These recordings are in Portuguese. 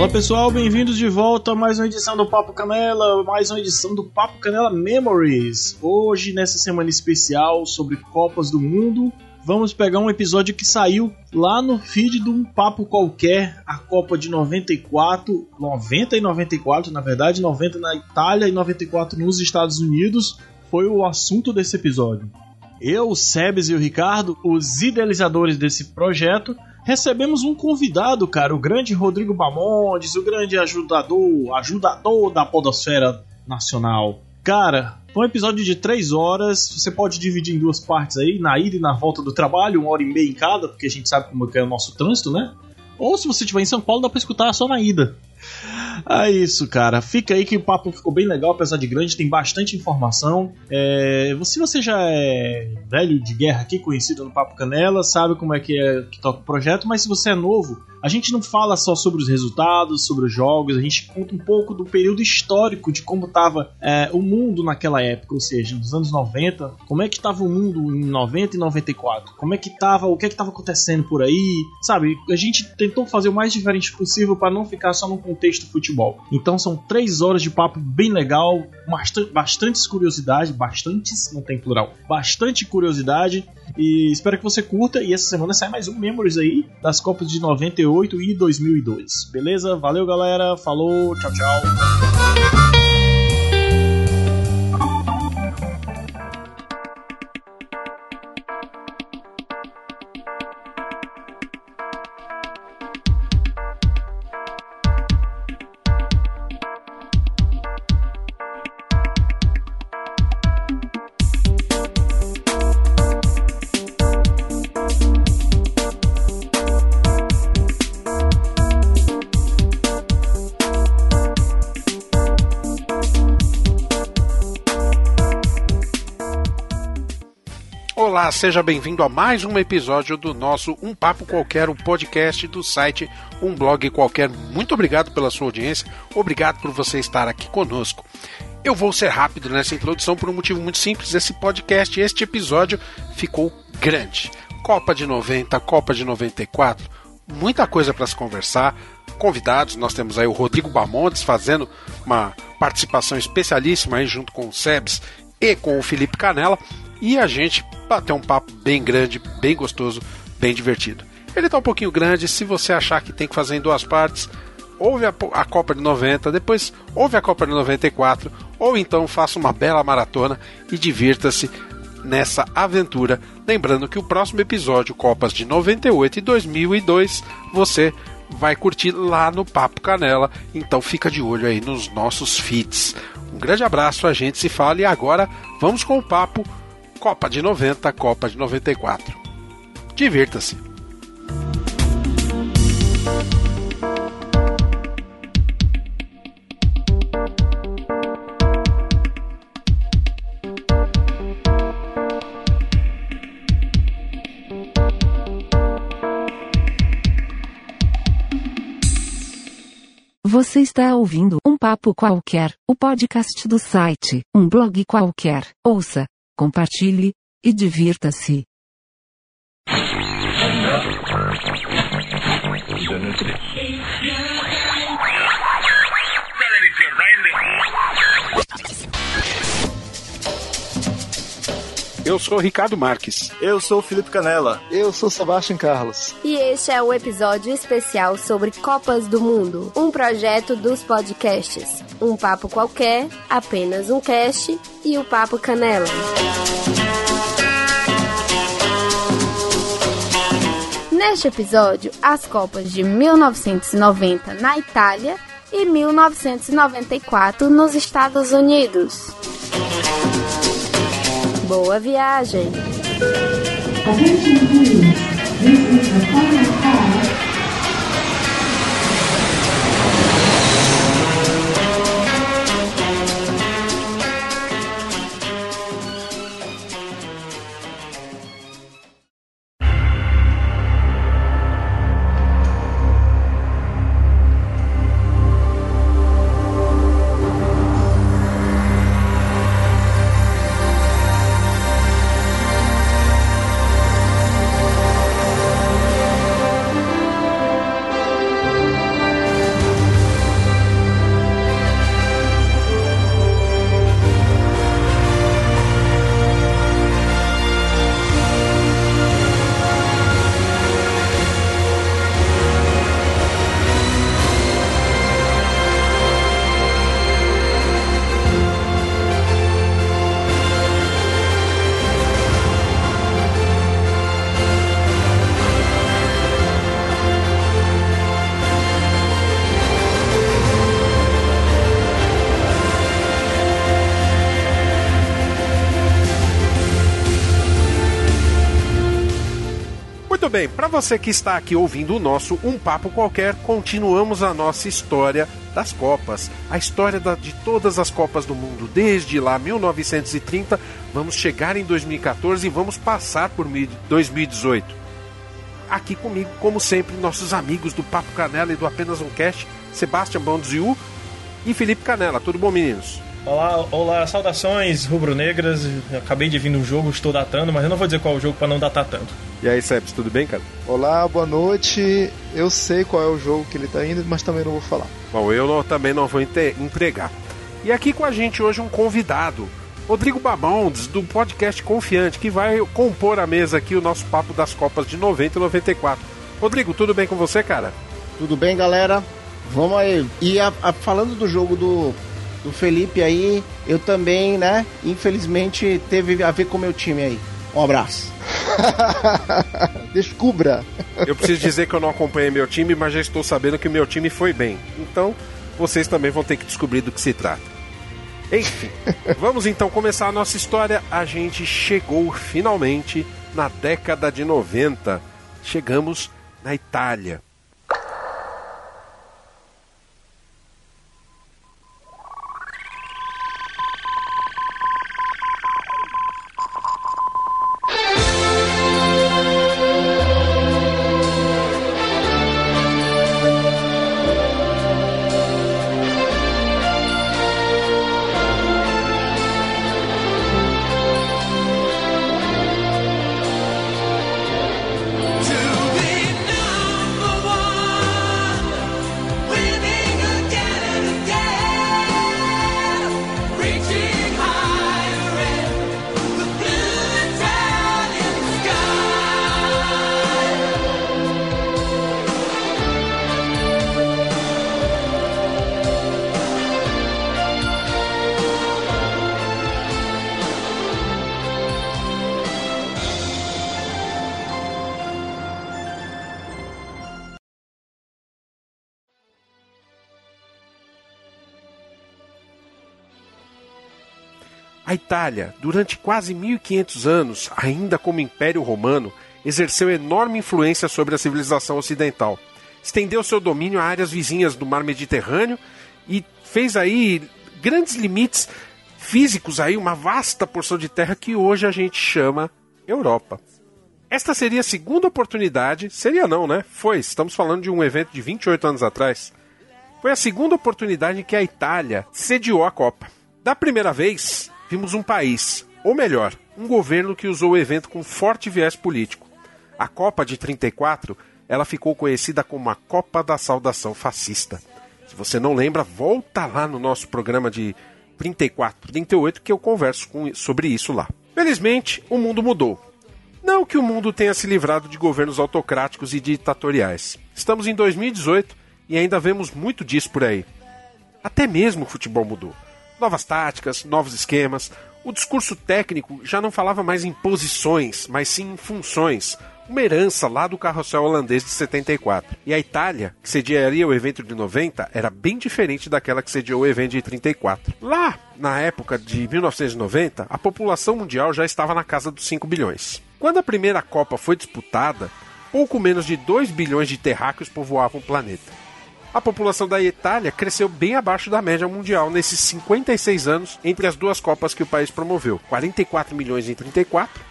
Fala pessoal, bem-vindos de volta a mais uma edição do Papo Canela, mais uma edição do Papo Canela Memories. Hoje, nessa semana especial sobre Copas do Mundo, vamos pegar um episódio que saiu lá no feed de um papo qualquer, a Copa de 94, 90 e 94, na verdade, 90 na Itália e 94 nos Estados Unidos, foi o assunto desse episódio. Eu, o Sebes e o Ricardo, os idealizadores desse projeto, recebemos um convidado, cara, o grande Rodrigo Bamondes, o grande ajudador, ajudador da podosfera nacional. Cara, um episódio de três horas, você pode dividir em duas partes aí, na ida e na volta do trabalho, uma hora e meia em cada, porque a gente sabe como é o nosso trânsito, né? Ou se você estiver em São Paulo, dá pra escutar só na ida. É isso, cara. Fica aí que o papo ficou bem legal, apesar de grande, tem bastante informação. É, se você já é velho de guerra aqui, conhecido no Papo Canela, sabe como é que é que toca o projeto, mas se você é novo, a gente não fala só sobre os resultados, sobre os jogos, a gente conta um pouco do período histórico de como estava é, o mundo naquela época, ou seja, nos anos 90, como é que estava o mundo em 90 e 94, como é que estava, o que é que estava acontecendo por aí, sabe? A gente tentou fazer o mais diferente possível para não ficar só no contexto futebol. Então são três horas de papo bem legal, bastante, bastantes curiosidades, bastantes, não tem plural, bastante curiosidade e espero que você curta. E essa semana sai mais um Memories aí das Copas de 98 2008 e 2002. Beleza? Valeu, galera. Falou, tchau, tchau. Seja bem-vindo a mais um episódio do nosso Um Papo Qualquer, um podcast do site Um Blog Qualquer. Muito obrigado pela sua audiência, obrigado por você estar aqui conosco. Eu vou ser rápido nessa introdução por um motivo muito simples. Esse podcast, este episódio ficou grande. Copa de 90, Copa de 94, muita coisa para se conversar. Convidados, nós temos aí o Rodrigo Bamontes fazendo uma participação especialíssima aí junto com o Sebs e com o Felipe Canela e a gente bater um papo bem grande, bem gostoso, bem divertido. Ele está um pouquinho grande, se você achar que tem que fazer em duas partes, ouve a, a, Copa de 90, depois ouve a Copa de 94, ou então faça uma bela maratona e divirta-se nessa aventura. Lembrando que o próximo episódio, Copas de 98 e 2002, você vai curtir lá no Papo Canela, então fica de olho aí nos nossos feeds. Um grande abraço, a gente se fala e agora vamos com o papo Copa de 90, Copa de 94. Divirta-se! Você está ouvindo um papo qualquer, o podcast do site, um blog qualquer. Ouça, compartilhe e divirta-se. Eu sou Ricardo Marques. Eu sou Felipe Canela. Eu sou Sebastião Carlos. E este é o episódio especial sobre Copas do Mundo, um projeto dos podcasts. Um papo qualquer, apenas um cast e o Papo Canela. Neste episódio, as Copas de 1990 na Itália e 1994 nos Estados Unidos. Boa viagem! Você que está aqui ouvindo o nosso Um Papo Qualquer, continuamos a nossa história das Copas. A história da, de todas as Copas do Mundo, desde lá 1930, vamos chegar em 2014 e vamos passar por 2018. Aqui comigo, como sempre, nossos amigos do Papo Canela e do Apenas Um Cast, Sebastião Bondziu e Felipe Canela. Tudo bom, meninos? Olá, olá, saudações rubro-negras. Acabei de vir no jogo, estou datando, mas eu não vou dizer qual é o jogo para não datar tanto. E aí, Sebs, tudo bem, cara? Olá, boa noite. Eu sei qual é o jogo que ele tá indo, mas também não vou falar. Bom, eu não, também não vou entregar. E aqui com a gente hoje um convidado, Rodrigo Babondes, do podcast Confiante, que vai compor a mesa aqui o nosso papo das Copas de 90 e 94. Rodrigo, tudo bem com você, cara? Tudo bem, galera? Vamos aí. E a, a, falando do jogo do do Felipe aí, eu também, né? Infelizmente teve a ver com o meu time aí. Um abraço. Descubra. Eu preciso dizer que eu não acompanhei meu time, mas já estou sabendo que o meu time foi bem. Então, vocês também vão ter que descobrir do que se trata. Enfim, vamos então começar a nossa história. A gente chegou finalmente na década de 90. Chegamos na Itália. Itália, durante quase 1500 anos, ainda como Império Romano, exerceu enorme influência sobre a civilização ocidental. Estendeu seu domínio a áreas vizinhas do mar Mediterrâneo e fez aí grandes limites físicos aí, uma vasta porção de terra que hoje a gente chama Europa. Esta seria a segunda oportunidade, seria não, né? Foi, estamos falando de um evento de 28 anos atrás. Foi a segunda oportunidade em que a Itália sediou a Copa. Da primeira vez, vimos um país, ou melhor, um governo que usou o evento com forte viés político. A Copa de 34, ela ficou conhecida como a Copa da Saudação Fascista. Se você não lembra, volta lá no nosso programa de 34, 38 que eu converso com, sobre isso lá. Felizmente, o mundo mudou. Não que o mundo tenha se livrado de governos autocráticos e ditatoriais. Estamos em 2018 e ainda vemos muito disso por aí. Até mesmo o futebol mudou. Novas táticas, novos esquemas. O discurso técnico já não falava mais em posições, mas sim em funções, uma herança lá do carrossel holandês de 74. E a Itália, que sediaria o evento de 90, era bem diferente daquela que sediou o evento de 34. Lá, na época de 1990, a população mundial já estava na casa dos 5 bilhões. Quando a primeira Copa foi disputada, pouco menos de 2 bilhões de terráqueos povoavam o planeta a população da Itália cresceu bem abaixo da média mundial nesses 56 anos entre as duas Copas que o país promoveu: 44 milhões em 34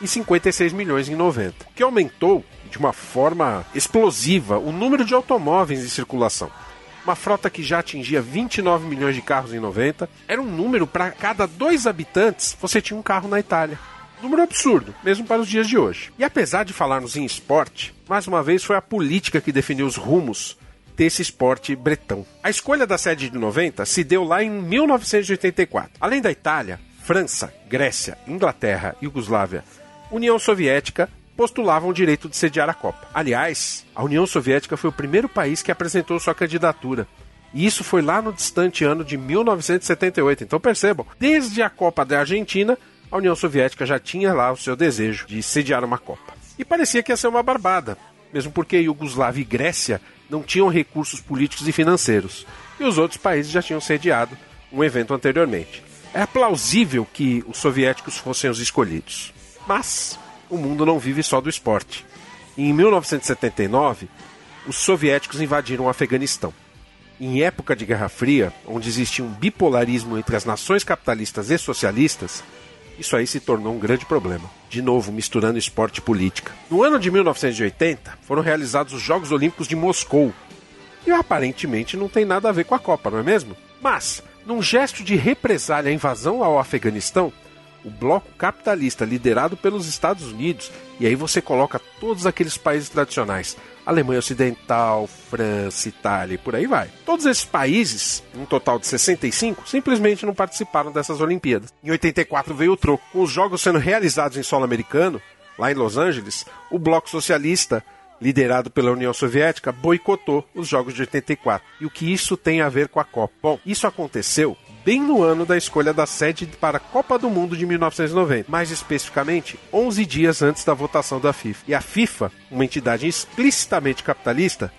e 56 milhões em 90, que aumentou de uma forma explosiva o número de automóveis em circulação. Uma frota que já atingia 29 milhões de carros em 90, era um número para cada dois habitantes você tinha um carro na Itália. Número absurdo, mesmo para os dias de hoje. E apesar de falarmos em esporte, mais uma vez foi a política que definiu os rumos desse esporte bretão. A escolha da sede de 90 se deu lá em 1984. Além da Itália, França, Grécia, Inglaterra, Iugoslávia, União Soviética postulavam o direito de sediar a Copa. Aliás, a União Soviética foi o primeiro país que apresentou sua candidatura. E isso foi lá no distante ano de 1978. Então percebam, desde a Copa da Argentina, a União Soviética já tinha lá o seu desejo de sediar uma Copa. E parecia que ia ser uma barbada, mesmo porque Iugoslávia e Grécia não tinham recursos políticos e financeiros, e os outros países já tinham sediado um evento anteriormente. Era plausível que os soviéticos fossem os escolhidos. Mas o mundo não vive só do esporte. Em 1979, os soviéticos invadiram o Afeganistão. Em época de Guerra Fria, onde existia um bipolarismo entre as nações capitalistas e socialistas, isso aí se tornou um grande problema. De novo, misturando esporte e política. No ano de 1980, foram realizados os Jogos Olímpicos de Moscou. E aparentemente não tem nada a ver com a Copa, não é mesmo? Mas, num gesto de represália à invasão ao Afeganistão, o bloco capitalista liderado pelos Estados Unidos, e aí você coloca todos aqueles países tradicionais, Alemanha Ocidental, França, Itália e por aí vai. Todos esses países, um total de 65, simplesmente não participaram dessas Olimpíadas. Em 84 veio o troco. Com os jogos sendo realizados em solo americano, lá em Los Angeles, o bloco socialista liderado pela União Soviética, boicotou os Jogos de 84. E o que isso tem a ver com a Copa? Bom, isso aconteceu bem no ano da escolha da sede para a Copa do Mundo de 1990, mais especificamente 11 dias antes da votação da FIFA. E a FIFA, uma entidade explicitamente capitalista,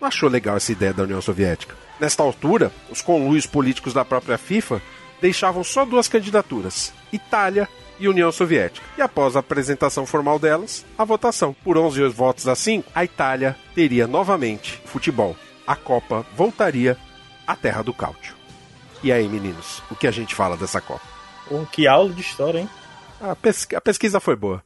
não achou legal essa ideia da União Soviética. Nesta altura, os conluios políticos da própria FIFA deixavam só duas candidaturas: Itália e União Soviética. E após a apresentação formal delas, a votação. Por 11 votos a 5, a Itália teria novamente futebol. A Copa voltaria à terra do cálcio. E aí, meninos, o que a gente fala dessa Copa? Oh, que aula de história, hein? A, pes a pesquisa foi boa.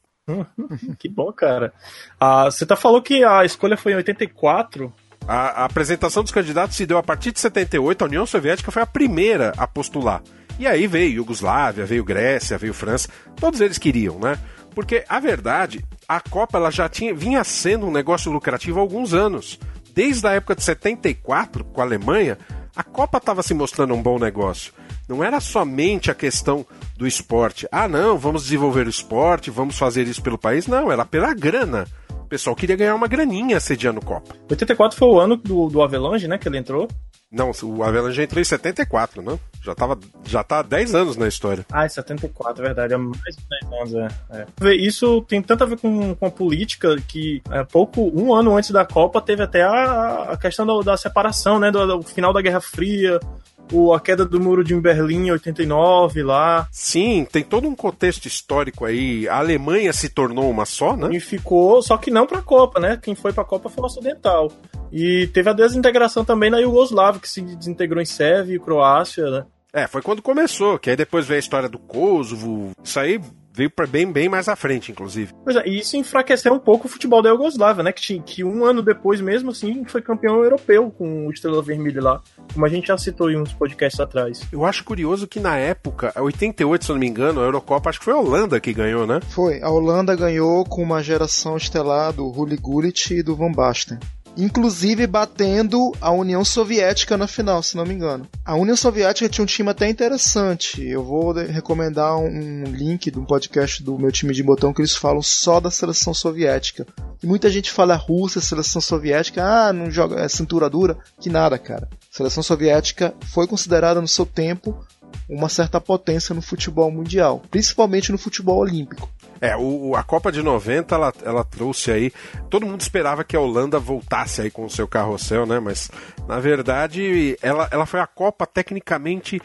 que bom, cara. Ah, você tá falou que a escolha foi em 84. A, a apresentação dos candidatos se deu a partir de 78. A União Soviética foi a primeira a postular. E aí veio Iugoslávia, veio Grécia, veio França. Todos eles queriam, né? Porque a verdade, a Copa ela já tinha, vinha sendo um negócio lucrativo há alguns anos. Desde a época de 74, com a Alemanha, a Copa estava se mostrando um bom negócio. Não era somente a questão do esporte. Ah, não, vamos desenvolver o esporte, vamos fazer isso pelo país. Não, era pela grana. O pessoal queria ganhar uma graninha sediando Copa. 84 foi o ano do, do Avelange, né, que ele entrou. Não, o Avalanche entrou em 74, né? Já, tava, já tá há 10 anos na história. Ah, é 74, é verdade. É mais de 10 anos, é. é. Isso tem tanto a ver com, com a política que é, pouco, um ano antes da Copa, teve até a, a questão da, da separação, né? Do, do, final da Guerra Fria, o, a queda do muro de Berlim em 89 lá. Sim, tem todo um contexto histórico aí. A Alemanha se tornou uma só, né? E ficou, só que não pra Copa, né? Quem foi pra Copa foi o Ocidental. E teve a desintegração também na Iugoslávia, que se desintegrou em Sérvia e Croácia, né? É, foi quando começou, que aí depois veio a história do Kosovo. Isso aí veio para bem, bem mais à frente, inclusive. Pois é, e isso enfraqueceu um pouco o futebol da Iugoslávia, né? Que, tinha, que um ano depois, mesmo assim, foi campeão europeu com o Estrela Vermelha lá. Como a gente já citou em uns podcasts atrás. Eu acho curioso que na época, 88, se eu não me engano, a Eurocopa, acho que foi a Holanda que ganhou, né? Foi, a Holanda ganhou com uma geração estelar do Rulli Gullit e do Van Basten inclusive batendo a União Soviética na final, se não me engano. A União Soviética tinha um time até interessante. Eu vou recomendar um link de um podcast do meu time de botão que eles falam só da seleção soviética. E muita gente fala Rússia, seleção soviética, ah, não joga é cintura dura, que nada, cara. A seleção soviética foi considerada no seu tempo uma certa potência no futebol mundial, principalmente no futebol olímpico. É, o, a Copa de 90 ela, ela trouxe aí. Todo mundo esperava que a Holanda voltasse aí com o seu carrossel, né? Mas na verdade ela, ela foi a Copa tecnicamente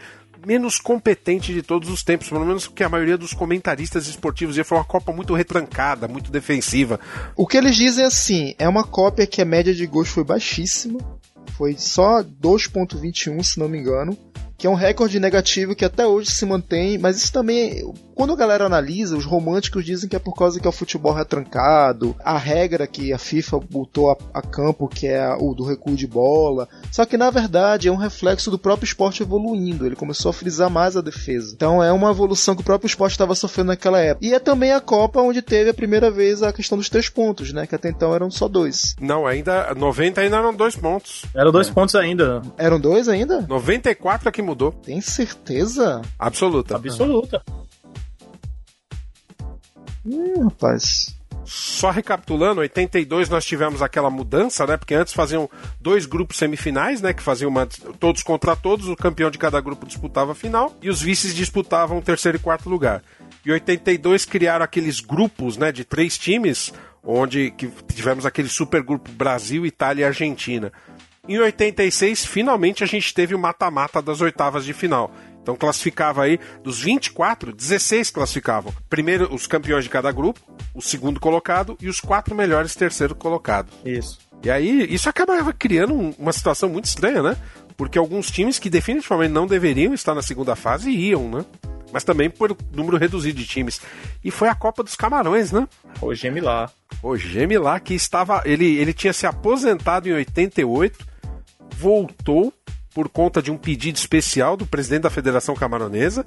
menos competente de todos os tempos, pelo menos que a maioria dos comentaristas esportivos ia foi uma Copa muito retrancada, muito defensiva. O que eles dizem é assim, é uma cópia que a média de gols foi baixíssima, foi só 2.21, se não me engano que é um recorde negativo que até hoje se mantém, mas isso também, quando a galera analisa, os românticos dizem que é por causa que é o futebol retrancado, a regra que a FIFA botou a, a campo, que é o do recuo de bola, só que na verdade é um reflexo do próprio esporte evoluindo, ele começou a frisar mais a defesa. Então é uma evolução que o próprio esporte estava sofrendo naquela época. E é também a Copa onde teve a primeira vez a questão dos três pontos, né, que até então eram só dois. Não, ainda 90 ainda eram dois pontos. Eram dois é. pontos ainda. Eram dois ainda? 94 é que mudou. Tem certeza? Absoluta. Absoluta. Hum, rapaz. Só recapitulando, 82 nós tivemos aquela mudança, né? Porque antes faziam dois grupos semifinais, né? Que faziam uma, todos contra todos, o campeão de cada grupo disputava a final e os vices disputavam o terceiro e quarto lugar. E 82 criaram aqueles grupos, né? De três times, onde que tivemos aquele supergrupo Brasil, Itália e Argentina. Em 86, finalmente a gente teve o mata-mata das oitavas de final. Então classificava aí, dos 24, 16 classificavam. Primeiro os campeões de cada grupo, o segundo colocado e os quatro melhores terceiro colocado. Isso. E aí, isso acabava criando um- uma situação muito estranha, né? Porque alguns times que definitivamente não deveriam estar na segunda fase iam, né? Mas também por número reduzido de times. E foi a Copa dos Camarões, né? O geme lá. O Gemi lá, que estava. Ele, ele tinha se aposentado em 88, voltou por conta de um pedido especial do presidente da Federação Camaronesa.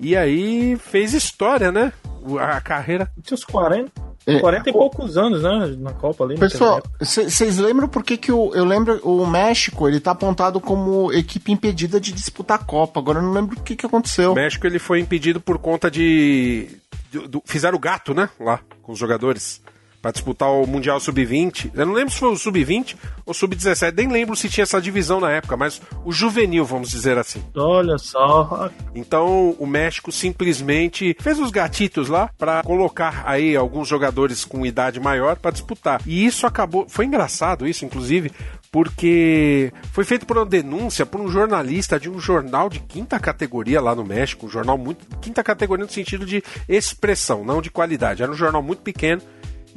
E aí fez história, né? A carreira. Tinha uns 40, É. 40 e poucos anos, né? Na Copa ali. Pessoal, vocês lembram por que, que o, eu lembro o México ele tá apontado como equipe impedida de disputar a Copa? Agora eu não lembro o que, que aconteceu. O México ele foi impedido por conta de. do- do- fizeram o gato, né? Lá, com os jogadores. Pra disputar o Mundial Sub-20. Eu não lembro se foi o Sub-20 ou Sub-17. Nem lembro se tinha essa divisão na época, mas o juvenil, vamos dizer assim. Olha só. Então o México simplesmente fez os gatitos lá pra colocar aí alguns jogadores com idade maior pra disputar. E isso acabou, foi engraçado isso inclusive, porque foi feito por uma denúncia por um jornalista de um jornal de quinta categoria lá no México, um jornal muito quinta categoria no sentido de expressão, não de qualidade. Era um jornal muito pequeno.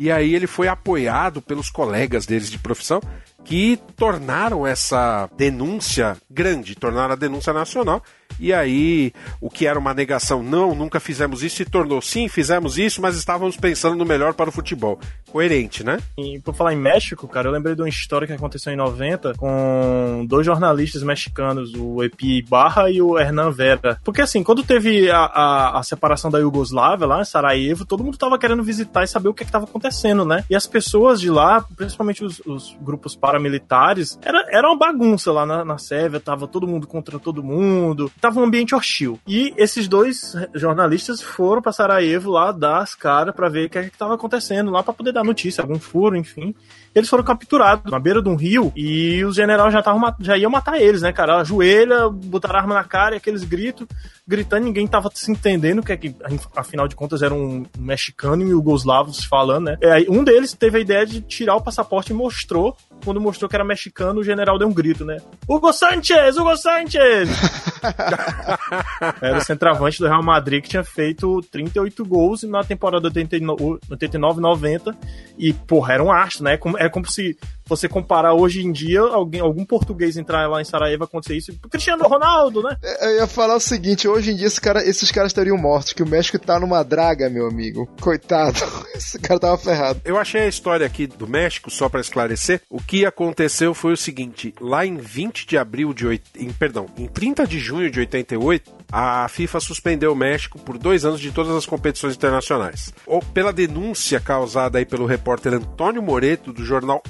E aí ele foi apoiado pelos colegas deles de profissão que tornaram essa denúncia grande, tornaram a denúncia nacional. E aí, o que era uma negação, não, nunca fizemos isso, se tornou sim, fizemos isso, mas estávamos pensando no melhor para o futebol. Coerente, né? E por falar em México, cara, eu lembrei de uma história que aconteceu em 90 com dois jornalistas mexicanos, o Epi Barra e o Hernan Vera. Porque assim, quando teve a, a, a separação da Iugoslávia lá em Sarajevo, todo mundo tava querendo visitar e saber o que estava acontecendo, né? E as pessoas de lá, principalmente os, os grupos paramilitares, era, era uma bagunça lá na, na Sérvia, tava todo mundo contra todo mundo, tava um ambiente hostil. E esses dois jornalistas foram pra Sarajevo lá dar as caras pra ver o que é que tava acontecendo lá pra poder dar notícia, algum furo, enfim. Eles foram capturados na beira de um rio e os generais já estavam já iam matar eles, né, cara? Ajoelha, botaram arma na cara e aqueles gritos, gritando, ninguém tava se entendendo que é que, afinal de contas, era um mexicano e um yugoslavo se falando, né? É, aí um deles teve a ideia de tirar o passaporte e mostrou. Quando mostrou que era mexicano, o general deu um grito, né? Hugo Sanchez! Hugo Sanchez! Era o centroavante do Real Madrid que tinha feito 38 gols na temporada 89-90. E, porra, era um astro, né? É como se você comparar hoje em dia, alguém, algum português entrar lá em Sarajevo acontecer isso. Cristiano Ronaldo, né? Eu ia falar o seguinte: hoje em dia esse cara, esses caras estariam mortos, que o México tá numa draga, meu amigo. Coitado. Esse cara tava ferrado. Eu achei a história aqui do México, só para esclarecer. O que aconteceu foi o seguinte: lá em 20 de abril de. Oit... Em, perdão, em 30 de junho de 88, a FIFA suspendeu o México por dois anos de todas as competições internacionais. Ou pela denúncia causada aí pelo repórter Antônio Moreto, do jornal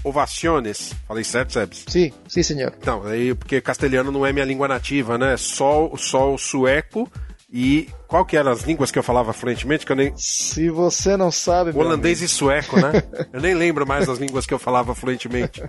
Falei certo, Sebs? Sim, sim, senhor. Não, aí porque castelhano não é minha língua nativa, né? Só, só o sueco e. Qual que eram as línguas que eu falava fluentemente? Que eu nem. Se você não sabe. Holandês e sueco, né? Eu nem lembro mais das línguas que eu falava fluentemente.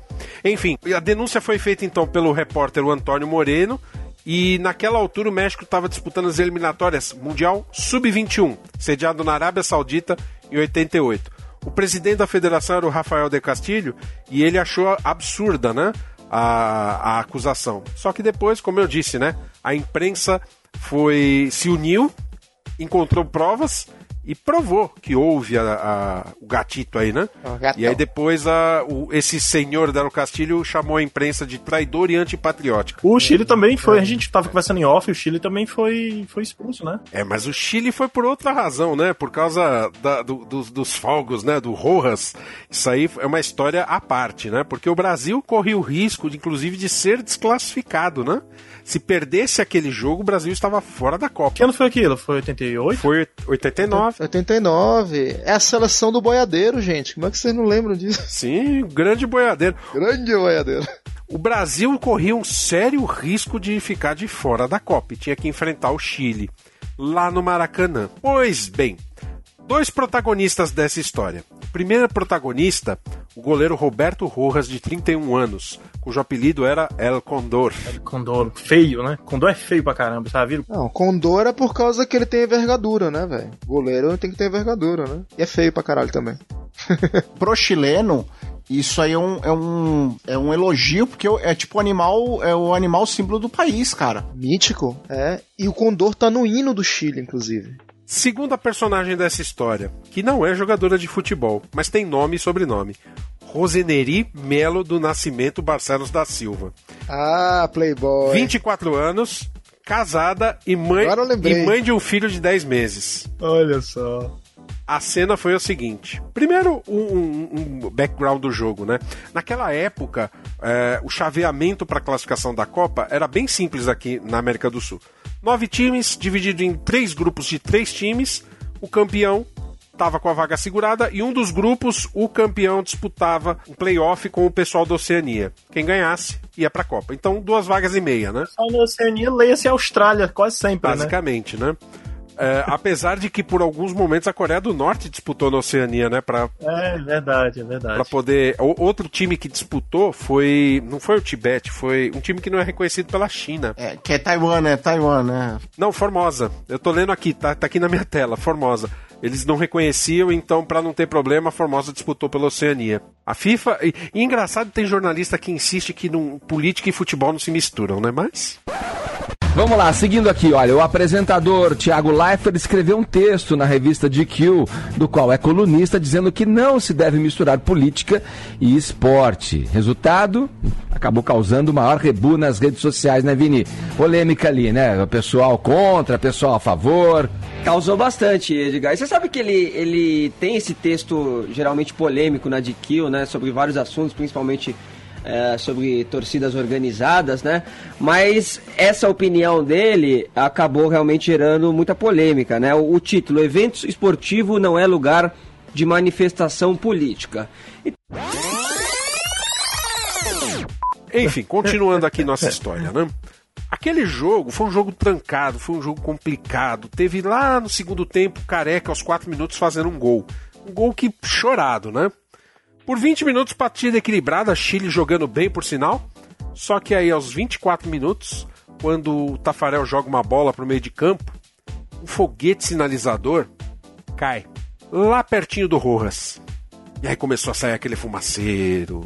Enfim, a denúncia foi feita então pelo repórter Antônio Moreno. E naquela altura o México estava disputando as eliminatórias Mundial Sub-21, sediado na Arábia Saudita em 88. O presidente da federação era o Rafael de Castilho e ele achou absurda, né? A, a acusação. Só que depois, como eu disse, né? A imprensa foi se uniu, encontrou provas e provou que houve a, a- o gatito aí, né? E aí depois a, o- esse senhor Del Castilho chamou a imprensa de traidor e antipatriótica. O Chile também foi, a gente tava conversando em off, o Chile também foi, foi expulso, né? É, mas o Chile foi por outra razão, né? Por causa da- do- dos, dos fogos, né? Do Rojas. Isso aí é uma história à parte, né? Porque o Brasil corria o risco, de, inclusive, de ser desclassificado, né? Se perdesse aquele jogo, o Brasil estava fora da Que Copa. ano foi aquilo? Foi 88? Foi 89. 89. É a seleção do boiadeiro, gente. Como é que vocês não lembram disso? Sim, grande boiadeiro. Grande boiadeiro. O Brasil corria um sério risco de ficar de fora da Copa e tinha que enfrentar o Chile lá no Maracanã. Pois bem, dois protagonistas dessa história. O primeiro protagonista, o goleiro Roberto Rojas, de 31 anos, cujo apelido era El Condor. Condor, feio, né? Condor é feio pra caramba, sabe? Viram? Não, Condor é por causa que ele tem envergadura, né, velho? Goleiro tem que ter envergadura, né? E é feio pra caralho também. Pro chileno, Isso aí é um, é um, é um elogio, porque é tipo o animal, é o animal símbolo do país, cara. Mítico, é. E o condor tá no hino do Chile, inclusive. Segunda personagem dessa história, que não é jogadora de futebol, mas tem nome e sobrenome. Roseneri Melo do Nascimento Barcelos da Silva. Ah, Playboy. 24 anos, casada e mãe, e mãe de um filho de 10 meses. Olha só. A cena foi o seguinte: primeiro, um, um- um background do jogo, né? Naquela época, é, o chaveamento para a classificação da Copa era bem simples aqui na América do Sul. Nove times, dividido em três grupos de três times. O campeão estava com a vaga segurada e um dos grupos, o campeão disputava um playoff com o pessoal da Oceania. Quem ganhasse ia para a Copa. Então, duas vagas e meia, né? Só na Oceania, leia-se Austrália, quase sempre, né? Basicamente, né? É, apesar de que por alguns momentos a Coreia do Norte disputou na Oceania, né? Pra, É verdade, é verdade. pra poder. o- outro time que disputou foi. Não foi o Tibete, foi um time que não é reconhecido pela China. É, que é Taiwan, né? Taiwan, né? Não, Formosa. Eu tô lendo aqui, tá, tá aqui na minha tela, Formosa. Eles não reconheciam, então, pra não ter problema, a Formosa disputou pela Oceania. A FIFA. E, e engraçado, tem jornalista que insiste que não, política e futebol não se misturam, né? Mas. Vamos lá, seguindo aqui, olha, o apresentador Thiago Leifert escreveu um texto na revista GQ, do qual é colunista, dizendo que não se deve misturar política e esporte. Resultado, acabou causando o maior rebu nas redes sociais, né, Vini? Polêmica ali, né? O pessoal contra, o pessoal a favor. Causou bastante, Edgar. E você sabe que ele, ele tem esse texto geralmente polêmico na DQ, né? Sobre vários assuntos, principalmente é, sobre torcidas organizadas, né? Mas essa opinião dele acabou realmente gerando muita polêmica, né? O, o título, Evento Esportivo não é lugar de manifestação política. E Enfim, continuando aqui nossa história, né? Aquele jogo foi um jogo trancado, foi um jogo complicado. Teve lá no segundo tempo, Careca aos 4 minutos fazendo um gol. Um gol que chorado, né? Por 20 minutos, partida equilibrada, Chile jogando bem, por sinal. Só que aí aos 24 minutos, quando o Tafarel joga uma bola pro meio de campo, um foguete sinalizador cai lá pertinho do Rojas. E aí começou a sair aquele fumaceiro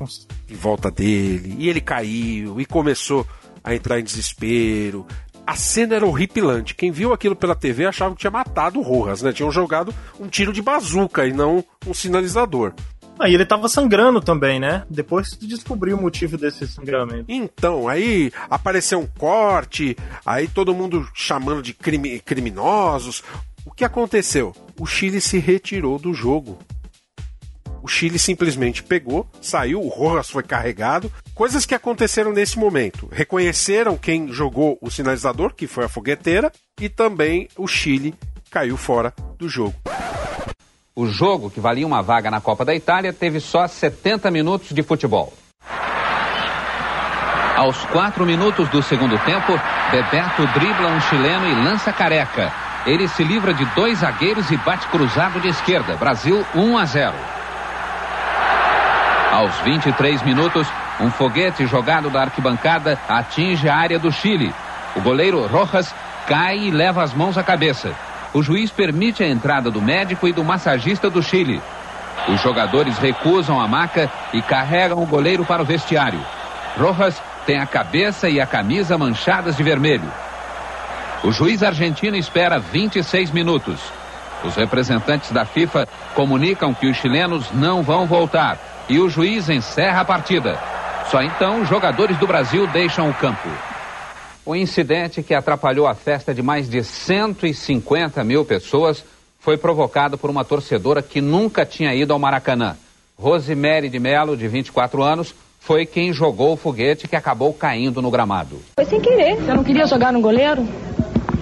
em volta dele, e ele caiu, e começou a entrar em desespero. A cena era horripilante. Quem viu aquilo pela TV achava que tinha matado o Rojas, né? Tinham jogado um tiro de bazuca e não um sinalizador. Aí ele tava sangrando também, né? Depois de descobrir o motivo desse sangramento. Então, aí apareceu um corte, aí todo mundo chamando de crime- criminosos. O que aconteceu? O Chile se retirou do jogo. O Chile simplesmente pegou, saiu, o Rojas foi carregado. Coisas que aconteceram nesse momento. Reconheceram quem jogou o sinalizador, que foi a fogueteira, e também o Chile caiu fora do jogo. O jogo, que valia uma vaga na Copa da Itália, teve só 70 minutos de futebol. Aos quatro minutos do segundo tempo, Bebeto dribla um chileno e lança careca. Ele se livra de dois zagueiros e bate cruzado de esquerda. Brasil 1 a 0. Aos 23 minutos, um foguete jogado da arquibancada atinge a área do Chile. O goleiro Rojas cai e leva as mãos à cabeça. O juiz permite a entrada do médico e do massagista do Chile. Os jogadores recusam a maca e carregam o goleiro para o vestiário. Rojas tem a cabeça e a camisa manchadas de vermelho. O juiz argentino espera 26 minutos. Os representantes da FIFA comunicam que os chilenos não vão voltar e o juiz encerra a partida. Só então os jogadores do Brasil deixam o campo. O incidente que atrapalhou a festa de mais de 150 mil pessoas foi provocado por uma torcedora que nunca tinha ido ao Maracanã. Rosemary de Melo, de 24 anos, foi quem jogou o foguete que acabou caindo no gramado. Foi sem querer. Você não queria jogar no goleiro?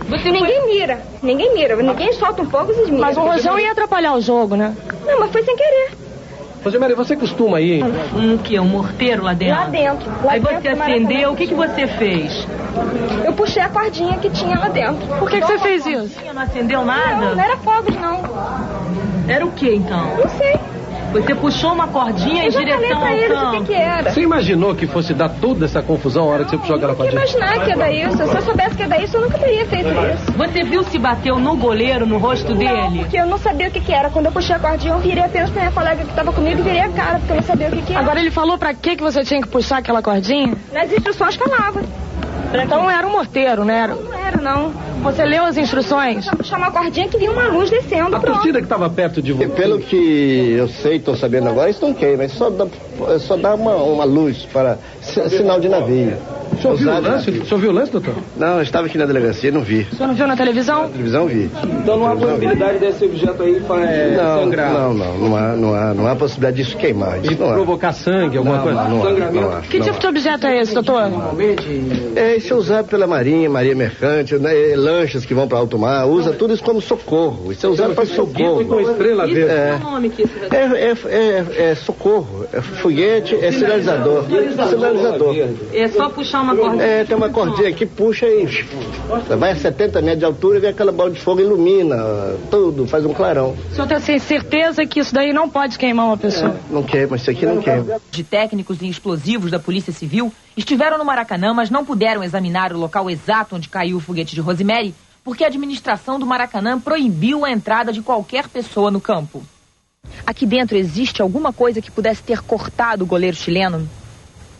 Você ninguém mira, ninguém mira, ninguém solta um pouco e mira. Mas o rojão ia atrapalhar o jogo, né? Não, mas foi sem querer. Rosemary, você costuma ir? Um que? Um morteiro lá dentro? Lá dentro. Lá Aí dentro você acendeu, o que, que você fez? Eu puxei a cordinha que tinha lá dentro. Por que, que você fez isso? Não acendeu nada? Não, não era fogos, não. Era o que então? Não sei. Você puxou uma cordinha Eu em já falei direção pra ao eles o campo. que, que era. Você imaginou que fosse dar toda essa confusão a hora que você puxou aquela Eu cordinha? imaginar que ia dar isso. Se eu soubesse que ia dar isso, eu nunca teria feito isso. Você viu se bateu no goleiro, no rosto Não, dele? porque eu não sabia o que, que era. Quando eu puxei a cordinha, eu virei apenas pra minha colega que tava comigo e virei a cara, porque eu não sabia o que, que era. Agora ele falou pra que que você tinha que puxar aquela cordinha? Nas instruções falava. Então não era um morteiro, né? Era- Não era, não. Você leu as instruções? Só puxar uma cordinha que vinha uma luz descendo. A Pronto. torcida que estava perto de você. Pelo que eu sei, estou sabendo agora, isso não queima, isso só dá, só dá uma, uma luz para si- sinal de navio. O senhor viu o lance? O senhor viu o lance, doutor? Não, eu estava aqui na delegacia e não vi. O senhor não viu na televisão? Na televisão vi. Então não há possibilidade desse objeto aí é, Não, sangrar. não, não, não há, não há, não há possibilidade disso queimar. Isso De não há. provocar sangue, alguma Não, coisa? não, não há, não há, Que não tipo há. de objeto é esse, doutor? É, isso é usado pela Marinha, Marinha Mercante, né, lanchas que vão para alto mar, usa tudo isso como socorro. Isso é usado para socorro. com estrela é o nome que isso vai É, é, é, é socorro, é foguete, é sinalizador. Sinalizador. É só puxar uma cordinha. É, tem uma cordinha que puxa e vai a 70 metros de altura e vem aquela bola de fogo ilumina tudo, faz um clarão. O senhor tem certeza que isso daí não pode queimar uma pessoa? Não queima, isso aqui não queima. de técnicos em explosivos da Polícia Civil estiveram no Maracanã, mas não puderam examinar o local exato onde caiu o foguete de Rosemary, porque a administração do Maracanã proibiu a entrada de qualquer pessoa no campo. Aqui dentro existe alguma coisa que pudesse ter cortado o goleiro chileno?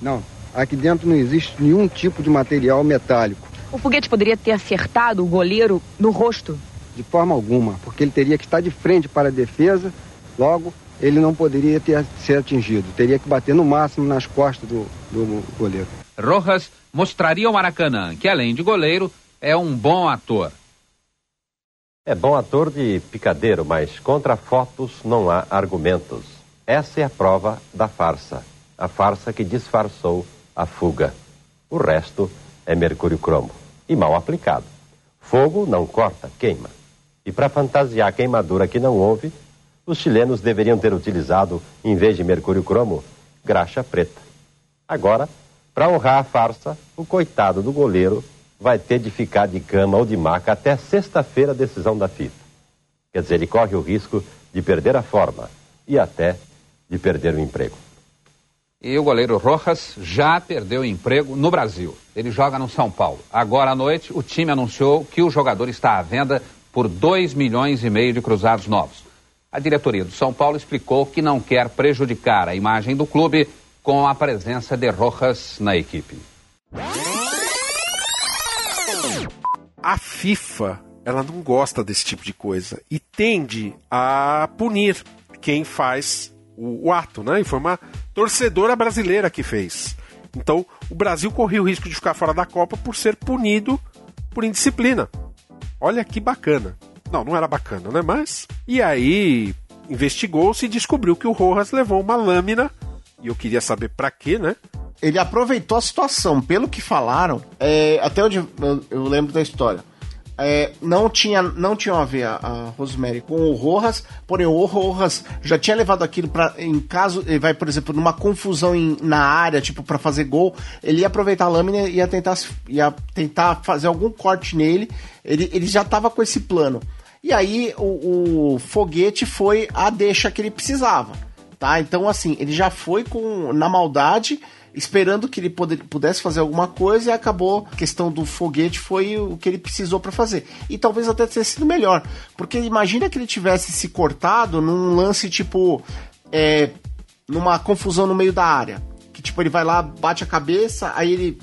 Não, aqui dentro não existe nenhum tipo de material metálico, O foguete poderia ter acertado o goleiro no rosto? de forma alguma, porque ele teria que estar de frente para a defesa, logo ele não poderia ter ser atingido, teria que bater no máximo nas costas do, do goleiro. Rojas mostraria ao Maracanã que, além de goleiro, é um bom ator. É bom ator de picadeiro, mas contra fotos não há argumentos. Essa é a prova da farsa. A farsa que disfarçou a fuga. O resto é mercúrio cromo. E mal aplicado. Fogo não corta, queima. E para fantasiar queimadura que não houve, os chilenos deveriam ter utilizado, em vez de mercúrio cromo, graxa preta. Agora, para honrar a farsa, o coitado do goleiro vai ter de ficar de cama ou de maca até sexta-feira a decisão da FIFA. Quer dizer, ele corre o risco de perder a forma e até de perder o emprego. E o goleiro Rojas já perdeu emprego no Brasil. Ele joga no São Paulo. Agora à noite, o time anunciou que o jogador está à venda por 2 milhões e meio de cruzados novos. A diretoria do São Paulo explicou que não quer prejudicar a imagem do clube com a presença de Rojas na equipe. A FIFA, ela não gosta desse tipo de coisa e tende a punir quem faz o, o ato, né? E foi uma torcedora brasileira que fez. Então, o Brasil corria o risco de ficar fora da Copa por ser punido por indisciplina. Olha que bacana. Não, não era bacana, né? Mas. E aí, investigou-se e descobriu que o Rojas levou uma lâmina. E eu queria saber pra quê, né? ele aproveitou a situação. Pelo que falaram, é, até onde eu, eu lembro da história. É, não tinha não tinha a ver a, a Rosemary com o Rojas, porém o Rojas já tinha levado aquilo para em caso ele vai por exemplo numa confusão em- na área tipo para fazer gol, ele ia aproveitar a lâmina e ia tentar ia tentar fazer algum corte nele. Ele, ele já tava com esse plano. E aí o, o foguete foi a deixa que ele precisava, tá? Então assim ele já foi com na maldade esperando que ele poder- pudesse fazer alguma coisa e acabou a questão do foguete foi o que ele precisou para fazer. E talvez até tenha sido melhor, porque imagina que ele tivesse se cortado num lance tipo é, numa confusão no meio da área, que tipo ele vai lá, bate a cabeça, aí ele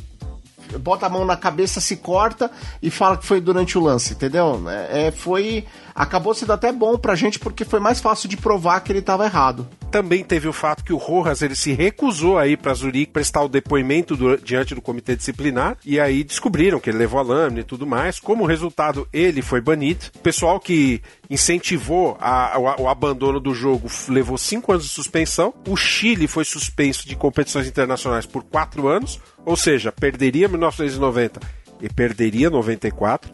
bota a mão na cabeça, se corta e fala que foi durante o lance, entendeu? É, é, foi acabou sendo até bom pra gente porque foi mais fácil de provar que ele tava errado. Também teve o fato que o Rojas ele se recusou a ir para Zurique prestar o depoimento do- diante do comitê disciplinar e aí descobriram que ele levou a lâmina e tudo mais. Como resultado, ele foi banido. O pessoal que incentivou a- o, abandono do jogo levou cinco anos de suspensão. O Chile foi suspenso de competições internacionais por quatro anos, ou seja, perderia 1990 e perderia 94.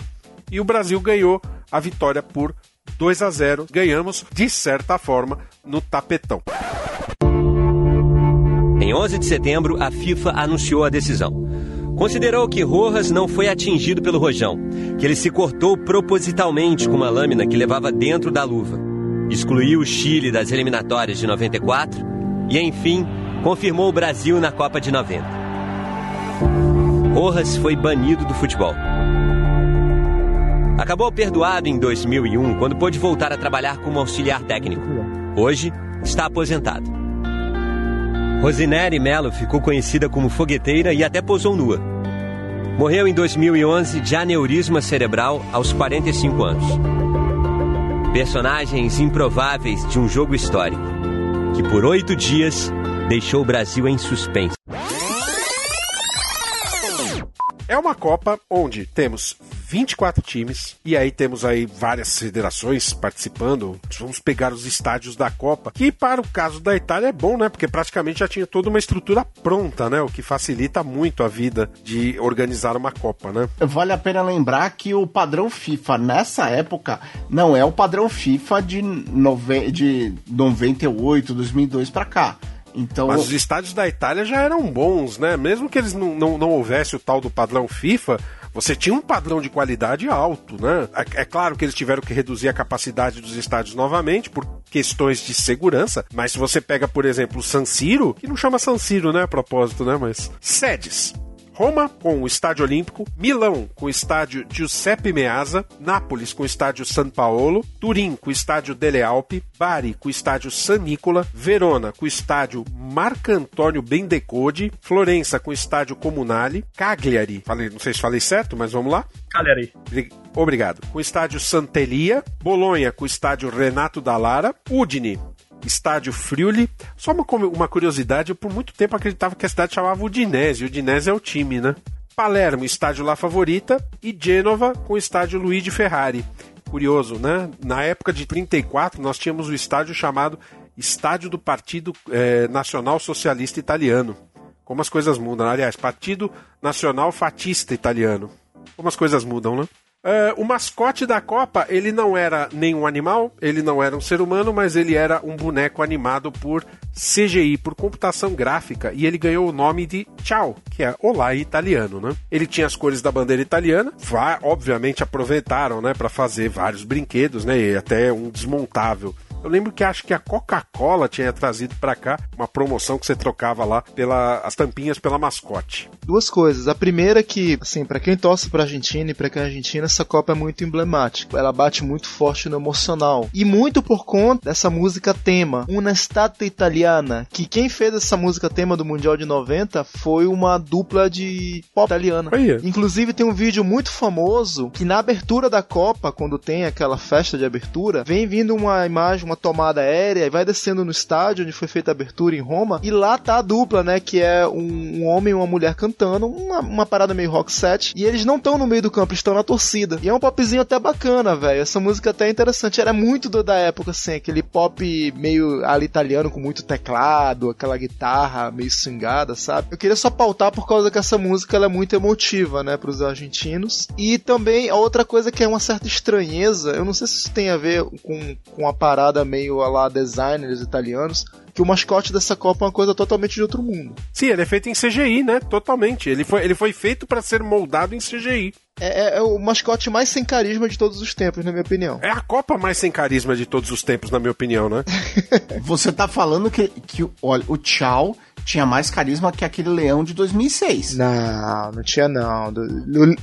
E o Brasil ganhou a vitória por 2 a 0. Ganhamos, de certa forma, no tapetão. Em 11 de setembro, a FIFA anunciou a decisão. Considerou que Rojas não foi atingido pelo rojão, que ele se cortou propositalmente com uma lâmina que levava dentro da luva. excluiu o Chile das eliminatórias de 94 e, enfim, confirmou o Brasil na Copa de 90. Rojas foi banido do futebol. Acabou perdoado em 2001 quando pôde voltar a trabalhar como auxiliar técnico. Hoje está aposentado. Rosinere Melo ficou conhecida como fogueteira e até posou nua. Morreu em 2011 de aneurisma cerebral aos 45 anos. Personagens improváveis de um jogo histórico que por oito dias deixou o Brasil em suspense. É uma Copa onde temos 24 times e aí temos aí várias federações participando. Vamos pegar os estádios da Copa, que para o caso da Itália é bom, né? Porque praticamente já tinha toda uma estrutura pronta, né? O que facilita muito a vida de organizar uma Copa, né? Vale a pena lembrar que o padrão FIFA nessa época não é o padrão FIFA de, nove... de 98, 2002 para cá. Então... Mas os estádios da Itália já eram bons, né? Mesmo que eles não, não, não houvesse o tal do padrão FIFA, você tinha um padrão de qualidade alto, né? É, é, claro que eles tiveram que reduzir a capacidade dos estádios novamente por questões de segurança, mas se você pega, por exemplo, o San Siro, que não chama San Siro, né, a propósito, né, mas sedes. Roma com o Estádio Olímpico, Milão com o Estádio Giuseppe Meazza, Nápoles com o Estádio San Paolo, Turim com o Estádio Delle Alpi, Bari com o Estádio San Nicola, Verona com o Estádio Marcantonio Bendecodi, Florença com o Estádio Comunale, Cagliari, falei, não sei se falei certo, mas vamos lá. Cagliari. Obrigado. Com o Estádio Santelia, Bolonha com o Estádio Renato Dallara, Udine Estádio Friuli. Só uma, uma curiosidade, eu por muito tempo acreditava que a cidade chamava Udinese. Udinese é o time, né? Palermo, estádio La Favorita. E Gênova, com o estádio Luigi Ferrari. Curioso, né? Na época de 34, nós tínhamos o estádio chamado Estádio do Partido eh, Nacional Socialista Italiano. Como as coisas mudam. Aliás, Partido Nacional Fatista Italiano. Como as coisas mudam, né? Uh, o mascote da Copa, ele não era nenhum animal, ele não era um ser humano, mas ele era um boneco animado por CGI, por computação gráfica, e ele ganhou o nome de Ciao, que é Olá em italiano, né? Ele tinha as cores da bandeira italiana, obviamente aproveitaram, né, para fazer vários brinquedos, né, e até um desmontável eu lembro que acho que a Coca-Cola tinha trazido para cá uma promoção que você trocava lá pela as tampinhas pela mascote. Duas coisas. A primeira é que, assim, para quem torce para Argentina e para quem é Argentina, essa Copa é muito emblemática. Ela bate muito forte no emocional. E muito por conta dessa música tema, Una Stata Italiana, que quem fez essa música tema do Mundial de 90 foi uma dupla de pop italiana. Aí. Inclusive tem um vídeo muito famoso que na abertura da Copa, quando tem aquela festa de abertura, vem vindo uma imagem, uma tomada aérea e vai descendo no estádio onde foi feita a abertura em Roma. E lá tá a dupla, né? Que é um, um homem e uma mulher cantando, uma, uma parada meio rock set. E eles não estão no meio do campo, estão na torcida. E é um popzinho até bacana, velho. Essa música até é interessante. Era muito do, da época, assim, aquele pop meio ali italiano com muito teclado, aquela guitarra meio swingada, sabe? Eu queria só pautar por causa que essa música ela é muito emotiva, né, pros argentinos. E também a outra coisa que é uma certa estranheza, eu não sei se isso tem a ver com, com a parada meio a lá designers italianos, que o mascote dessa Copa é uma coisa totalmente de outro mundo. Sim, ele é feito em CGI, né? Totalmente. Ele foi, ele foi feito para ser moldado em CGI. É, é, é, o mascote mais sem carisma de todos os tempos, na minha opinião. É a Copa mais sem carisma de todos os tempos, na minha opinião, né? Você tá falando que, que olha, o Tchau tinha mais carisma que aquele leão de 2006. Não, não tinha não. Do, do,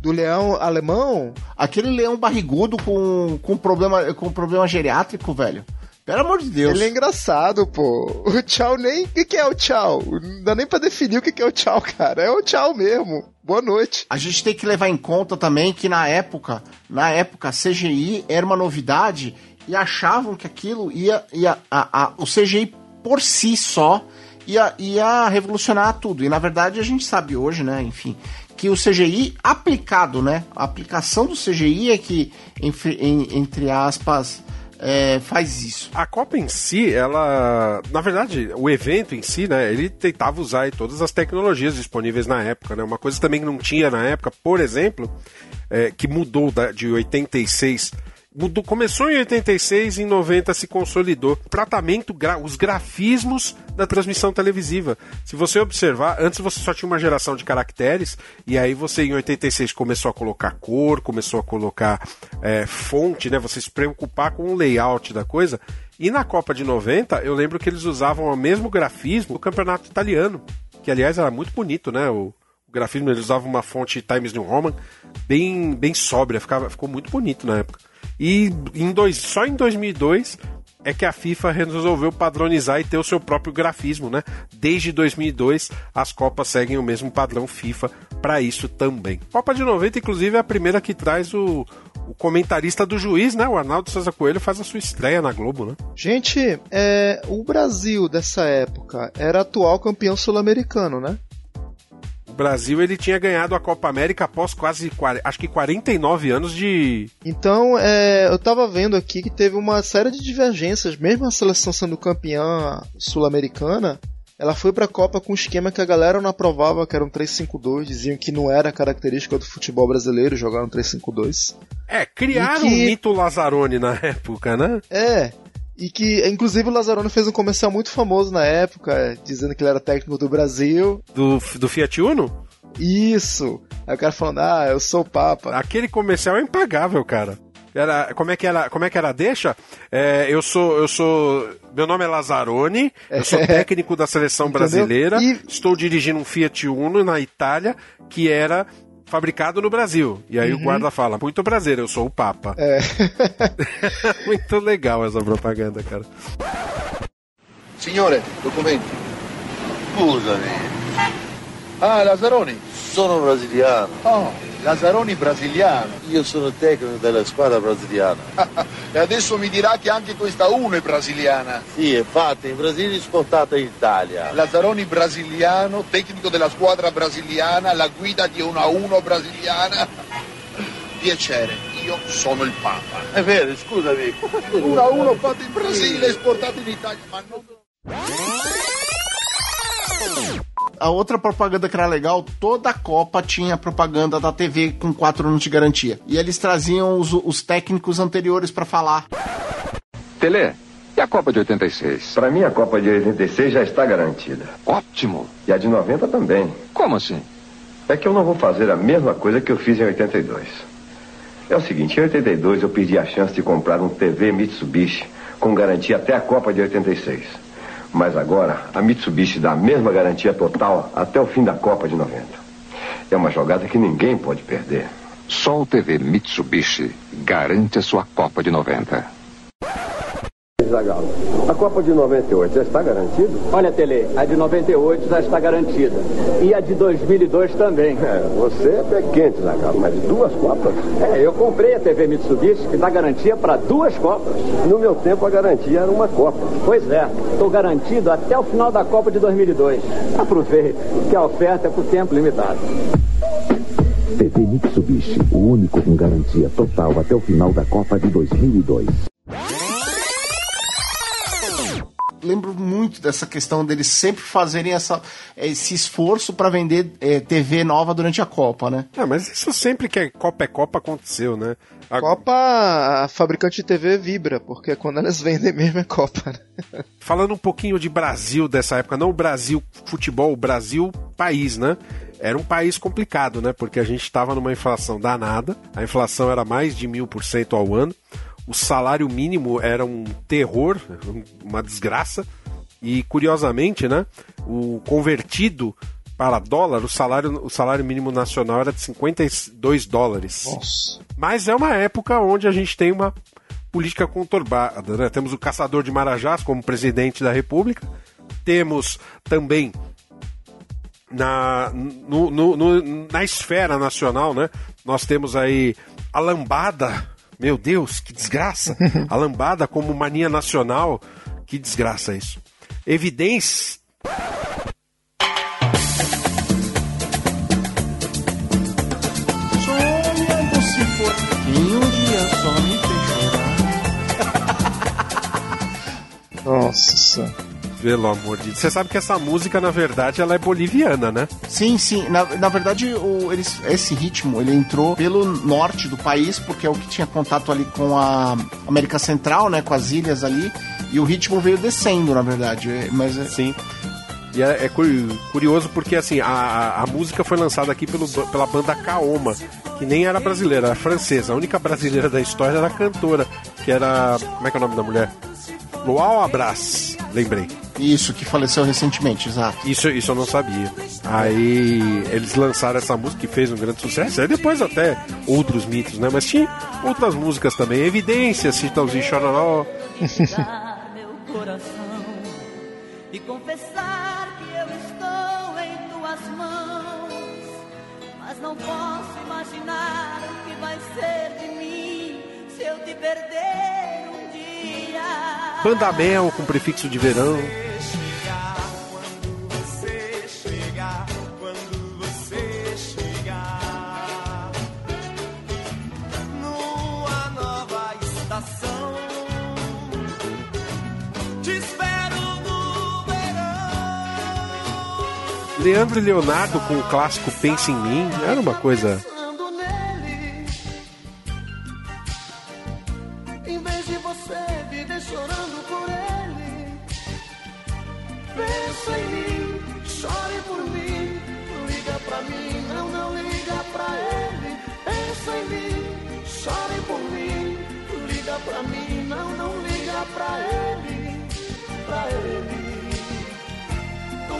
do leão alemão? Aquele leão barrigudo com, com, problema, com problema geriátrico, velho. Pelo amor de Deus. Ele é engraçado, pô. O tchau nem. O que, que é o tchau? Não dá nem pra definir o que, que é o tchau, cara. É o tchau mesmo. Boa noite. A gente tem que levar em conta também que na época, na época, CGI era uma novidade e achavam que aquilo ia. ia a, a, o CGI por si só ia, ia revolucionar tudo. E na verdade a gente sabe hoje, né, enfim, que o CGI aplicado, né? A aplicação do CGI é que, entre, aspas, é, faz isso. A Copa em si, ela. Na verdade, o evento em si, né? Ele tentava usar todas as tecnologias disponíveis na época, né? Uma coisa também que não tinha na época, por exemplo, é, que mudou da, de 86 mudou, começou em 86 e em 90 se consolidou. O tratamento, gra, os grafismos da transmissão televisiva. Se você observar, antes você só tinha uma geração de caracteres, e aí você em 86 começou a colocar cor, começou a colocar é, fonte, né? Você se preocupar com o layout da coisa. E na Copa de 90, eu lembro que eles usavam o mesmo grafismo do campeonato italiano, que aliás era muito bonito, né? O, grafismo, eles usavam uma fonte Times New Roman bem, bem sóbria, ficava, ficou muito bonito na época. E em dois, só em 2002 é que a FIFA resolveu padronizar e ter o seu próprio grafismo, né? Desde 2002 as Copas seguem o mesmo padrão FIFA para isso também. Copa de 90, inclusive, é a primeira que traz o, o comentarista do juiz, né? O Arnaldo César Coelho faz a sua estreia na Globo, né? Gente, é, o Brasil dessa época era atual campeão sul-americano, né? O Brasil ele tinha ganhado a Copa América após quase, acho que 49 anos de. Então, é, eu tava vendo aqui que teve uma série de divergências, mesmo a seleção sendo campeã sul-americana, ela foi pra Copa com um esquema que a galera não aprovava, que era um 3-5-2, diziam que não era característica do futebol brasileiro jogar um 3-5-2. É, criaram que... o mito Lazzaroni na época, né? É, e que, inclusive, o Lazzaroni fez um comercial muito famoso na época, dizendo que ele era técnico do Brasil. Do, do Fiat Uno? Isso! Aí o cara falando, ah, eu sou o Papa. Aquele comercial é impagável, cara. Era, como é que era, como é que era deixa? É, eu sou, eu sou, meu nome é Lazzaroni, eu sou técnico da seleção brasileira, e... estou dirigindo um Fiat Uno na Itália que era fabricado no Brasil. E aí uhum. o guarda fala: Muito prazer, eu sou o Papa. É. Muito legal essa propaganda, cara. Signore, documenti. Scusami. Ah, Lazzaroni. Sono brasiliano. Oh, Lazzaroni brasiliano. Io sono tecnico della squadra brasiliana. e adesso mi dirà che anche questa 1 è brasiliana. Sì, è fatta in Brasile e esportata in Italia. Lazzaroni brasiliano, tecnico della squadra brasiliana, la guida di una 1 brasiliana. Piacere, io sono il Papa. È vero, scusami. Una 1 fatta in Brasile, esportata in Italia, ma non... a outra propaganda que era legal, toda a Copa tinha propaganda da TV com 4 anos de garantia. E eles traziam os, os técnicos anteriores para falar. Tele, e a Copa de 86? Para mim, a Copa de 86 já está garantida. Ótimo. E a de 90 também. Como assim? É que eu não vou fazer a mesma coisa que eu fiz em 82. É o seguinte, em 82 eu perdi a chance de comprar um TV Mitsubishi com garantia até a Copa de 86. Mas agora, a Mitsubishi dá a mesma garantia total até o fim da Copa de 90. É uma jogada que ninguém pode perder. Só o TV Mitsubishi garante a sua Copa de 90. Zagalo. A Copa de 98 já está garantida? Olha, Tele, a de 98 já está garantida. E a de 2002 também. É, você é pé quente, Zagalo, mas duas Copas? É, eu comprei a TV Mitsubishi que dá garantia para duas Copas. No meu tempo a garantia era uma Copa. Pois é, estou garantido até o final da Copa de 2002. Aproveite, que a oferta é por tempo limitado. TV Mitsubishi, o único com garantia total até o final da Copa de 2002 lembro muito dessa questão deles sempre fazerem essa, esse esforço para vender é, TV nova durante a Copa, né? É, mas isso sempre que é Copa é Copa aconteceu, né? A Copa, a fabricante de TV vibra, porque quando elas vendem mesmo é Copa. Né? Falando um pouquinho de Brasil dessa época, não o Brasil futebol, o Brasil país, né? Era um país complicado, né? Porque a gente estava numa inflação danada, a inflação era mais de mil por cento ao ano o salário mínimo era um terror, uma desgraça. E curiosamente, né, o convertido para dólar, o salário, o salário mínimo nacional era de 52 dólares. Nossa. Mas é uma época onde a gente tem uma política conturbada. Né? Temos o caçador de Marajás como presidente da República, temos também na, no, no, no, na esfera nacional, né? Nós temos aí a lambada meu Deus, que desgraça! A lambada como mania nacional, que desgraça isso. Evidência. Sonhando se for um dia só me fez chorar. Nossa. Pelo amor de Deus. Você sabe que essa música, na verdade, ela é boliviana, né? Sim, sim. Na, na verdade, o, eles, esse ritmo ele entrou pelo norte do país, porque é o que tinha contato ali com a América Central, né? Com as ilhas ali. E o ritmo veio descendo, na verdade. é- Mas é- Sim. E é, é curi- curioso porque assim, a, a- música foi lançada aqui pelo, pela banda Kaoma, que nem era brasileira, era francesa. A única brasileira da história era a cantora, que era. Como é que é o nome da mulher? Luau Abras, lembrei. Isso, que faleceu recentemente, exato. Isso, isso eu não sabia. Aí eles lançaram essa música que fez um grande sucesso. Aí depois até outros mitos, né? Mas tinha outras músicas também. Evidência, Citãozinho Chororó. meu coração e confessar que eu estou em tuas mãos. Mas não posso imaginar o que vai ser de mim se eu te perder um dia. Bandamel com prefixo de verão. Leandro e Leonardo com o clássico Pensa em Mim. Era uma coisa.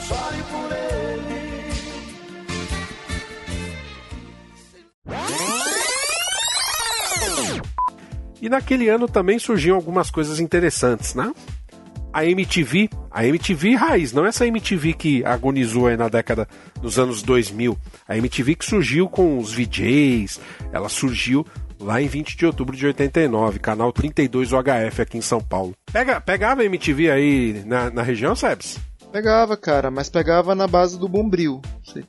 Chore por ele. E naquele ano também surgiam algumas coisas interessantes, né? A MTV, a MTV raiz, não essa MTV que agonizou aí na década dos anos 2000. A MTV que surgiu com os VJs, ela surgiu lá em 20 de outubro de 89, canal 32 UHF aqui em São Paulo. Pega, pegava a MTV aí na, na região, Sebs? Pegava, cara, mas pegava na base do bombril.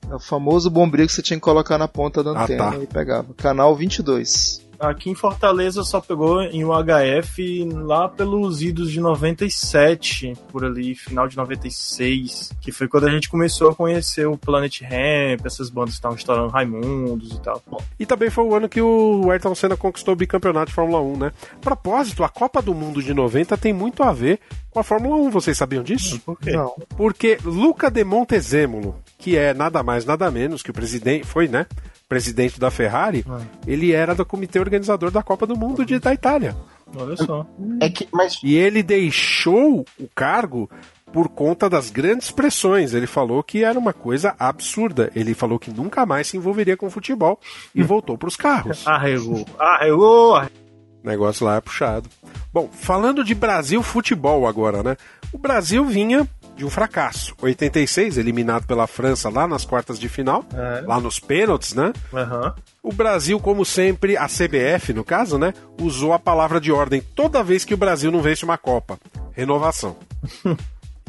É o famoso bombril que você tinha que colocar na ponta da Ah, antena tá. e pegava. Canal 22. Aqui em Fortaleza só pegou em UHF lá pelos idos de 97, por ali, final de 96, que foi quando a gente começou a conhecer o Planet Ramp, essas bandas que estavam estourando Raimundos e tal. E também foi o ano que o Ayrton Senna conquistou o bicampeonato de Fórmula 1, né? Propósito, a Copa do Mundo de 90 tem muito a ver com a Fórmula 1, vocês sabiam disso? Por quê? Não. Porque Luca de Montezemolo, que é nada mais nada menos que o presidente, foi, né? Presidente da Ferrari, ele era do comitê organizador da Copa do Mundo de, da Itália. Olha só. É que, mas E ele deixou o cargo por conta das grandes pressões. Ele falou que era uma coisa absurda. Ele falou que nunca mais se envolveria com futebol e voltou para os carros. Arregou, arregou, arregou. O negócio lá é puxado. Bom, falando de Brasil futebol agora, né? O Brasil vinha de um fracasso. 86, eliminado pela França lá nas quartas de final, É. lá nos pênaltis, né? Aham. O Brasil, como sempre, a CBF, no caso, né? Usou a palavra de ordem toda vez que o Brasil não vence uma Copa. Renovação.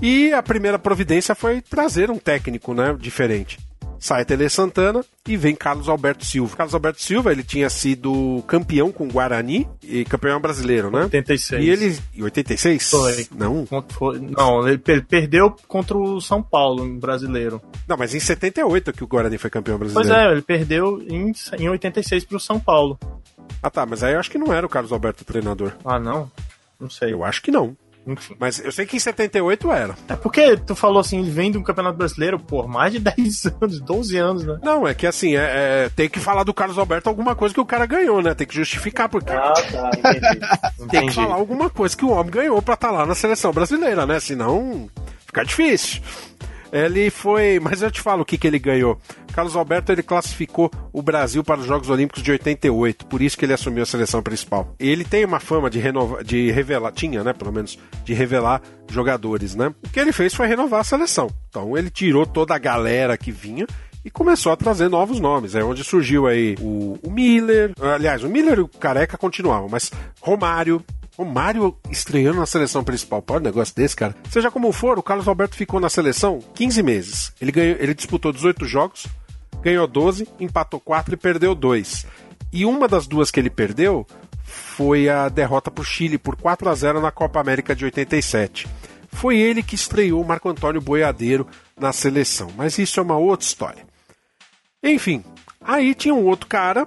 e a primeira providência foi trazer um técnico, né? Diferente. Sai Tele Santana e vem Carlos Alberto Silva. Carlos Alberto Silva, ele tinha sido campeão com o Guarani e campeão brasileiro, né? 86. E ele. Em 86? Foi. Não. Foi- Não, ele per- perdeu contra o São Paulo, um brasileiro. Não, mas em 78 que o Guarani foi campeão Pois brasileiro. é, ele perdeu em, em 86 pro São Paulo. Ah tá, mas aí eu acho que não era o Carlos Alberto o treinador. Ah, não? Não sei. Eu acho que não. Enfim. Mas eu sei que em 78 era. É porque tu falou assim, ele vem de um campeonato brasileiro por mais de 10 anos, 12 anos, né? Não, é que assim, é, é- tem que falar do Carlos Alberto alguma coisa que o cara ganhou, né? Tem que justificar, porque Ah, tá, entendi. tem que Entendi. falar alguma coisa que o homem ganhou pra estar lá na seleção brasileira, né? Senão fica difícil. Ele foi. Mas eu te falo o que, que ele ganhou. Carlos Alberto ele classificou o Brasil para os Jogos Olímpicos de 88, por isso que ele assumiu a seleção principal. Ele tem uma fama de, renova, de revelar, tinha, né, pelo menos, de revelar jogadores, né? O que ele fez foi renovar a seleção. Então ele tirou toda a galera que vinha e começou a trazer novos nomes. É onde surgiu aí o, o Miller. Aliás, o Miller e o Careca continuavam, mas Romário. Romário estreando na seleção principal. Pode um negócio desse, cara. Seja como for, o Carlos Alberto ficou na seleção 15 meses. Ele, ganhou, ele disputou 18 jogos, ganhou 12, empatou 4 e perdeu 2. E uma das duas que ele perdeu foi a derrota para o Chile por 4 a 0 na Copa América de 87. foi ele que estreou o Marco Antônio Boiadeiro na seleção. Mas isso é uma outra história. Enfim, aí tinha um outro cara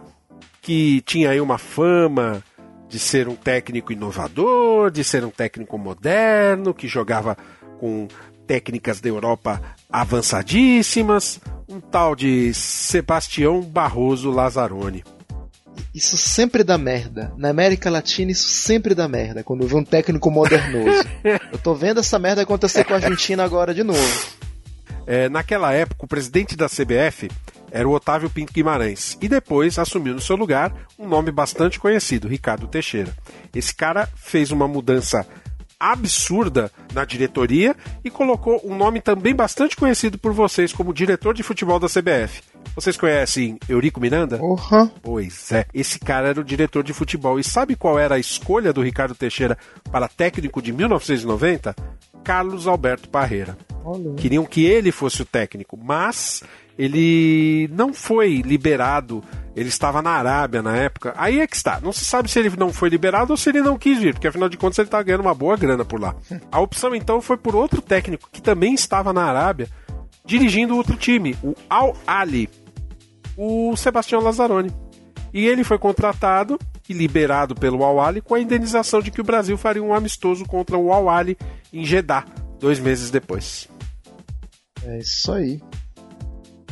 que tinha aí uma fama de ser um técnico inovador, de ser um técnico moderno, que jogava com técnicas da Europa avançadíssimas, um tal de Sebastião Barroso Lazzaroni. Isso sempre dá merda. Na América Latina, isso sempre dá merda. Quando vê um técnico modernoso. Eu tô vendo essa merda acontecer com a Argentina agora de novo. É, naquela época, o presidente da CBF era o Otávio Pinto Guimarães e depois assumiu no seu lugar um nome bastante conhecido, Ricardo Teixeira. Esse cara fez uma mudança absurda na diretoria e colocou um nome também bastante conhecido por vocês como diretor de futebol da CBF. Vocês conhecem Eurico Miranda? Uhum. Pois é, esse cara era o diretor de futebol. E sabe qual era a escolha do Ricardo Teixeira para técnico de 1990? Carlos Alberto Parreira. Olha. Queriam que ele fosse o técnico, mas ele não foi liberado. Ele estava na Arábia na época. Aí é que está. Não se sabe se ele não foi liberado ou se ele não quis vir, porque afinal de contas ele estava ganhando uma boa grana por lá. A opção então foi por outro técnico que também estava na Arábia, dirigindo outro time, o Al Ali, o Sebastião Lazzaroni. E ele foi contratado e liberado pelo Al Ali com a indenização de que o Brasil faria um amistoso contra o Al Ali em Jeddah, dois meses depois. É isso aí.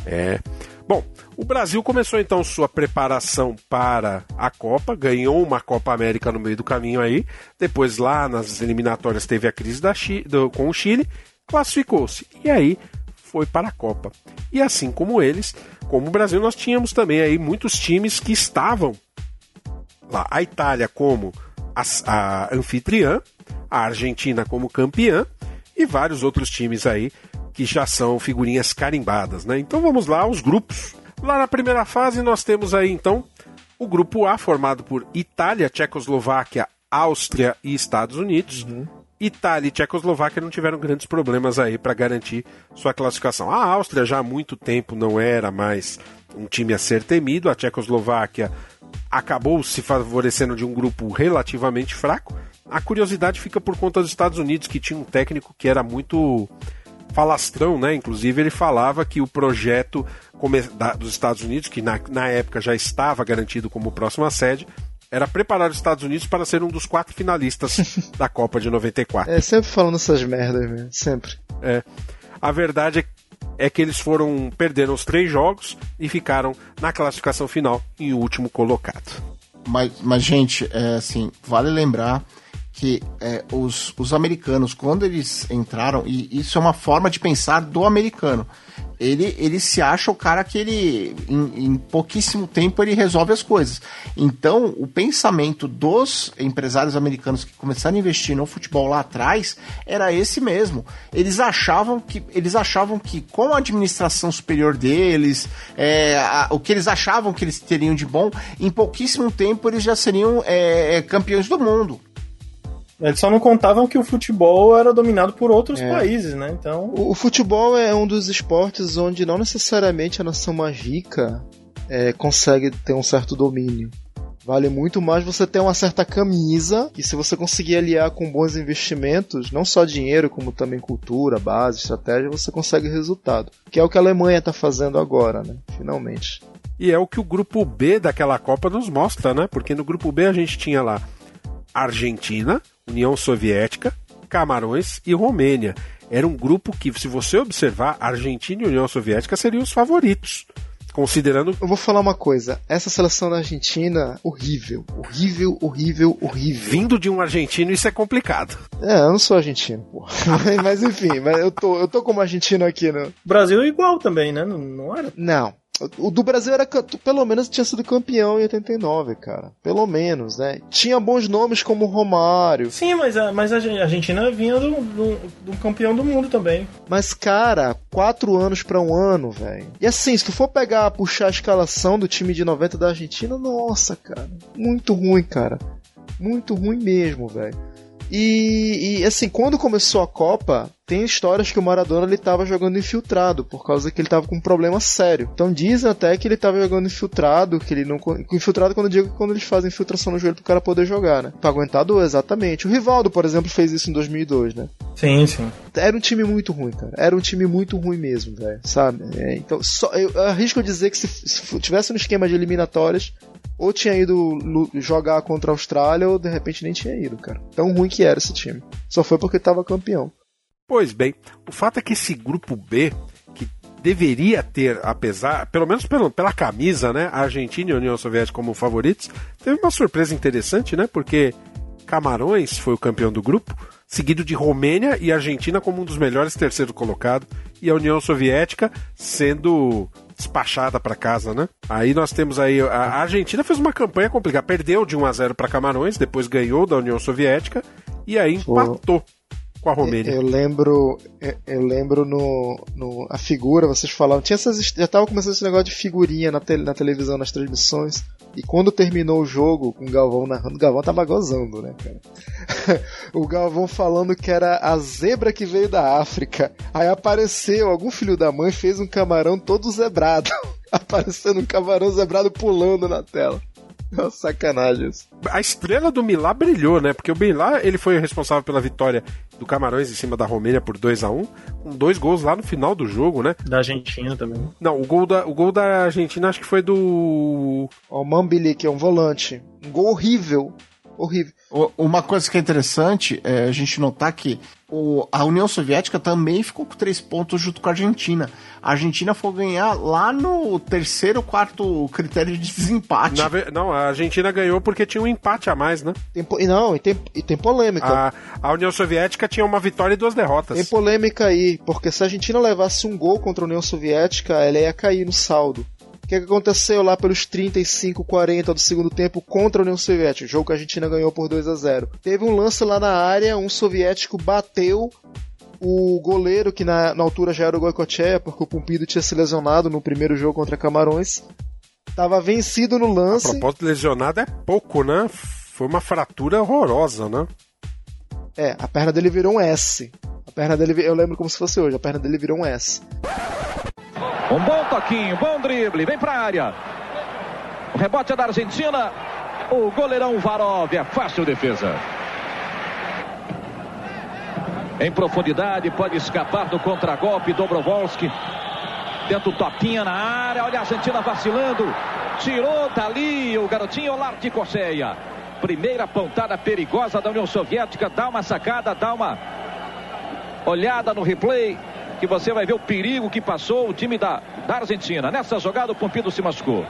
É. Bom, o Brasil começou então sua preparação para a Copa, ganhou uma Copa América no meio do caminho aí. Depois, lá nas eliminatórias, teve a crise da Chi do, com o Chile, classificou-se. E aí foi para a Copa. E assim como eles, como o Brasil, nós tínhamos também aí muitos times que estavam lá. A Itália como a, a anfitriã, a Argentina como campeã e vários outros times aí que já são figurinhas carimbadas, né? Então vamos lá aos grupos. Lá na primeira fase nós temos aí então o grupo A formado por Itália, Tchecoslováquia, Áustria e Estados Unidos. Itália e Tchecoslováquia não tiveram grandes problemas aí para garantir sua classificação. A Áustria já há muito tempo não era mais um time a ser temido. A Tchecoslováquia acabou se favorecendo de um grupo relativamente fraco. A curiosidade fica por conta dos Estados Unidos, que tinha um técnico que era muito falastrão, né? Inclusive ele falava que o projeto dos Estados Unidos, que na, na época já estava garantido como próxima sede, era preparar os Estados Unidos para ser um dos quatro finalistas da Copa de 94. É, sempre falando essas merdas mesmo, sempre. É. A verdade é que eles foram perderam os três jogos e ficaram na classificação final em último colocado. Mas, mas gente, é, assim, vale lembrar que é, os, os americanos, quando eles entraram, e isso é uma forma de pensar do americano, ele, ele se acha o cara que ele, em, em, pouquíssimo tempo, ele resolve as coisas. Então, o pensamento dos empresários americanos que começaram a investir no futebol lá atrás era esse mesmo. Eles achavam que, eles achavam que com a administração superior deles, é, a, o que eles achavam que eles teriam de bom, em pouquíssimo tempo eles já seriam é, campeões do mundo. Eles só não contavam que o futebol era dominado por outros É. países, né? Então. O, o futebol é um dos esportes onde não necessariamente a nação mais rica é, consegue ter um certo domínio. Vale muito mais você ter uma certa camisa que se você conseguir aliar com bons investimentos, não só dinheiro, como também cultura, base, estratégia, você consegue resultado. Que é o que a Alemanha está fazendo agora, né? Finalmente. E é o que o grupo B daquela Copa nos mostra, né? Porque no grupo B a gente tinha lá Argentina, União Soviética, Camarões e Romênia. Era um grupo que, se você observar, Argentina e União Soviética seriam os favoritos. Considerando. Eu vou falar uma coisa. Essa seleção da Argentina, horrível. Horrível, horrível, horrível. Vindo de um argentino, isso é complicado. É, eu não sou argentino, porra. mas enfim, mas eu tô, eu tô como argentino aqui, né? Brasil é igual também, né? Não, não era? Não. O do Brasil era pelo menos tinha sido campeão em 89, cara. Pelo menos, né? Tinha bons nomes como Romário. Sim, mas a, mas a Argentina vinha do, do, do campeão do mundo também. Mas, cara, quatro anos pra um ano, velho. E assim, se tu for pegar, puxar a escalação do time de 90 da Argentina, nossa, cara. Muito ruim, cara. Muito ruim mesmo, velho. E, e, assim, quando começou a Copa, tem histórias que o Maradona ele tava jogando infiltrado, por causa que ele tava com um problema sério. Então dizem até que ele tava jogando infiltrado, que ele não. Infiltrado quando eu digo quando eles fazem infiltração no joelho pro cara poder jogar, né? Pra aguentar dor, exatamente. O Rivaldo, por exemplo, fez isso em 2002, né? Sim, sim. Era um time muito ruim, cara. Era um time muito ruim mesmo, velho. Sabe? É, então, só, eu arrisco dizer que se, se tivesse um esquema de eliminatórias, ou tinha ido jogar contra a Austrália, ou de repente nem tinha ido, cara. Tão ruim que era esse time. Só foi porque tava campeão. Pois bem, o fato é que esse grupo B, que deveria ter, apesar, pelo menos pelo, pela camisa, né, a Argentina e a União Soviética como favoritos, teve uma surpresa interessante, né, porque Camarões foi o campeão do grupo, seguido de Romênia e Argentina como um dos melhores terceiro colocado, e a União Soviética sendo despachada para casa, né? Aí nós temos aí a Argentina fez uma campanha complicada, perdeu de 1 a 0 para Camarões, depois ganhou da União Soviética e aí empatou com a Romênia. Eu lembro, eu lembro no, no a figura, vocês falavam, tinha essas, já tava começando esse negócio de figurinha na, te, na televisão, nas transmissões. E quando terminou o jogo, com o Galvão narrando, o Galvão tava gozando, né, cara? o Galvão falando que era a zebra que veio da África. Aí apareceu, algum filho da mãe fez um camarão todo zebrado. Aparecendo um camarão zebrado pulando na tela. Sacanagem. A estrela do Milá brilhou, né? Porque o Milá ele foi responsável pela vitória do Camarões em cima da Romênia por 2 a 1 com dois gols lá no final do jogo, né? Da Argentina também. Não, o gol da, o gol da Argentina acho que foi do. O Mambili, que é um volante. Um gol horrível. Horrível. Uma coisa que é interessante é a gente notar que o, a União Soviética também ficou com três pontos junto com a Argentina. A Argentina foi ganhar lá no terceiro, quarto critério de desempate. Na, não, a Argentina ganhou porque tinha um empate a mais, né? Tem, não, e tem, e tem polêmica. A, a, União Soviética tinha uma vitória e duas derrotas. Tem polêmica aí, porque se a Argentina levasse um gol contra a União Soviética, ela ia cair no saldo. O que, que, aconteceu lá pelos 35, 40 do segundo tempo contra a União Soviética? Jogo que a Argentina ganhou por 2 a 0 Teve um lance lá na área, um soviético bateu o goleiro, que na, na altura já era o Goicoechea, porque o Pumpido tinha se lesionado no primeiro jogo contra Camarões. Tava vencido no lance. A propósito, lesionado é pouco, né? Foi uma fratura horrorosa, né? É, a perna dele virou um S. A perna dele, eu lembro como se fosse hoje, a perna dele virou um S. Um bom toquinho, bom drible, vem pra área. O rebote é da Argentina. O goleirão Varov é fácil defesa. Em profundidade, pode escapar do contragolpe Dobrovolski. Tenta o topinha na área, olha a Argentina vacilando. Tirou dali o garotinho Olarte Corseia. Primeira pontada perigosa da União Soviética. Dá uma sacada, dá uma olhada no replay que você vai ver o perigo que passou o time da, da Argentina. Nessa jogada, o Pompido se machucou.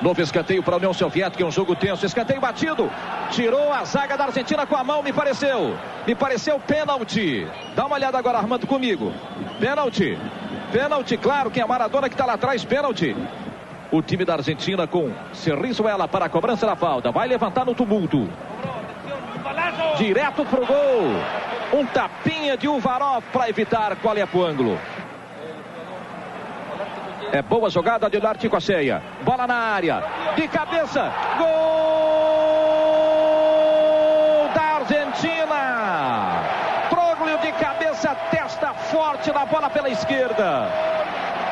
Novo escanteio para a União Soviética, é um jogo tenso. Escanteio batido. Tirou a zaga da Argentina com a mão, me pareceu. Me pareceu pênalti. Dá uma olhada agora, Armando, comigo. Pênalti. Pênalti, claro, quem é Maradona que está lá atrás, pênalti. O time da Argentina com ela para a cobrança da falta. Vai levantar no tumulto. Direto pro gol. Um tapinha de Uvarov para evitar qual é o ângulo. É boa jogada de Larte Cocheia. Bola na área. De cabeça. Gol da Argentina. Troglio de cabeça, testa forte na bola pela esquerda.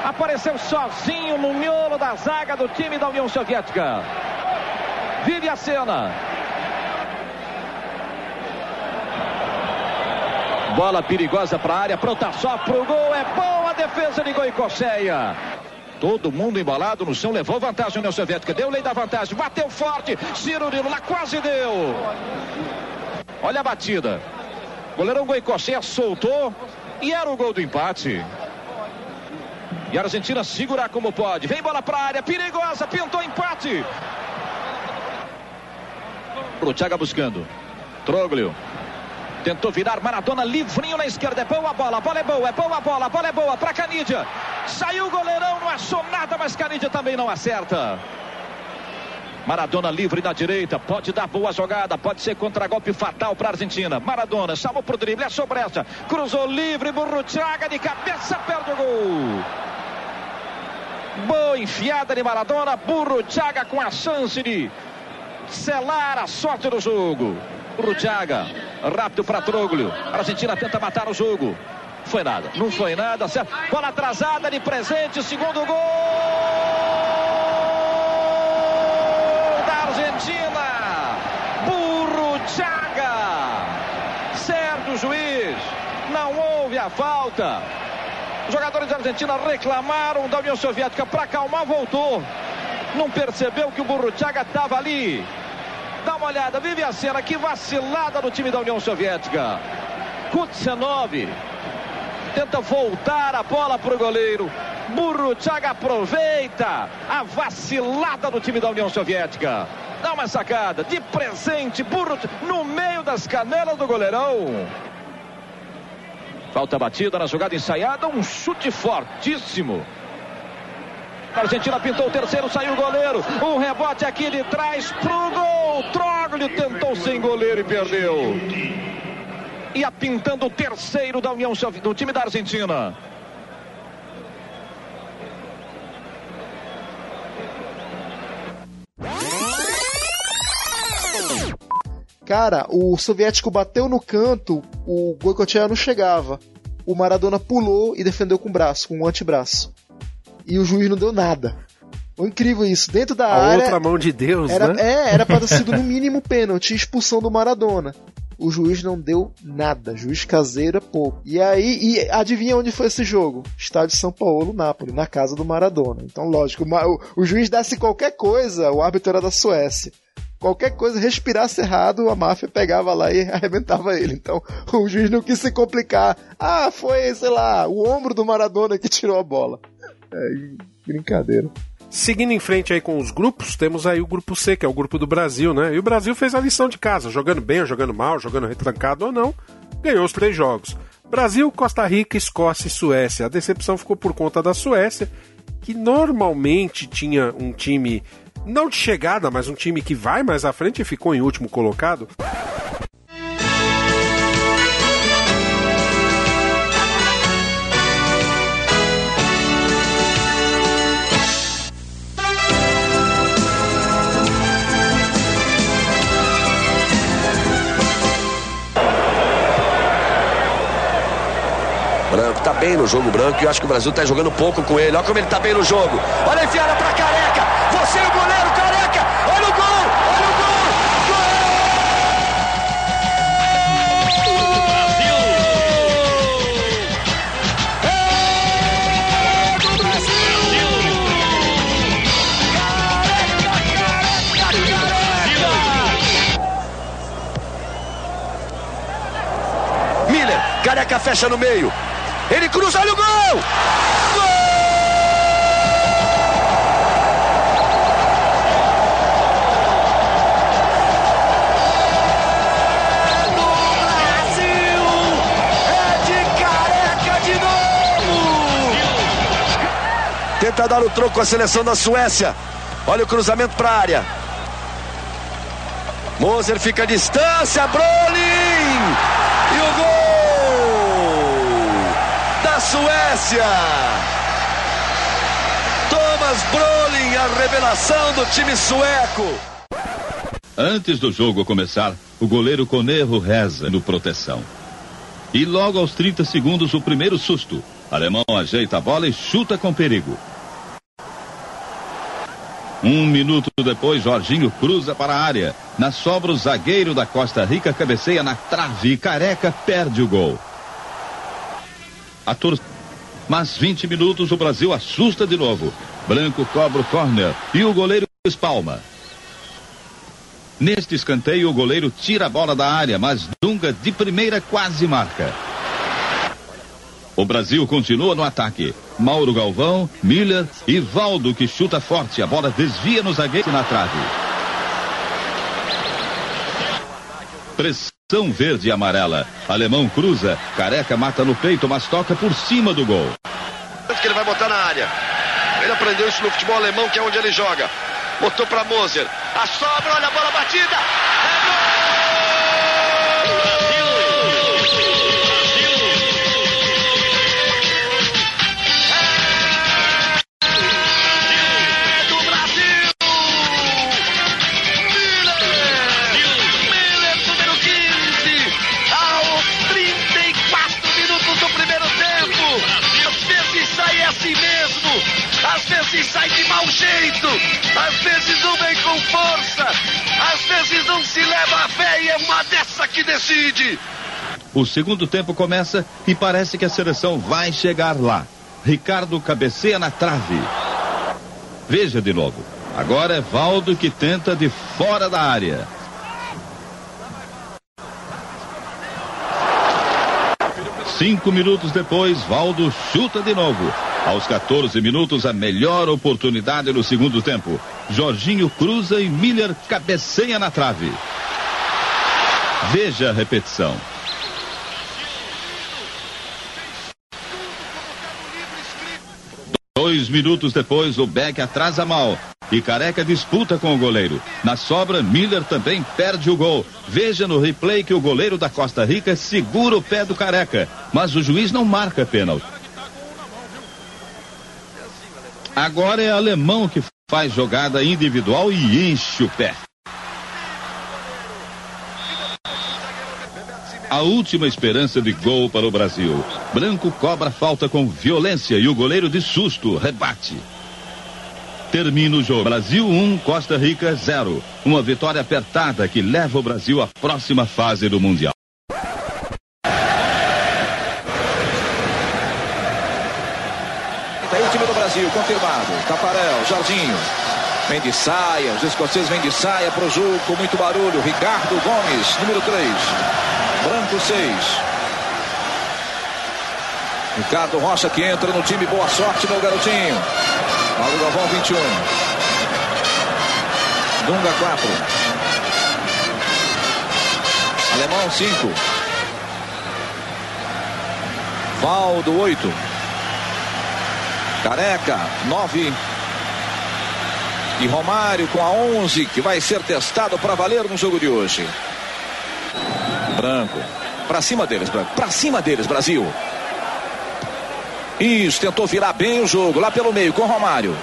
Apareceu sozinho no miolo da zaga do time da União Soviética. Vive a cena. Bola perigosa para a área, pronta só pro gol. É boa a defesa de Goicocheia. Todo mundo embalado no chão, levou vantagem União Soviética. Deu lei da vantagem, bateu forte. Cirurino lá quase deu. Olha a batida. Goleirão Goicocheia soltou e era o gol do empate. E a Argentina segurar como pode. Vem bola para a área, perigosa, pintou empate. Pro Thiago buscando. Troglio. Tentou virar Maradona livrinho na esquerda. É boa a bola, a bola é boa, é boa a bola, a bola é boa para Canidia. Saiu o goleirão, não achou nada, mas Canidia também não acerta. Maradona livre na direita, pode dar boa jogada, pode ser contra-golpe fatal para a Argentina. Maradona chamou pro drible, é sobre essa, cruzou livre, Burruchaga de cabeça, perde o gol. Boa enfiada de Maradona, Burruchaga com a chance de selar a sorte do jogo. Burruchaga Rápido para Troglio. A Argentina tenta matar o jogo. Foi nada. Não foi nada. Certo. Bola atrasada de presente. Segundo gol da Argentina. Burro Chaga. Certo juiz. Não houve a falta. Os jogadores da Argentina reclamaram da União Soviética para acalmar, voltou. Não percebeu que o Burro Chaga estava ali. Dá uma olhada, vive a cena, que vacilada do time da União Soviética. Kutsenov tenta voltar a bola para o goleiro. Burro Chaga aproveita a vacilada do time da União Soviética. Dá uma sacada de presente, Burro no meio das canelas do goleirão. Falta batida na jogada ensaiada, um chute fortíssimo. A Argentina pintou o terceiro, saiu o goleiro. Um rebote aqui de trás pro gol. Troglio tentou sem goleiro e perdeu. Ia pintando o terceiro da União do time da Argentina. Cara, o soviético bateu no canto, o Goicoechea não chegava. O Maradona pulou e defendeu com o braço, com o antebraço. E o juiz não deu nada. Foi incrível isso. Dentro da A área. outra mão de Deus, era, né? É, era pra ter sido no mínimo pênalti expulsão do Maradona. O juiz não deu nada. Juiz caseiro é pouco. E aí, e adivinha onde foi esse jogo? Estádio São Paulo, Nápoles, na casa do Maradona. Então, lógico, o, o, o juiz desse qualquer coisa, o árbitro era da Suécia. Qualquer coisa, respirasse errado, a máfia pegava lá e arrebentava ele. Então, o juiz não quis se complicar. Ah, foi, sei lá, o ombro do Maradona que tirou a bola. É, brincadeira. Seguindo em frente aí com os grupos, temos aí o grupo C, que é o grupo do Brasil, né? E o Brasil fez a lição de casa, jogando bem ou jogando mal, jogando retrancado ou não, ganhou os três jogos. Brasil, Costa Rica, Escócia e Suécia. A decepção ficou por conta da Suécia, que normalmente tinha um time não de chegada, mas um time que vai mais à frente e ficou em último colocado. Branco tá bem no jogo branco e eu acho que o Brasil tá jogando pouco com ele. Olha como ele tá bem no jogo. Olha a enfiada pra careca. Você é o goleiro, careca. Olha o gol. Olha o gol. Miller, careca fecha no meio. Ele cruza, olha o gol! Tenta dar o troco a seleção da Suécia. Olha o cruzamento para a área. Moser fica à distância. Brolin! Suécia. Thomas Brolin, a revelação do time sueco. Antes do jogo começar, o goleiro Conerro reza no proteção. E logo aos 30 segundos, o primeiro susto. Alemão ajeita a bola e chuta com perigo. Um minuto depois, Jorginho cruza para a área. Na sobra, o zagueiro da Costa Rica cabeceia na trave e careca perde o gol. A tor... Mas 20 minutos o Brasil assusta de novo. Branco cobra o corner e o goleiro espalma. Neste escanteio, o goleiro tira a bola da área, mas Dunga de primeira quase marca. O Brasil continua no ataque. Mauro Galvão, Miller e Valdo que chuta forte. A bola desvia no zagueiro na trave. Pressão verde e amarela. Alemão cruza. Careca mata no peito, mas toca por cima do gol. que ele vai botar na área. Ele aprendeu isso no futebol alemão, que é onde ele joga. Botou para Moser. A sobra, olha a bola batida. Jeito. Às vezes não vem com força, às vezes não se leva a fé e é uma dessa que decide. O segundo tempo começa e parece que a seleção vai chegar lá. Ricardo cabeceia na trave. Veja de novo. Agora é Valdo que tenta de fora da área. Cinco minutos depois, Valdo chuta de novo. Aos 14 minutos, a melhor oportunidade no segundo tempo. Jorginho cruza e Miller cabeceia na trave. Veja a repetição. Dois minutos depois, o Beck atrasa mal. E Careca disputa com o goleiro. Na sobra, Miller também perde o gol. Veja no replay que o goleiro da Costa Rica segura o pé do Careca. Mas o juiz não marca pênalti. Agora é alemão que faz jogada individual e enche o pé. A última esperança de gol para o Brasil. Branco cobra falta com violência e o goleiro de susto rebate. Termina o jogo. Brasil 1, Costa Rica 0. Uma vitória apertada que leva o Brasil à próxima fase do Mundial. Tá aí o time do Brasil, confirmado. Tafarel, Jorginho. Vem de saia, os escoceses vêm de saia pro jogo com muito barulho. Ricardo Gomes, número 3. Branco 6. Ricardo Rocha que entra no time. Boa sorte, meu garotinho. Paulo Galvão 21. Dunga 4. Alemão 5. Valdo 8. Careca 9. E Romário com a 11 que vai ser testado para valer no jogo de hoje. Branco. Para cima deles, Branco. Para cima deles, Brasil. Isso, tentou virar bem o jogo, lá pelo meio, com Romário.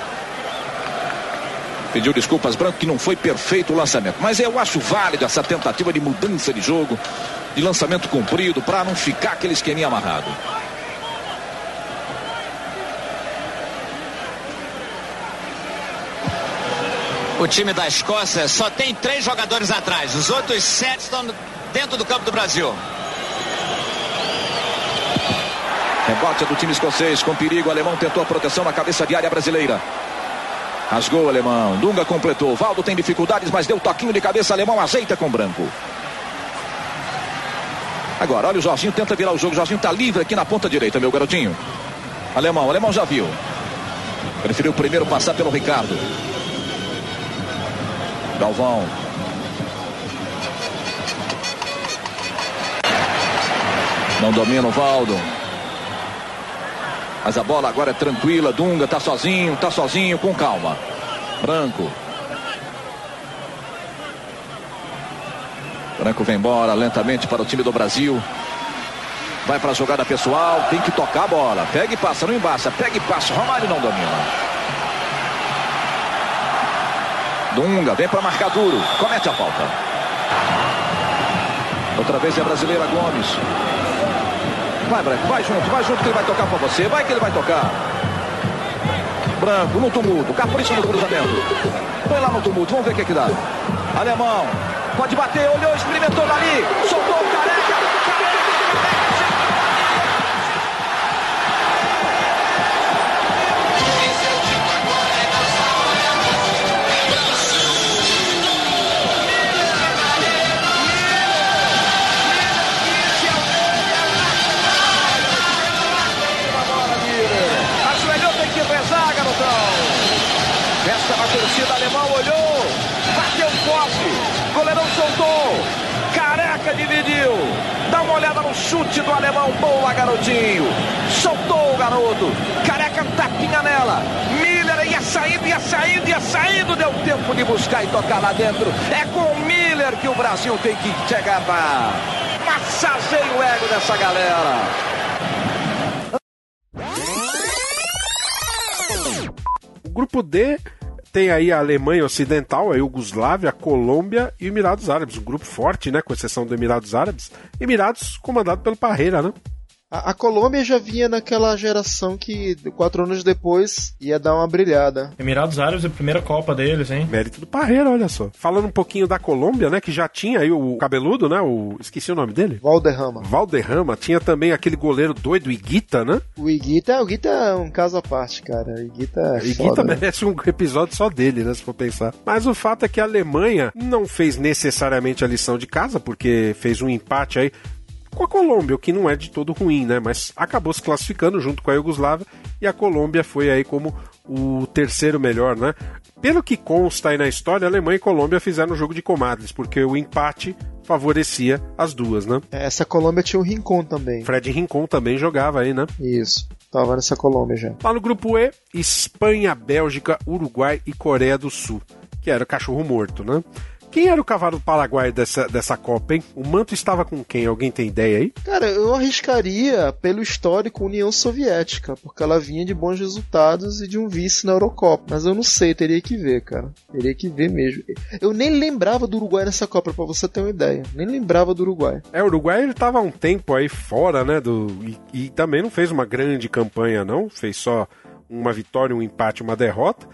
Pediu desculpas, Branco, que não foi perfeito o lançamento. Mas eu acho válido essa tentativa de mudança de jogo, de lançamento comprido, para não ficar aquele esqueminha amarrado. O time da Escócia só tem três jogadores atrás. Os outros sete estão dentro do campo do Brasil. Rebote do time escocês com perigo. O alemão tentou a proteção na cabeça de área brasileira. Rasgou o alemão. Dunga completou. Valdo tem dificuldades, mas deu toquinho de cabeça. Alemão ajeita com branco. Agora, olha o Jorginho, tenta virar o jogo. O Jorginho está livre aqui na ponta direita, meu garotinho. Alemão, alemão já viu. Preferiu primeiro passar pelo Ricardo. Galvão. Não domina o Valdo. Mas a bola agora é tranquila. Dunga tá sozinho, tá sozinho, com calma. Branco. Branco vem embora lentamente para o time do Brasil. Vai para a jogada pessoal. Tem que tocar a bola. Pega e passa, não embaça. Pega e passa. Romário não domina. Dunga vem para marcar duro. Comete a falta. Outra vez é a brasileira Gomes. Vai, Branco, vai junto, vai junto que ele vai tocar para você. Vai que ele vai tocar. Branco no tumulto, capricha no cruzamento. Põe lá no tumulto, vamos ver o que, é que dá. Alemão, pode bater, olhou, experimentou dali, soltou o careca. Goleirão soltou, careca dividiu. Dá uma olhada no chute do alemão, boa garotinho. Soltou o garoto, careca um tapinha nela. Miller ia saindo, ia saindo, ia saindo, deu tempo de buscar e tocar lá dentro. É com o Miller que o Brasil tem que chegar lá. Massageia o ego dessa galera. O grupo D tem aí a Alemanha Ocidental, a Iugoslávia, a Colômbia e Emirados Árabes. Um grupo forte, né? Com exceção do Emirados Árabes. Emirados comandado pelo Parreira, né? A, a Colômbia já vinha naquela geração que quatro anos depois ia dar uma brilhada. Emirados Árabes, a primeira Copa deles, hein? Mérito do Parreira, olha só. Falando um pouquinho da Colômbia, né? Que já tinha aí o cabeludo, né? O. Esqueci o nome dele. Valderrama. Valderrama. Tinha também aquele goleiro doido, Iguita, né? O Iguita, o Iguita é um caso à parte, cara. O Iguita é Iguita foda, né? merece um episódio só dele, né? Se for pensar. Mas o fato é que a Alemanha não fez necessariamente a lição de casa, porque fez um empate aí com a Colômbia, o que não é de todo ruim, né? Mas acabou se classificando junto com a Iugoslávia e a Colômbia foi aí como o terceiro melhor, né? Pelo que consta aí na história, a Alemanha e a Colômbia fizeram um jogo de comadres, porque o empate favorecia as duas, né? Essa Colômbia tinha o Rincon também. Fred Rincon também jogava aí, né? Isso. Tava nessa Colômbia já. Lá no grupo E, Espanha, Bélgica, Uruguai e Coreia do Sul, que era cachorro morto, né? Quem era o cavalo do Paraguai dessa, dessa Copa, hein? O manto estava com quem? Alguém tem ideia aí? Cara, eu arriscaria pelo histórico União Soviética, porque ela vinha de bons resultados e de um vice na Eurocopa. Mas eu não sei, teria que ver, cara. Teria que ver mesmo. Eu nem lembrava do Uruguai nessa Copa, pra você ter uma ideia. Nem lembrava do Uruguai. É, o Uruguai ele tava um tempo aí fora, né? Do, e, e também não fez uma grande campanha, não. Fez só uma vitória, um empate, uma derrota.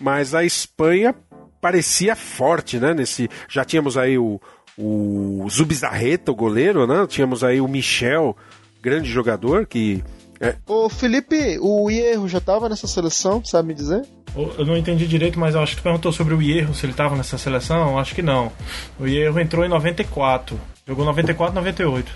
Mas a Espanha parecia forte, né? Nesse, já tínhamos aí o, o Zubizarreta, o goleiro, né? Tínhamos aí o Michel, grande jogador, que. É... Ô Felipe, o Hierro já tava nessa seleção, sabe me dizer? Eu não entendi direito, mas eu acho que tu perguntou sobre o Hierro, se ele tava nessa seleção. Eu acho que não. O Hierro entrou em 94. Jogou 94, 98.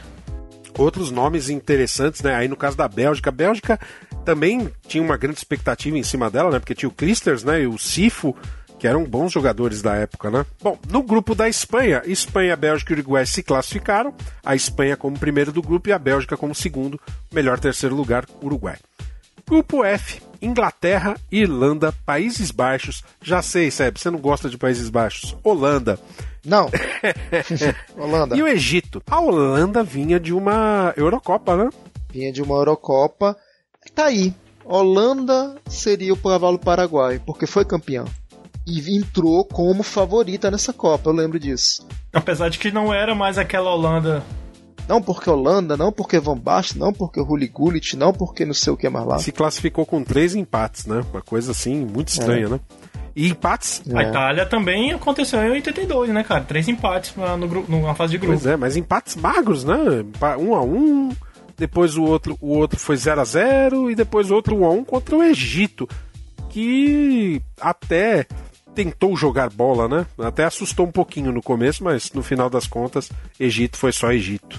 Outros nomes interessantes, né? Aí no caso da Bélgica, a Bélgica também tinha uma grande expectativa em cima dela, né? Porque tinha o Christers, né? E o Sifo, que eram bons jogadores da época, né? Bom, no grupo da Espanha, Espanha, Bélgica e Uruguai se classificaram. A Espanha como primeiro do grupo e a Bélgica como segundo. Melhor terceiro lugar, Uruguai. Grupo F, Inglaterra, Irlanda, Países Baixos. Já sei, Seb, você não gosta de Países Baixos. Holanda. Não. Holanda. E o Egito. A Holanda vinha de uma Eurocopa, né? Vinha de uma Eurocopa. Tá aí. Holanda seria o cavalo paraguai, porque foi campeão e entrou como favorita nessa Copa, eu lembro disso. Apesar de que não era mais aquela Holanda. Não porque Holanda, não porque Van Basten, não porque Rulli Gullit, não porque não sei o que mais lá. Se classificou com três empates, né? Uma coisa assim, muito estranha, é. né? E empates. A Itália também aconteceu em 82, né, cara? Três empates no, no, na fase de grupo. Pois é, mas empates magros, né? Um a um, depois o outro, o outro foi 0 a 0 e depois outro 1 a 1 contra o Egito, que até tentou jogar bola, né? Até assustou um pouquinho no começo, mas no final das contas, Egito foi só Egito.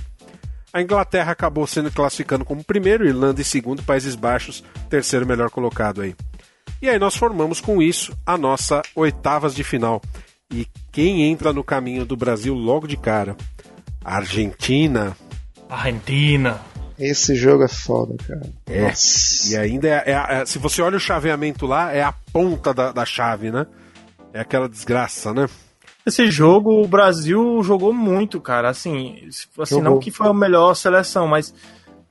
A Inglaterra acabou sendo classificando como primeiro, Irlanda em segundo, Países Baixos, terceiro melhor colocado aí. E aí nós formamos com isso a nossa oitavas de final. E quem entra no caminho do Brasil logo de cara? Argentina. Argentina. Esse jogo é foda, cara. É. Nossa. E ainda é, é, é, Se você olha o chaveamento lá, é a ponta da, da chave, né? É aquela desgraça, né? Esse jogo, o Brasil jogou muito, cara. Assim, assim não que foi a melhor seleção, mas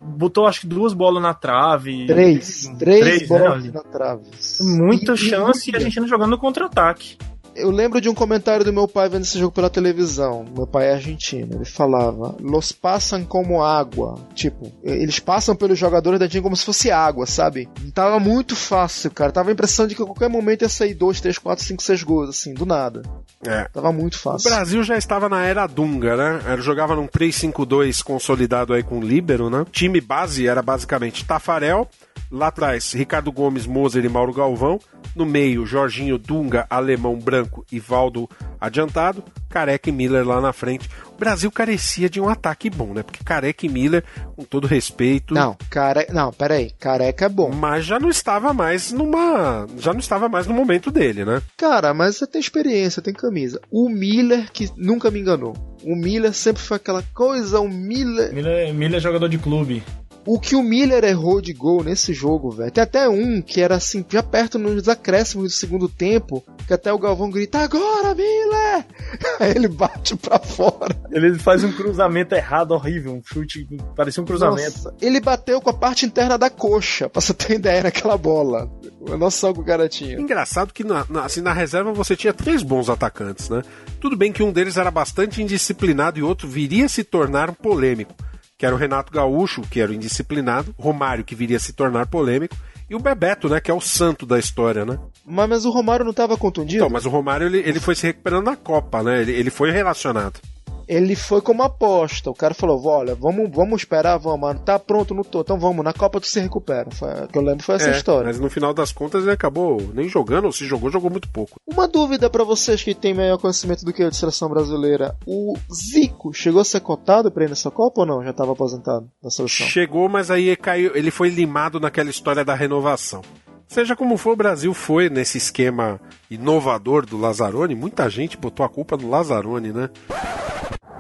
botou acho que duas bolas na trave. Três. Três, três bolas né? na trave. Muita e, chance e a gente não jogando no contra-ataque eu lembro de um comentário do meu pai vendo esse jogo pela televisão. Meu pai é argentino. Ele falava: Los passam como água. Tipo, eles passam pelos jogadores da Argentina como se fosse água, sabe? Tava muito fácil, cara. Tava a impressão de que a qualquer momento ia sair 2, 3, 4, 5, 6 gols, assim, do nada. É. Tava muito fácil. O Brasil já estava na era Dunga, né? Ele jogava num 3-5-2 consolidado aí com o Líbero, né? Time base era basicamente Tafarel. Lá atrás, Ricardo Gomes, Moser e Mauro Galvão. No meio, Jorginho, Dunga, Alemão, Branco e Valdo adiantado. Careca e Miller lá na frente. O Brasil carecia de um ataque bom, né? Porque Careca e Miller, com todo respeito. Não, care... não, peraí. Careca é bom. Mas já não estava mais numa. Já não estava mais no momento dele, né? Cara, mas você tem experiência, tem camisa. O Miller, que nunca me enganou. O Miller sempre foi aquela coisa, o Miller. Miller, Miller é jogador de clube. O que o Miller errou de gol nesse jogo, velho. Tem até um que era assim, já perto nos acréscimos do segundo tempo, que até o Galvão grita: Agora, Miller! Aí ele bate pra fora. Ele faz um cruzamento errado, horrível. Um chute, parecia um cruzamento. Nossa, ele bateu com a parte interna da coxa, pra você ter ideia naquela bola. A noção que o cara tinha. Engraçado que na, na, assim, na reserva você tinha três bons atacantes, né? Tudo bem que um deles era bastante indisciplinado e outro viria a se tornar polêmico que era o Renato Gaúcho, que era o indisciplinado, Romário, que viria a se tornar polêmico, e o Bebeto, né, que é o santo da história, né? Mas, mas o Romário não estava contundido? Então, mas o Romário ele, ele foi se recuperando na Copa, né? Ele, ele foi relacionado ele foi como aposta. O cara falou: olha, vamos, vamos esperar, vamos, mano. Tá pronto, não tô. Então vamos, na Copa tu se recupera. Foi, que eu lembro foi essa é, história. Mas no final das contas ele acabou nem jogando, ou se jogou, jogou muito pouco. Uma dúvida para vocês que têm maior conhecimento do que eu de seleção brasileira: o Zico chegou a ser cotado pra ir nessa Copa ou não? Já tava aposentado da seleção? Chegou, mas aí caiu, ele foi limado naquela história da renovação. Seja como for, o Brasil foi nesse esquema inovador do Lazzaroni. Muita gente botou a culpa no Lazzaroni, né?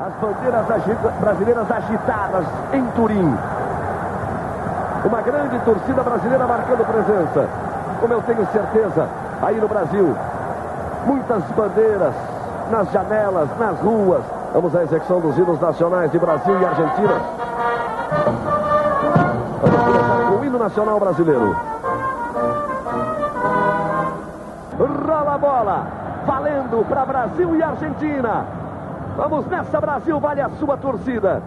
As bandeiras agita brasileiras agitadas em Turim. Uma grande torcida brasileira marcando presença. Como eu tenho certeza, aí no Brasil, muitas bandeiras nas janelas, nas ruas. Vamos à execução dos hinos nacionais de Brasil e Argentina. Vamos começar com o hino nacional brasileiro. Rola a bola, valendo para Brasil e Argentina. Vamos nessa, Brasil, vale a sua torcida.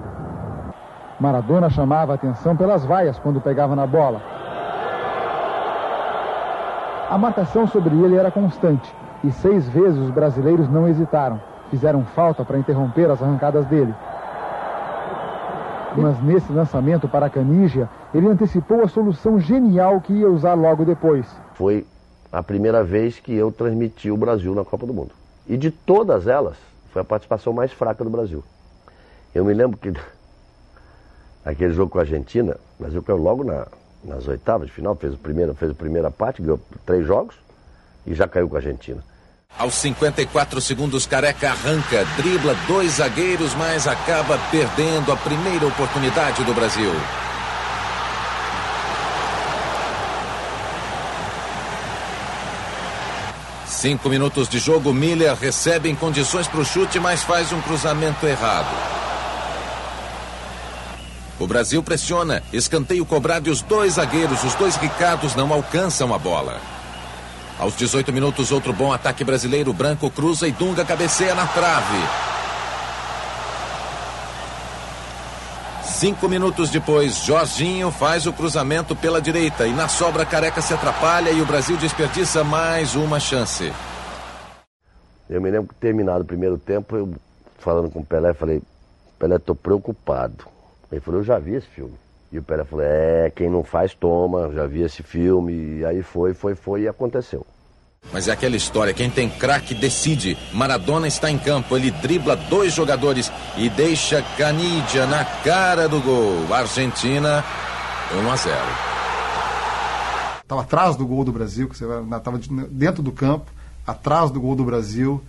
Maradona chamava a atenção pelas vaias quando pegava na bola. A marcação sobre ele era constante e seis vezes os brasileiros não hesitaram. Fizeram falta para interromper as arrancadas dele. Mas nesse lançamento para a Canígia, ele antecipou a solução genial que ia usar logo depois. Foi a primeira vez que eu transmiti o Brasil na Copa do Mundo. E de todas elas, foi a participação mais fraca do Brasil. Eu me lembro que aquele jogo com a Argentina, o Brasil caiu logo na, nas oitavas de final, fez, o primeiro, fez a primeira parte, ganhou três jogos e já caiu com a Argentina. Aos 54 segundos, Careca arranca, dribla dois zagueiros, mas acaba perdendo a primeira oportunidade do Brasil. Cinco minutos de jogo, Miller recebe em condições para o chute, mas faz um cruzamento errado. O Brasil pressiona, escanteio cobrado e os dois zagueiros, os dois Ricardos, não alcançam a bola. Aos 18 minutos, outro bom ataque brasileiro. Branco cruza e Dunga cabeceia na trave. Cinco minutos depois, Jorginho faz o cruzamento pela direita e na sobra Careca se atrapalha e o Brasil desperdiça mais uma chance. Eu me lembro que terminado o primeiro tempo, eu falando com o Pelé, falei, Pelé, tô preocupado. Ele falou, eu já vi esse filme. E o Pelé falou, é, quem não faz, toma, já vi esse filme. E aí foi, foi, foi e aconteceu. Mas é aquela história, quem tem craque decide. Maradona está em campo, ele dribla dois jogadores e deixa Canidia na cara do gol. Argentina 1 a 0. Estava atrás do gol do Brasil, que você estava dentro do campo, atrás do gol do Brasil,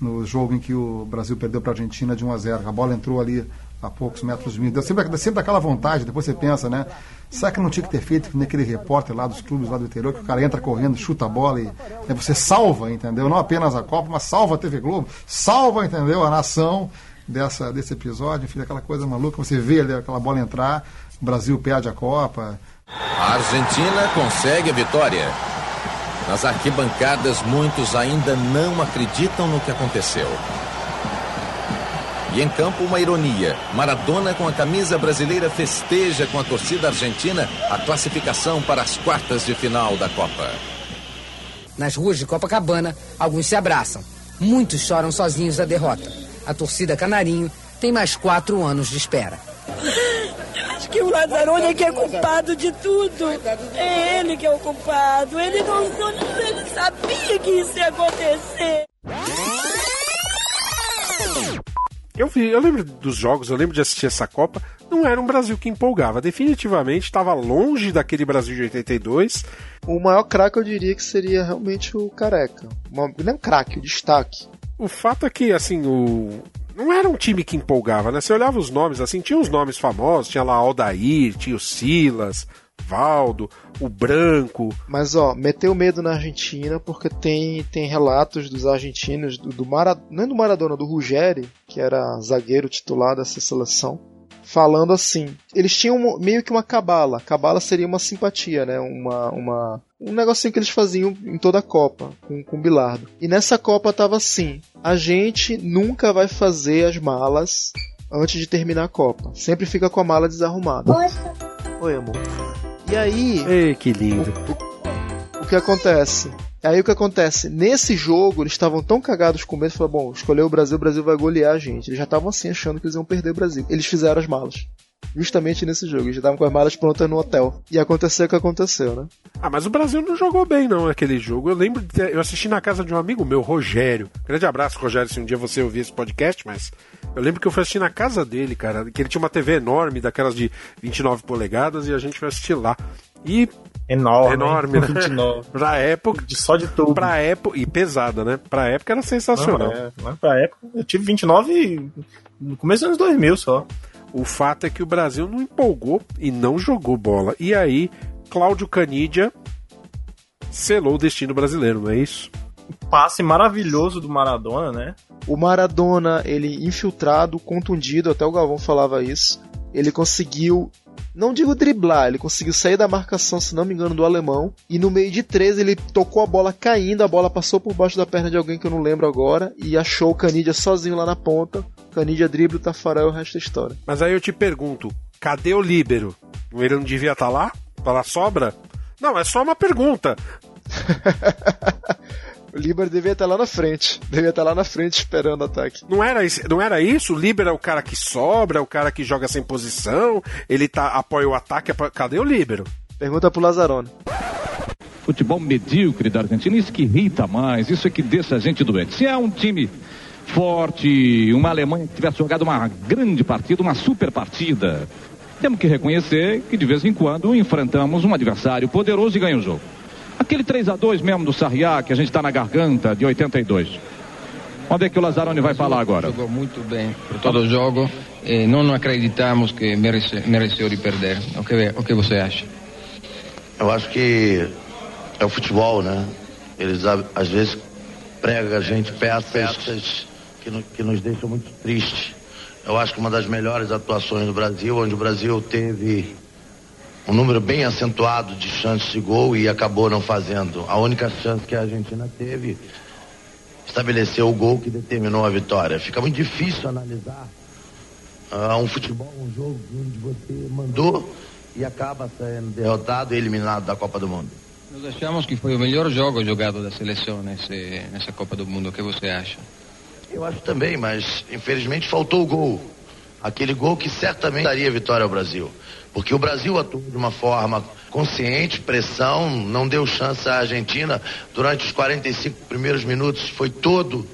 no jogo em que o Brasil perdeu para a Argentina de 1 a 0. A bola entrou ali a poucos metros de mim. Deu sempre, sempre aquela vontade, depois você pensa, né? Será que não tinha que ter feito que naquele repórter lá dos clubes lá do interior, que o cara entra correndo, chuta a bola e né, você salva, entendeu? Não apenas a Copa, mas salva a TV Globo, salva, entendeu? A nação dessa, desse episódio, enfim, aquela coisa maluca, você vê ali aquela bola entrar, o Brasil perde a Copa. A Argentina consegue a vitória. Nas arquibancadas, muitos ainda não acreditam no que aconteceu. E em campo, uma ironia. Maradona, com a camisa brasileira, festeja com a torcida argentina a classificação para as quartas de final da Copa. Nas ruas de Copacabana, alguns se abraçam. Muitos choram sozinhos da derrota. A torcida Canarinho tem mais quatro anos de espera. Acho que o Lazzaroni é que é culpado de tudo. É ele que é o culpado. Ele não, não ele sabia que isso ia acontecer. Eu vi, eu lembro dos jogos, eu lembro de assistir essa Copa. Não era um Brasil que empolgava. Definitivamente estava longe daquele Brasil de 82. O maior craque eu diria que seria realmente o Careca. Uma, não é um craque, o destaque. O fato é que, assim, o. Não era um time que empolgava, né? Você olhava os nomes, assim, tinha os nomes famosos, tinha lá Aldair, tinha o Silas, Valdo, o Branco. Mas ó, meteu medo na Argentina porque tem, tem relatos dos argentinos, do, do Mara, não é do Maradona, do Ruggeri, que era zagueiro titular dessa seleção, falando assim. Eles tinham meio que uma cabala. Cabala seria uma simpatia, né? Uma, uma, um negocinho que eles faziam em toda a Copa, com, com o Bilardo. E nessa Copa tava assim: a gente nunca vai fazer as malas antes de terminar a Copa. Sempre fica com a mala desarrumada. Oi, amor. E aí. Ei, que lindo. O, o que acontece? Aí o que acontece? Nesse jogo, eles estavam tão cagados com medo, falaram, bom, escolheu o Brasil, o Brasil vai golear a gente. Eles já estavam assim, achando que eles iam perder o Brasil. Eles fizeram as malas. Justamente nesse jogo. Eles já estavam com as malas prontas no hotel. E aconteceu o que aconteceu, né? Ah, mas o Brasil não jogou bem, não, aquele jogo. Eu lembro de ter, eu assisti na casa de um amigo meu, Rogério. Grande abraço, Rogério, se um dia você ouvir esse podcast, mas eu lembro que eu fui assistir na casa dele, cara, que ele tinha uma TV enorme, daquelas de 29 polegadas, e a gente foi assistir lá. E Enorme. Enorme, né? 29. pra época. De só de tubo. Pra época. E pesada, né? Pra época era sensacional. Não, é, pra época. Eu tive 29 no começo dos anos 2000 só. O fato é que o Brasil não empolgou e não jogou bola. E aí, Cláudio Canidia selou o destino brasileiro, não é isso? Passe maravilhoso do Maradona, né? O Maradona, ele infiltrado, contundido, até o Galvão falava isso. Ele conseguiu não digo driblar, ele conseguiu sair da marcação, se não me engano, do alemão. E no meio de três ele tocou a bola caindo, a bola passou por baixo da perna de alguém que eu não lembro agora. E achou o Canidia sozinho lá na ponta. Canidia drible o Tafarel e o resto da história. Mas aí eu te pergunto, cadê o líbero? Ele não devia estar tá lá? Tá lá sobra? Não, é só uma pergunta. O Líbero devia estar lá na frente. Devia estar lá na frente esperando o ataque. Não era, não era isso? O Líbero é o cara que sobra, é o cara que joga sem posição, ele tá, apoia o ataque. Cadê o Líbero? Pergunta pro Lazzarone. Futebol medíocre da Argentina, isso que irrita mais, isso é que deixa a gente doente. Se é um time forte, uma Alemanha que tivesse jogado uma grande partida, uma super partida, temos que reconhecer que de vez em quando enfrentamos um adversário poderoso e ganha o jogo. Aquele 3 a 2 mesmo do Sarriá, que a gente está na garganta, de 82. Vamos ver o que o Lazzaroni vai falar agora. Jogou muito bem por todo o jogo e não acreditamos que merece, mereceu de perder. O que, o que você acha? Eu acho que é o futebol, né? Eles às vezes pregam a gente peças que, no, que nos deixam muito tristes. Eu acho que uma das melhores atuações do Brasil, onde o Brasil teve um número bem acentuado de chances de gol e acabou não fazendo. A única chance que a Argentina teve estabeleceu o gol que determinou a vitória. Fica muito difícil analisar uh, um futebol, um jogo onde você mandou e acaba sendo derrotado e eliminado da Copa do Mundo. Nós achamos que foi o melhor jogo jogado da seleção nesse, nessa Copa do Mundo. O que você acha? Eu acho também, mas infelizmente faltou o gol. Aquele gol que certamente daria vitória ao Brasil. Porque o Brasil atuou de uma forma consciente, pressão, não deu chance à Argentina. Durante os 45 primeiros minutos foi todo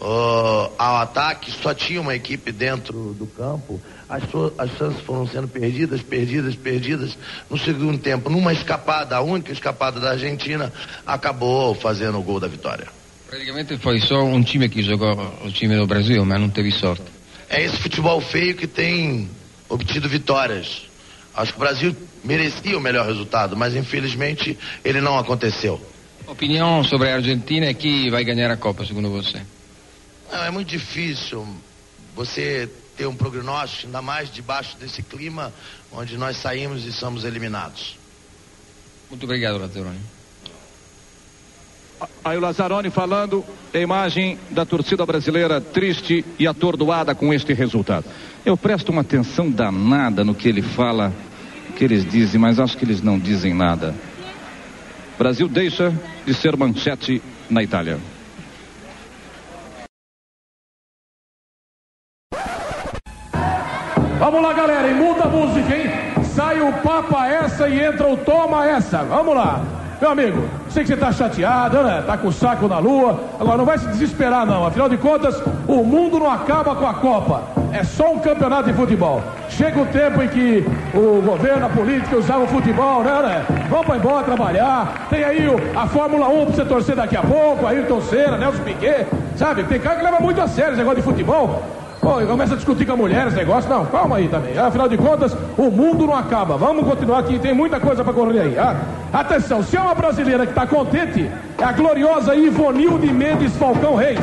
uh, ao ataque, só tinha uma equipe dentro do campo. As, as chances foram sendo perdidas, perdidas, perdidas. No segundo tempo, numa escapada, a única escapada da Argentina, acabou fazendo o gol da vitória. Praticamente foi só um time que jogou o time do Brasil, mas não teve sorte. É esse futebol feio que tem obtido vitórias. Acho que o Brasil merecia o melhor resultado, mas infelizmente ele não aconteceu. Opinião sobre a Argentina é que vai ganhar a Copa, segundo você? Não, é muito difícil você ter um prognóstico, ainda mais debaixo desse clima onde nós saímos e somos eliminados. Muito obrigado, Lazzaroni. Aí o Lazzaroni falando, a imagem da torcida brasileira triste e atordoada com este resultado. Eu presto uma atenção danada no que ele fala, o que eles dizem, mas acho que eles não dizem nada. Brasil deixa de ser manchete na Itália. Vamos lá, galera, e muda a música, hein? Sai o Papa essa e entra o Toma essa. Vamos lá. Meu amigo, sei que você tá chateado, né? Tá com o saco na lua. Agora não vai se desesperar, não. Afinal de contas, o mundo não acaba com a Copa. É só um campeonato de futebol. Chega o tempo em que o governo, a política usavam o futebol, né, né? Vamos para embora trabalhar. Tem aí a Fórmula 1 pra você torcer daqui a pouco, Ayrton Senna, Nelson Piquet, sabe? Tem cara que leva muito a sério esse negócio de futebol. Pô, começa a discutir com a mulher esse negócio. Não, calma aí também. Afinal de contas, o mundo não acaba. Vamos continuar aqui, tem muita coisa para correr aí. Ah, atenção, se é uma brasileira que está contente, é a gloriosa Ivonilde Mendes Falcão Reis.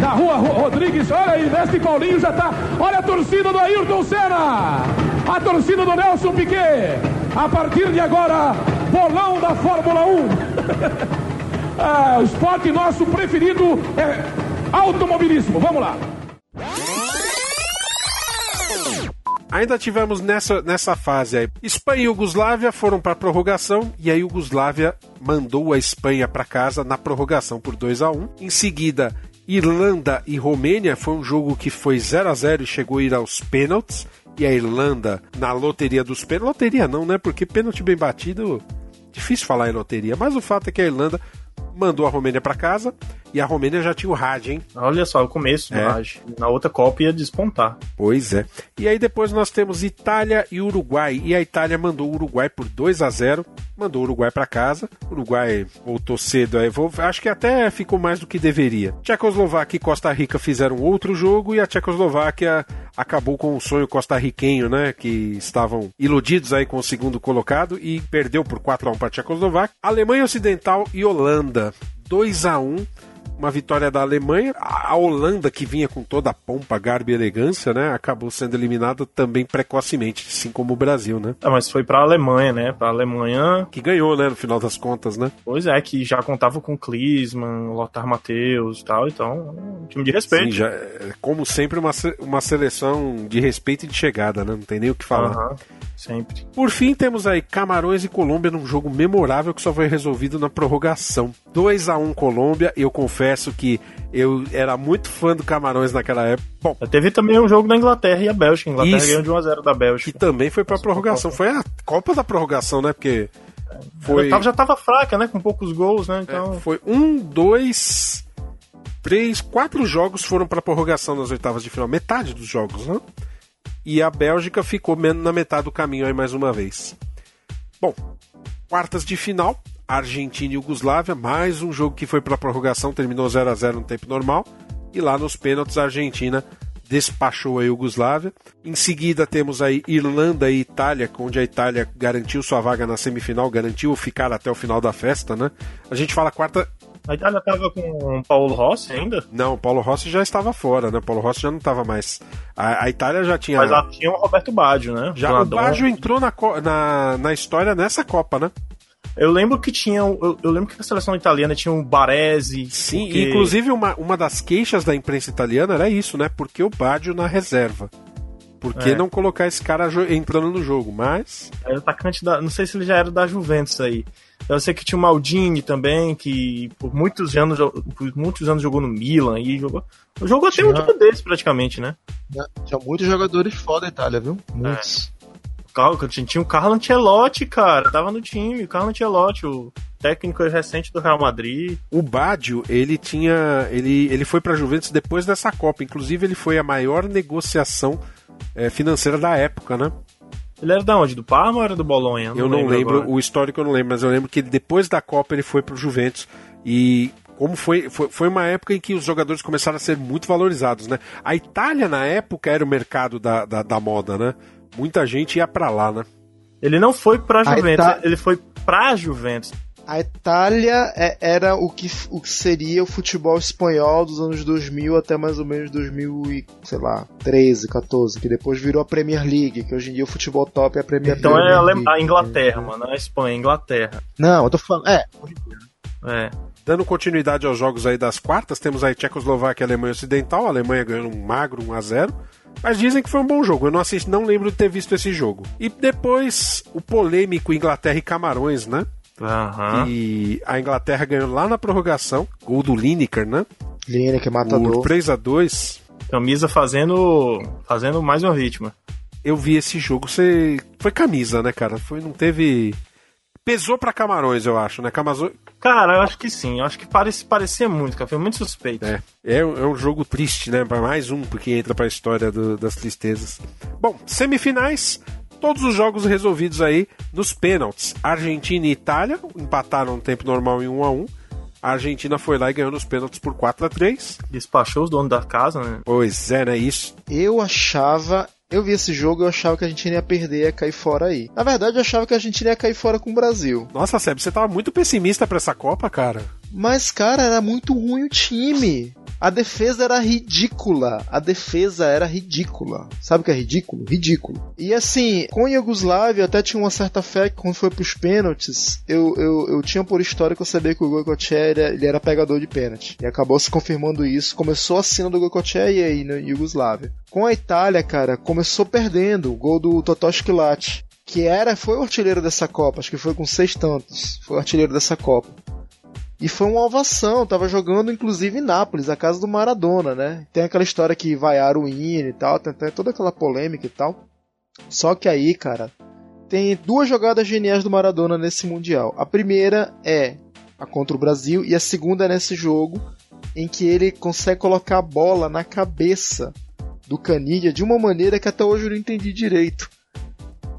Na rua Rodrigues, olha aí, Mestre Paulinho já tá. Olha a torcida do Ayrton Senna! A torcida do Nelson Piquet! A partir de agora, bolão da Fórmula 1. ah, o esporte nosso preferido é automobilismo. Vamos lá. Ainda tivemos nessa, nessa fase aí. Espanha e Iugoslávia foram para prorrogação e a Iugoslávia mandou a Espanha para casa na prorrogação por 2 a 1 Em seguida, Irlanda e Romênia foi um jogo que foi 0 a 0 e chegou a ir aos pênaltis. E a Irlanda na loteria dos pênaltis. Loteria não, né? Porque pênalti bem batido. Difícil falar em loteria, mas o fato é que a Irlanda mandou a Romênia para casa e a Romênia já tinha o Raj, hein? Olha só, o começo do É. Raj. Na outra Copa ia despontar. Pois é. E aí depois nós temos Itália e Uruguai. E a Itália mandou o Uruguai por 2 a 0 mandou o Uruguai para casa. O Uruguai voltou cedo, aí vou- acho que até ficou mais do que deveria. Tchecoslováquia e Costa Rica fizeram outro jogo e a Tchecoslováquia acabou com o sonho costarriquenho, né? Que estavam iludidos aí com o segundo colocado e perdeu por 4 a 1 para a Tchecoslováquia. Alemanha Ocidental e Holanda. 2 a 1 uma vitória da Alemanha. A Holanda, que vinha com toda a pompa, garbo e elegância, né? Acabou sendo eliminada também precocemente, assim como o Brasil, né? Ah, mas foi pra Alemanha, né? Pra Alemanha. Que ganhou, né? No final das contas, né? Pois é, que já contava com Klinsmann, Lothar Matheus e tal, então, um time de respeito. Sim, já, como sempre, uma, uma seleção de respeito e de chegada, né? Não tem nem o que falar. Aham, sempre. Por fim, temos aí Camarões e Colômbia num jogo memorável que só foi resolvido na prorrogação. 2 a 1 Colômbia. Eu confesso que eu era muito fã do Camarões naquela época. Bom, Teve também um jogo da Inglaterra e a Bélgica. A Inglaterra Isso. ganhou de 1x0 da Bélgica. que também foi pra prorrogação. Foi a Copa da prorrogação, né? Porque foi, Ela tava- já tava fraca, né? Com poucos gols, né? Então. foi um, dois, três, quatro jogos foram pra prorrogação nas oitavas de final. Metade dos jogos, né? E a Bélgica ficou men- na metade do caminho aí mais uma vez. Bom, quartas de final, Argentina e Iugoslávia, mais um jogo que foi pra prorrogação, terminou 0 a 0 no tempo normal. E lá nos pênaltis a Argentina despachou a Iugoslávia. Em seguida temos aí Irlanda e Itália, onde a Itália garantiu sua vaga na semifinal, garantiu ficar até o final da festa, né? A gente fala quarta. A Itália tava com o Paulo Rossi ainda? Não, o Paulo Rossi já estava fora, né? O Paulo Rossi já não estava mais. A, a Itália já tinha. Mas lá tinha o Roberto Baggio, né? Já, o. Baggio entrou na, na, na história nessa Copa, né? Eu lembro que tinha. Eu, eu lembro que a seleção italiana tinha o Baresi. Sim, porque- inclusive uma, uma das queixas da imprensa italiana era isso, né? Porque o Baggio na reserva. Por que É. não colocar esse cara entrando no jogo? Mas. Era atacante da. Não sei se ele já era da Juventus aí. Eu sei que tinha o Maldini também, que por muitos anos, por muitos anos jogou no Milan e jogou. Jogou até um time desse, praticamente, né? Tinha muitos jogadores foda da Itália, viu? Muitos. Carlo- Tinha o Carlo Ancelotti, cara. Tava no time, o Carlo Ancelotti, o técnico recente do Real Madrid. O Baggio, ele tinha. Ele, ele foi pra Juventus depois dessa Copa. Inclusive, ele foi a maior negociação eh, financeira da época, né? Ele era da onde? Do Parma ou era do Bolonha? Eu não lembro, agora. o histórico eu não lembro, mas eu lembro que depois da Copa ele foi pro Juventus e como foi, foi, foi uma época em que os jogadores começaram a ser muito valorizados, né? A Itália na época era o mercado da, da, da moda, né? Muita gente ia pra lá, né? Ele não foi pra A Juventus, Ita- ele foi pra Juventus. A Itália é- era o que, o que seria o futebol espanhol dos anos 2000 até mais ou menos 2000 e, sei lá, 13, 14, que depois virou a Premier League, que hoje em dia o futebol top é a Premier Então é a, Premier Ale- League. a Inglaterra, mano. Não é a Espanha, é a Inglaterra. Não, eu tô falando. É, É. Dando continuidade aos jogos aí das quartas, temos aí Tchecoslováquia e Alemanha Ocidental, a Alemanha ganhando um magro 1 a 0 mas dizem que foi um bom jogo. Eu não assisti, não lembro de ter visto esse jogo. E depois o polêmico Inglaterra e Camarões, né? Aham. E a Inglaterra ganhou lá na prorrogação, gol do Lineker, né? Lineker Por matador. 3 a 2 Camisa fazendo fazendo mais uma vítima. eu vi esse jogo, você foi camisa, né, cara? Foi, não teve pesou pra Camarões, eu acho, né? Camarões Cara, eu acho que sim. Eu acho que parece, parecia muito, cara. Foi muito suspeito. é, é, um- é um jogo triste, né? Pra mais um, porque entra pra história do- das tristezas. Bom, semifinais, todos os jogos resolvidos aí nos pênaltis. Argentina e Itália empataram no tempo normal em 1 a 1 A Argentina foi lá e ganhou nos pênaltis por 4 a 3 Despachou os donos da casa, né? Pois é, né? Isso. Eu achava. Eu vi esse jogo eu achava que a Argentina ia perder, ia cair fora aí. Na verdade, eu achava que a Argentina ia cair fora com o Brasil. Nossa, Seb, você tava muito pessimista pra essa Copa, cara. Mas, cara, era muito ruim o time. A defesa era ridícula. A defesa era ridícula. Sabe o que é ridículo? Ridículo. E assim, com a Iugoslávia, até tinha uma certa fé que quando foi pros pênaltis, eu, eu, eu tinha por história que eu sabia que o Goicoechea ele era pegador de pênalti. E acabou se confirmando isso. Começou a cena do Goicoechea e aí na Iugoslávia. Com a Itália, cara, começou perdendo. O gol do Totosh Kilat. Que era, foi o artilheiro dessa Copa, acho que foi com seis tantos. Foi o artilheiro dessa Copa. E foi uma ovação, tava jogando inclusive em Nápoles, a casa do Maradona, né? Tem aquela história que vaiaram o hino e tal, tem, tem toda aquela polêmica e tal. Só que aí, cara, tem duas jogadas geniais do Maradona nesse Mundial. A primeira é a contra o Brasil e a segunda é nesse jogo em que ele consegue colocar a bola na cabeça do Canidia de uma maneira que até hoje eu não entendi direito.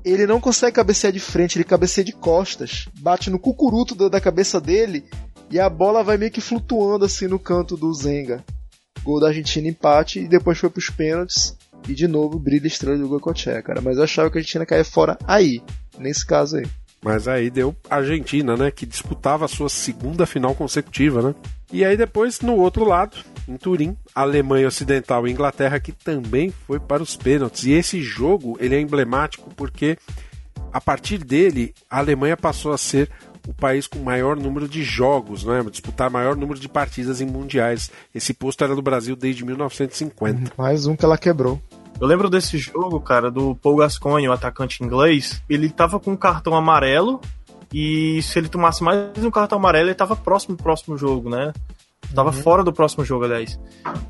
Ele não consegue cabecear de frente, ele cabeceia de costas, bate no cucuruto da cabeça dele e a bola vai meio que flutuando assim no canto do Zenga. Gol da Argentina empate e depois foi pros pênaltis. E de novo brilha estrela do Goicoechea, cara. Mas eu achava que a Argentina caía fora aí, nesse caso aí. Mas aí deu a Argentina, né? Que disputava a sua segunda final consecutiva, né? E aí depois, no outro lado, em Turim, Alemanha Ocidental e Inglaterra, que também foi para os pênaltis. E esse jogo, ele é emblemático porque a partir dele, a Alemanha passou a ser o país com maior número de jogos, né? disputar maior número de partidas em mundiais. Esse posto era do Brasil desde 1950. Mais um que ela quebrou. Eu lembro desse jogo, cara, do Paul Gascoigne, o atacante inglês. Ele tava com um cartão amarelo e se ele tomasse mais um cartão amarelo, ele tava próximo do próximo jogo, né? Tava uhum. fora do próximo jogo, aliás.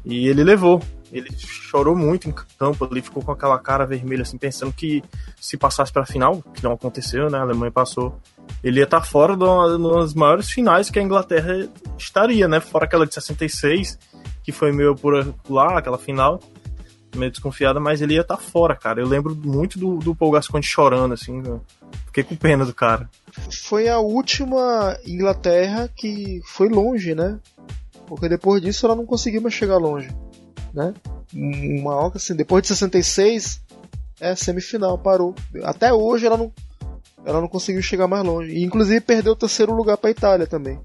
E ele levou. Ele chorou muito em campo, ele ficou com aquela cara vermelha, assim, pensando que se passasse pra final, que não aconteceu, né? A Alemanha passou. Ele ia estar tá fora das maiores finais que a Inglaterra estaria, né? Fora aquela de 66, que foi meio por lá, aquela final, meio desconfiada, mas ele ia estar tá fora, cara. Eu lembro muito do, do Paul Gascoigne chorando, assim, fiquei com pena do cara. Foi a última Inglaterra que foi longe, né? Porque depois disso ela não conseguiu mais chegar longe, né? Uma assim, depois de 66 é semifinal, parou. Até hoje ela não ela não conseguiu chegar mais longe. E inclusive perdeu o terceiro lugar para a Itália também.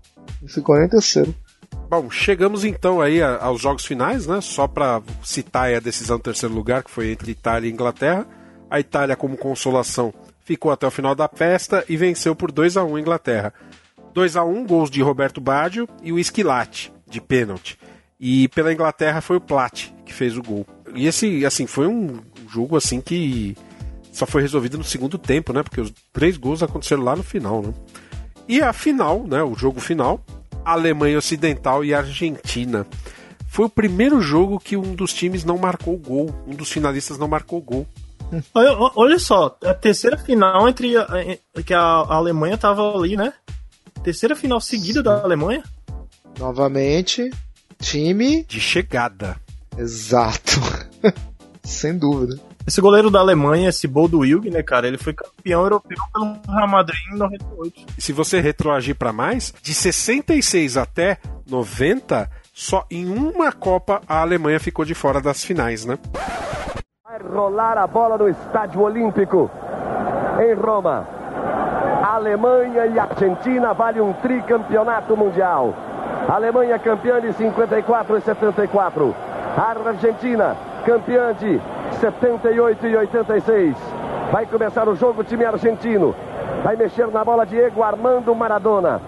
Ficou nem terceiro. Bom, chegamos então aí aos jogos finais, né? Só para citar a decisão do terceiro lugar, que foi entre Itália e Inglaterra. A Itália, como consolação, ficou até o final da festa e venceu por 2 a 1 a Inglaterra. 2 a 1 gols de Roberto Baggio e o Esquilate de pênalti. E pela Inglaterra foi o Platt que fez o gol. E esse, assim, foi um jogo assim que só foi resolvido no segundo tempo, né? Porque os três gols aconteceram lá no final, né? E a final, né? O jogo final, Alemanha Ocidental e Argentina. Foi o primeiro jogo que um dos times não marcou gol, um dos finalistas não marcou gol. Olha, olha só, a terceira final entre a, que a Alemanha tava ali, né? Terceira final seguida Sim. da Alemanha. Novamente, time. De chegada. Exato. Sem dúvida. Esse goleiro da Alemanha, esse Boldwig, né, cara, ele foi campeão europeu pelo Real Madrid em 98. E se você retroagir para mais, de 66 até 90, só em uma Copa a Alemanha ficou de fora das finais, né? Vai rolar a bola no Estádio Olímpico em Roma. Alemanha e Argentina vale um tricampeonato mundial. Alemanha campeã de 54 e 74. A Argentina campeã de 78 e 86. Vai começar o jogo, time argentino. Vai mexer na bola Diego Armando Maradona.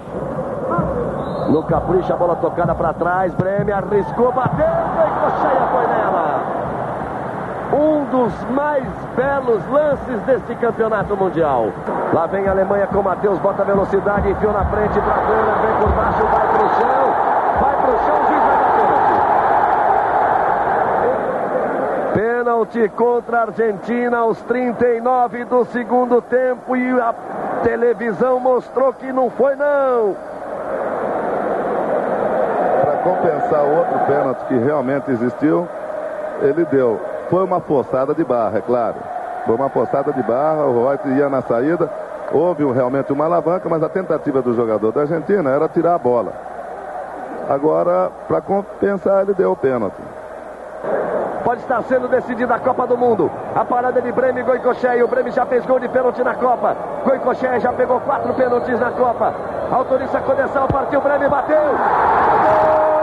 No capricho, a bola tocada para trás. Breme arriscou, bateu, e cheia foi nela. Um dos mais belos lances desse campeonato mundial. Lá vem a Alemanha com Matheus, bota velocidade, enfiou na frente para Werner, vem por baixo, vai pro chão. Vai pro chão, o juiz vai dar pênalti. Contra a Argentina aos 39 do segundo tempo e a televisão mostrou que não foi não. Para compensar outro pênalti que realmente existiu, ele deu. Foi uma forçada de barra, é claro. Foi uma forçada de barra, o Reuter ia na saída. Houve realmente uma alavanca, mas a tentativa do jogador da Argentina era tirar a bola. Agora, para compensar, ele deu o pênalti. Pode estar sendo decidida a Copa do Mundo. A parada de Breme e Goicoechea. O Breme já fez gol de pênalti na Copa. Goicoechea já pegou quatro pênaltis na Copa. Autoriza Codessal, partiu breve, bateu. Gol!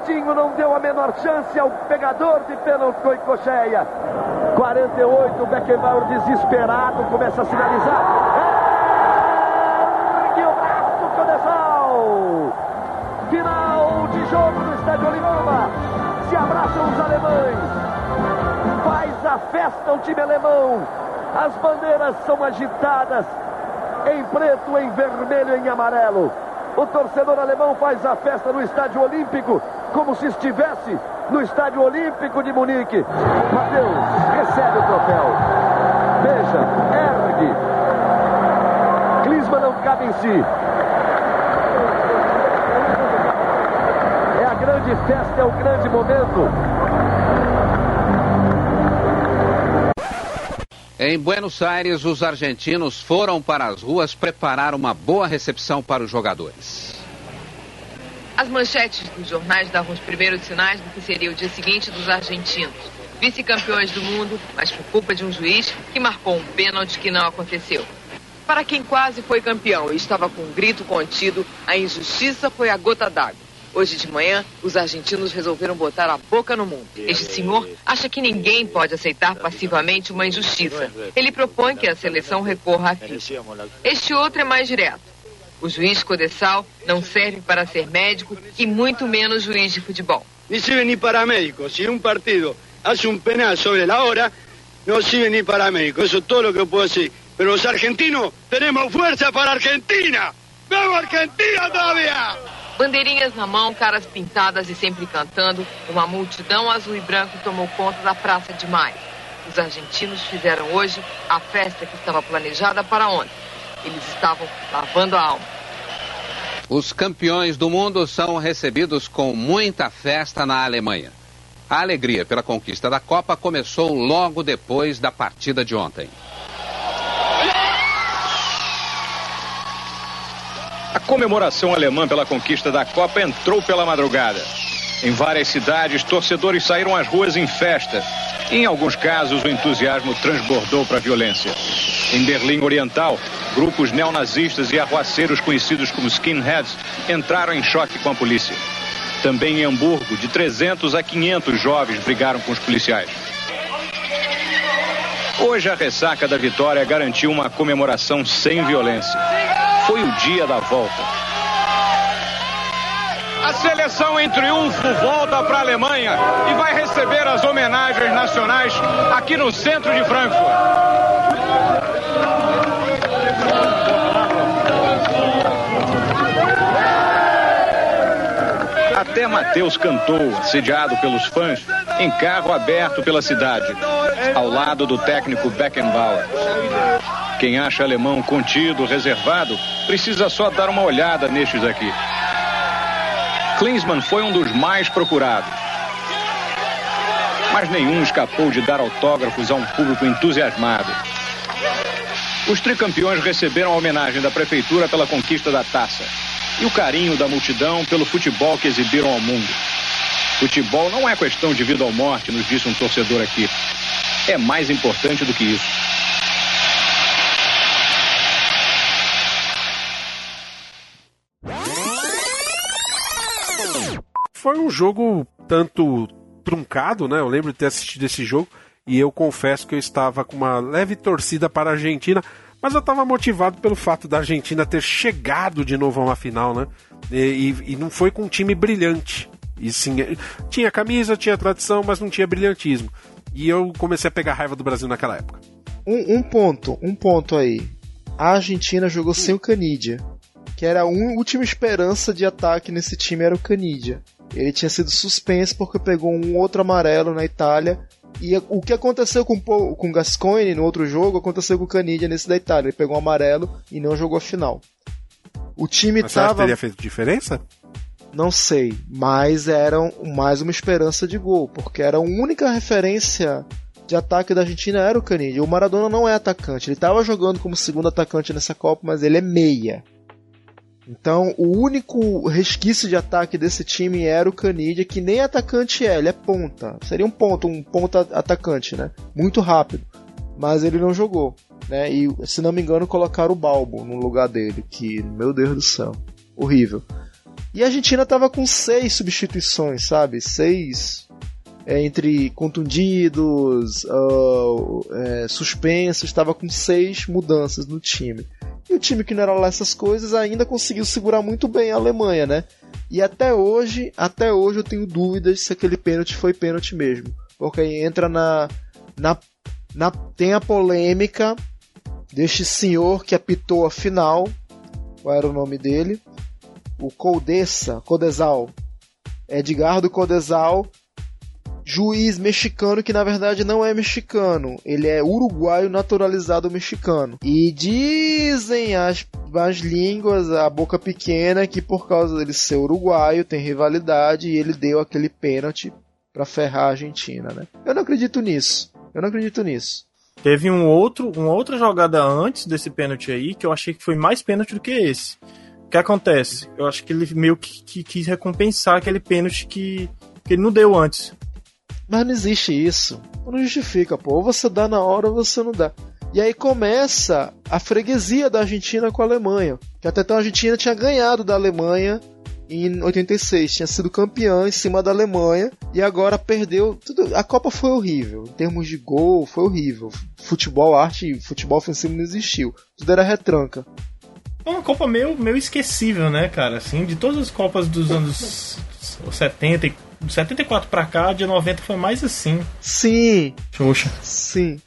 No cantinho não deu a menor chance ao pegador de pênalti Coicocheia. 48, Beckenbauer desesperado, começa a sinalizar. Ergue o braço, Codessal. Final de jogo no estádio Olimama. Se abraçam os alemães. Faz a festa o time alemão. As bandeiras são agitadas em preto, em vermelho em amarelo. O torcedor alemão faz a festa no estádio olímpico, como se estivesse no estádio olímpico de Munique. Mateus recebe o troféu. Veja, ergue. Clisma não cabe em si. É a grande festa, é o grande momento. Em Buenos Aires, os argentinos foram para as ruas preparar uma boa recepção para os jogadores. As manchetes dos jornais davam os primeiros sinais do que seria o dia seguinte dos argentinos. Vice-campeões do mundo, mas por culpa de um juiz que marcou um pênalti que não aconteceu. Para quem quase foi campeão e estava com um grito contido, a injustiça foi a gota d'água. Hoje de manhã, os argentinos resolveram botar a boca no mundo. Este senhor acha que ninguém pode aceitar passivamente uma injustiça. Ele propõe que a seleção recorra à FIFA. Este outro é mais direto. O juiz Codessal não serve para ser médico e muito menos juiz de futebol. Ni sirve ni para médico. Si un partido hace un penal sobre la hora, no sirve ni para médico. Eso es todo lo que puedo decir. Pero los argentinos tenemos fuerza para Argentina. ¡Vamos Argentina todavía! Bandeirinhas na mão, caras pintadas e sempre cantando, uma multidão azul e branco tomou conta da Praça de Maio. Os argentinos fizeram hoje a festa que estava planejada para ontem. Eles estavam lavando a alma. Os campeões do mundo são recebidos com muita festa na Alemanha. A alegria pela conquista da Copa começou logo depois da partida de ontem. A comemoração alemã pela conquista da Copa entrou pela madrugada. Em várias cidades, torcedores saíram às ruas em festa. Em alguns casos, o entusiasmo transbordou para a violência. Em Berlim Oriental, grupos neonazistas e arruaceiros conhecidos como skinheads entraram em choque com a polícia. Também em Hamburgo, de 300 a 500 jovens brigaram com os policiais. Hoje, a ressaca da vitória garantiu uma comemoração sem violência. Foi o dia da volta. A seleção em triunfo volta para a Alemanha e vai receber as homenagens nacionais aqui no centro de Frankfurt. Até Mateus cantou, assediado pelos fãs, em carro aberto pela cidade, ao lado do técnico Beckenbauer. Quem acha alemão contido, reservado, precisa só dar uma olhada nestes aqui. Klinsmann foi um dos mais procurados. Mas nenhum escapou de dar autógrafos a um público entusiasmado. Os tricampeões receberam a homenagem da prefeitura pela conquista da taça e o carinho da multidão pelo futebol que exibiram ao mundo. Futebol não é questão de vida ou morte, nos disse um torcedor aqui. É mais importante do que isso. Foi um jogo tanto truncado, né? Eu lembro de ter assistido esse jogo e eu confesso que eu estava com uma leve torcida para a Argentina, mas eu estava motivado pelo fato da Argentina ter chegado de novo a uma final, né? E, e, e não foi com um time brilhante. E sim, tinha camisa, tinha tradição, mas não tinha brilhantismo. E eu comecei a pegar raiva do Brasil naquela época. Um, um ponto, um ponto aí. A Argentina jogou sem o Canidia, que era a última esperança de ataque nesse time era o Canidia. Ele tinha sido suspenso porque pegou um outro amarelo na Itália. E o que aconteceu com o Gascoigne no outro jogo aconteceu com o Canidia nesse da Itália. Ele pegou um amarelo e não jogou a final. O time Mas tava. teria feito diferença? Não sei, mas era mais uma esperança de gol, porque era a única referência de ataque da Argentina era o Canidia. O Maradona não é atacante, ele estava jogando como segundo atacante nessa Copa, mas ele é meia. Então, o único resquício de ataque desse time era o Canidia, que nem atacante é, ele é ponta. Seria um ponto, um ponta atacante, né? Muito rápido. Mas ele não jogou, né? E, se não me engano, colocaram o Balbo no lugar dele, que, meu Deus do céu, horrível. E a Argentina tava com seis substituições, sabe? Seis é, entre contundidos, uh, é, suspensos, estava com seis mudanças no time. E o time que não era lá essas coisas ainda conseguiu segurar muito bem a Alemanha, né? E até hoje, até hoje eu tenho dúvidas se aquele pênalti foi pênalti mesmo. Porque aí entra na, na, na tem a polêmica deste senhor que apitou a final. Qual era o nome dele? O Codessa, Codesal. Edgardo Codesal juiz mexicano que na verdade não é mexicano, ele é uruguaio naturalizado mexicano. E dizem as, as línguas, a boca pequena, que por causa dele ser uruguaio, tem rivalidade e ele deu aquele pênalti para ferrar a Argentina, né? Eu não acredito nisso. Eu não acredito nisso. Teve um outro, uma outra jogada antes desse pênalti aí que eu achei que foi mais pênalti do que esse. O que acontece? Eu acho que ele meio que, que quis recompensar aquele pênalti que, que ele não deu antes. Mas não existe isso. Não justifica, pô. Ou você dá na hora ou você não dá. E aí começa a freguesia da Argentina com a Alemanha. Que até então a Argentina tinha ganhado da Alemanha em 86, tinha sido campeã em cima da Alemanha e agora perdeu. Tudo, a Copa foi horrível. Em termos de gol, foi horrível. Futebol, arte, futebol ofensivo não existiu. Tudo era retranca. É uma Copa meio, meio esquecível, né, cara? Assim, de todas as Copas dos anos 70 e 74 pra cá, de 90 foi mais assim. Sim. Xuxa. Sim.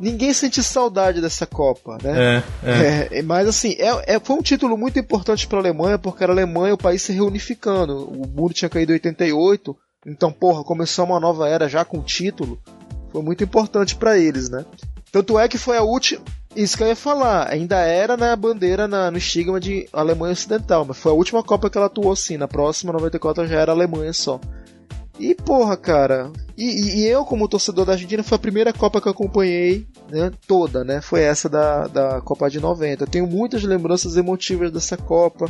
Ninguém sente saudade dessa Copa, né? É, é. é mas assim, é, é, foi um título muito importante para a Alemanha, porque era a Alemanha o país se reunificando. O mundo tinha caído em 88, então, porra, começou uma nova era já com título. Foi muito importante para eles, né? Tanto é que foi a última. Isso que eu ia falar, ainda era na bandeira, na, no estigma de Alemanha Ocidental, mas foi a última Copa que ela atuou sim. Na próxima, 94, já era Alemanha só. E porra, cara. E, e, eu, como torcedor da Argentina, foi a primeira Copa que eu acompanhei, né? Toda, né? Foi essa da, da Copa de 90. Eu tenho muitas lembranças emotivas dessa Copa.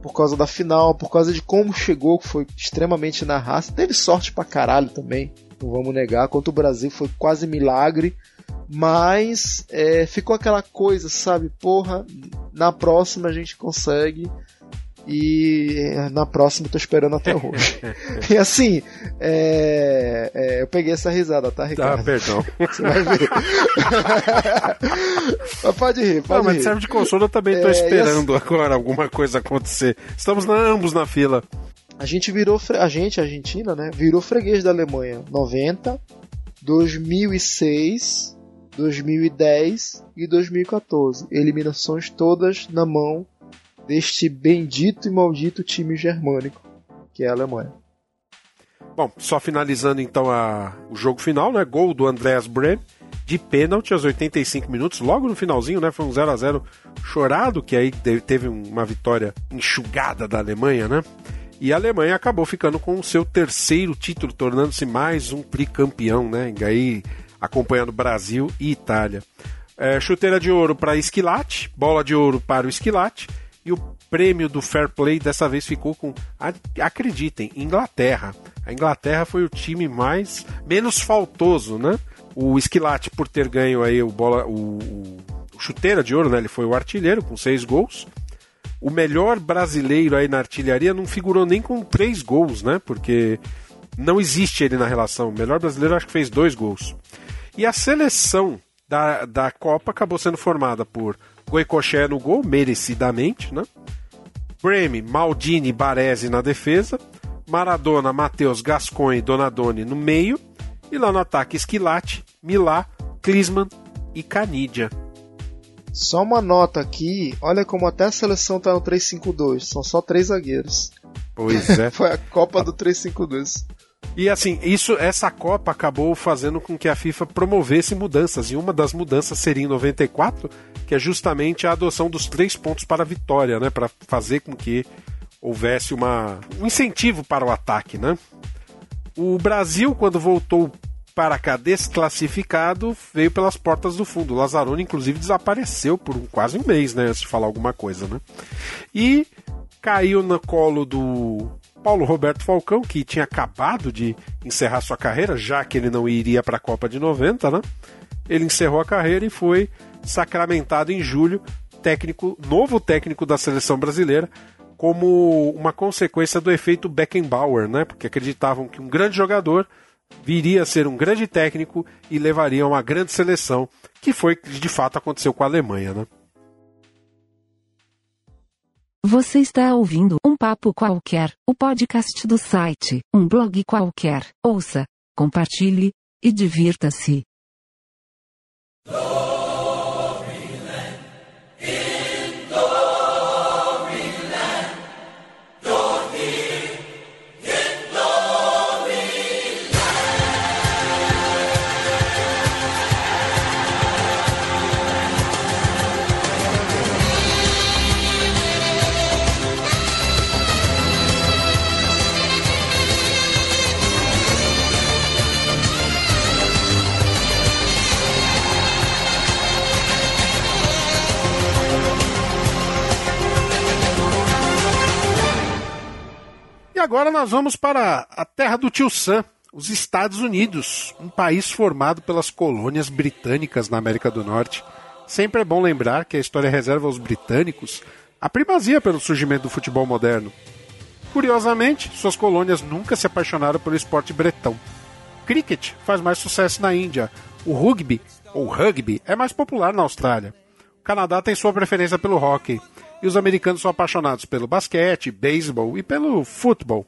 Por causa da final, por causa de como chegou, que foi extremamente na raça. Teve sorte pra caralho também, não vamos negar. Quanto o Brasil foi quase milagre. Mas é, ficou aquela coisa, sabe? Porra, na próxima a gente consegue. E na próxima eu tô esperando até hoje. e assim, é, é, eu peguei essa risada, tá, Ricardo? Ah, perdão. Você vai ver. mas pode rir, pode Não, rir. mas serve de consolo, eu também tô É, esperando agora alguma coisa acontecer. Estamos na, ambos na fila. A gente virou, a gente, a Argentina, né, virou freguês da Alemanha. 90, 2006, 2010 e 2014. Eliminações todas na mão deste bendito e maldito time germânico, que é a Alemanha. Bom, só finalizando então a, o jogo final, né? Gol do Andreas Brem de pênalti aos 85 minutos, logo no finalzinho, né? Foi um 0 a 0 chorado, que aí te- teve uma vitória enxugada da Alemanha, né? E a Alemanha acabou ficando com o seu terceiro título, tornando-se mais um tricampeão, né? E aí acompanhando Brasil e Itália. É, chuteira de ouro para Esquilate, bola de ouro para o Esquilate e o prêmio do Fair Play dessa vez ficou com, acreditem, Inglaterra. A Inglaterra foi o time mais menos faltoso, né? O Esquilate por ter ganho aí o bola, o- o chuteira de ouro, né? Ele foi o artilheiro com seis gols. O melhor brasileiro aí na artilharia não figurou nem com três gols, né? Porque não existe ele na relação. O melhor brasileiro acho que fez dois gols. E a seleção da, da Copa acabou sendo formada por Goicoché no gol, merecidamente, né? Breme, Maldini, Baresi na defesa, Maradona, Matheus, Gascoigne, Donadoni no meio, e lá no ataque Esquilate, Milá, Klinsmann e Canidia. Só uma nota aqui, olha como até a seleção tá no 3-5-2, são só três zagueiros. Pois é. Foi a Copa do 3-5-2. E assim, isso, essa Copa acabou fazendo com que a FIFA promovesse mudanças. E uma das mudanças seria em 94, que é justamente a adoção dos três pontos para a vitória, né? Para fazer com que houvesse uma, um incentivo para o ataque, né? O Brasil, quando voltou para cá desclassificado veio pelas portas do fundo. O Lazzaroni, inclusive, desapareceu por um, quase um mês, né? Antes de falar alguma coisa, né? E caiu no colo do Paulo Roberto Falcão, que tinha acabado de encerrar sua carreira, já que ele não iria para a Copa de 90, né? Ele encerrou a carreira e foi sacramentado em julho, técnico, novo técnico da seleção brasileira, como uma consequência do efeito Beckenbauer, né? Porque acreditavam que um grande jogador viria a ser um grande técnico e levaria a uma grande seleção, que foi que de fato aconteceu com a Alemanha, né? Você está ouvindo um papo qualquer, o podcast do site, um blog qualquer. Ouça, compartilhe e divirta-se. Agora nós vamos para a terra do tio Sam, os Estados Unidos, um país formado pelas colônias britânicas na América do Norte. Sempre é bom lembrar que a história reserva aos britânicos a primazia pelo surgimento do futebol moderno. Curiosamente, suas colônias nunca se apaixonaram pelo esporte bretão. Cricket faz mais sucesso na Índia, o rugby, ou rugby, é mais popular na Austrália. O Canadá tem sua preferência pelo hockey, e os americanos são apaixonados pelo basquete, beisebol e pelo futebol.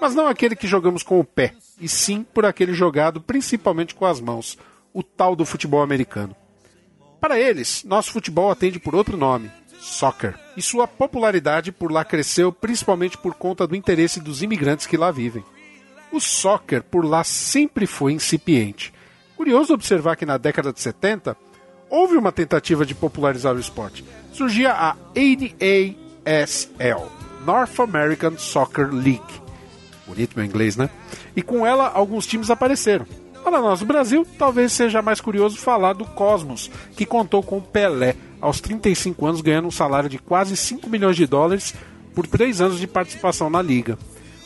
Mas não aquele que jogamos com o pé, e sim por aquele jogado principalmente com as mãos, o tal do futebol americano. Para eles, nosso futebol atende por outro nome, soccer, e sua popularidade por lá cresceu principalmente por conta do interesse dos imigrantes que lá vivem. O soccer por lá sempre foi incipiente. Curioso observar que na década de 70 houve uma tentativa de popularizar o esporte. Surgia a NASL, North American Soccer League. Bonito meu inglês, né? E com ela alguns times apareceram. Para nós do Brasil, talvez seja mais curioso falar do Cosmos, que contou com Pelé, aos 35 anos, ganhando um salário de quase 5 milhões de dólares por 3 anos de participação na liga.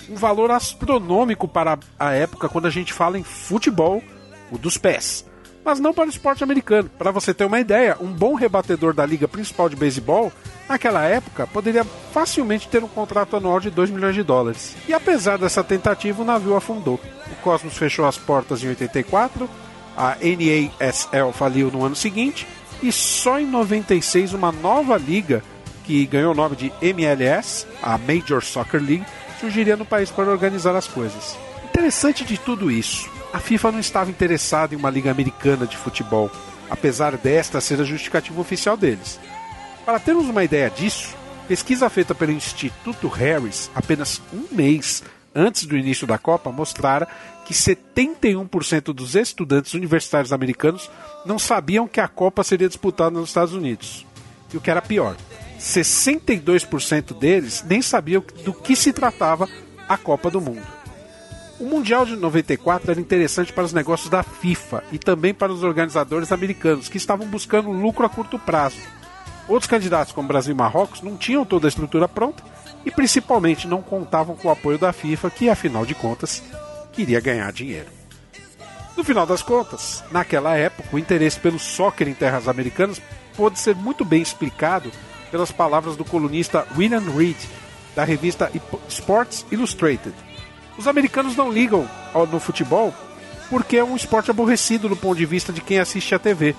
Um valor astronômico para a época quando a gente fala em futebol, o dos pés mas não para o esporte americano. Para você ter uma ideia, um bom rebatedor da liga principal de beisebol, naquela época, poderia facilmente ter um contrato anual de 2 milhões de dólares. E apesar dessa tentativa, o navio afundou. O Cosmos fechou as portas em 84, a NASL faliu no ano seguinte, e só em 96 uma nova liga, que ganhou o nome de MLS, a Major Soccer League, surgiria no país para organizar as coisas. Interessante de tudo isso a FIFA não estava interessada em uma liga americana de futebol, apesar desta ser a justificativa oficial deles. Para termos uma ideia disso, pesquisa feita pelo Instituto Harris apenas um mês antes do início da Copa mostrara que 71% dos estudantes universitários americanos não sabiam que a Copa seria disputada nos Estados Unidos. E o que era pior, 62% deles nem sabiam do que se tratava a Copa do Mundo. O Mundial de 94 era interessante para os negócios da FIFA e também para os organizadores americanos, que estavam buscando lucro a curto prazo. Outros candidatos, como Brasil e Marrocos, não tinham toda a estrutura pronta e principalmente não contavam com o apoio da FIFA, que afinal de contas queria ganhar dinheiro. No final das contas, naquela época, o interesse pelo soccer em terras americanas pôde ser muito bem explicado pelas palavras do colunista William Reed, da revista Sports Illustrated, os americanos não ligam no futebol porque é um esporte aborrecido do ponto de vista de quem assiste a TV.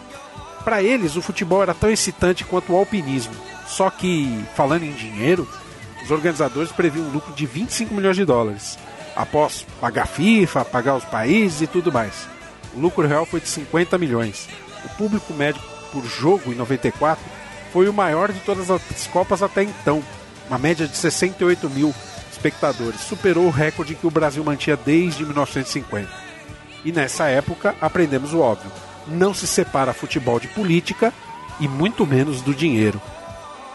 Para eles, o futebol era tão excitante quanto o alpinismo. Só que, falando em dinheiro, os organizadores previam um lucro de 25 milhões de dólares, após pagar FIFA, pagar os países e tudo mais. O lucro real foi de 50 milhões. O público médio por jogo em 94 foi o maior de todas as Copas até então, uma média de 68 mil espectadores, superou o recorde que o Brasil mantinha desde 1950. E nessa época aprendemos o óbvio: não se separa futebol de política e muito menos do dinheiro.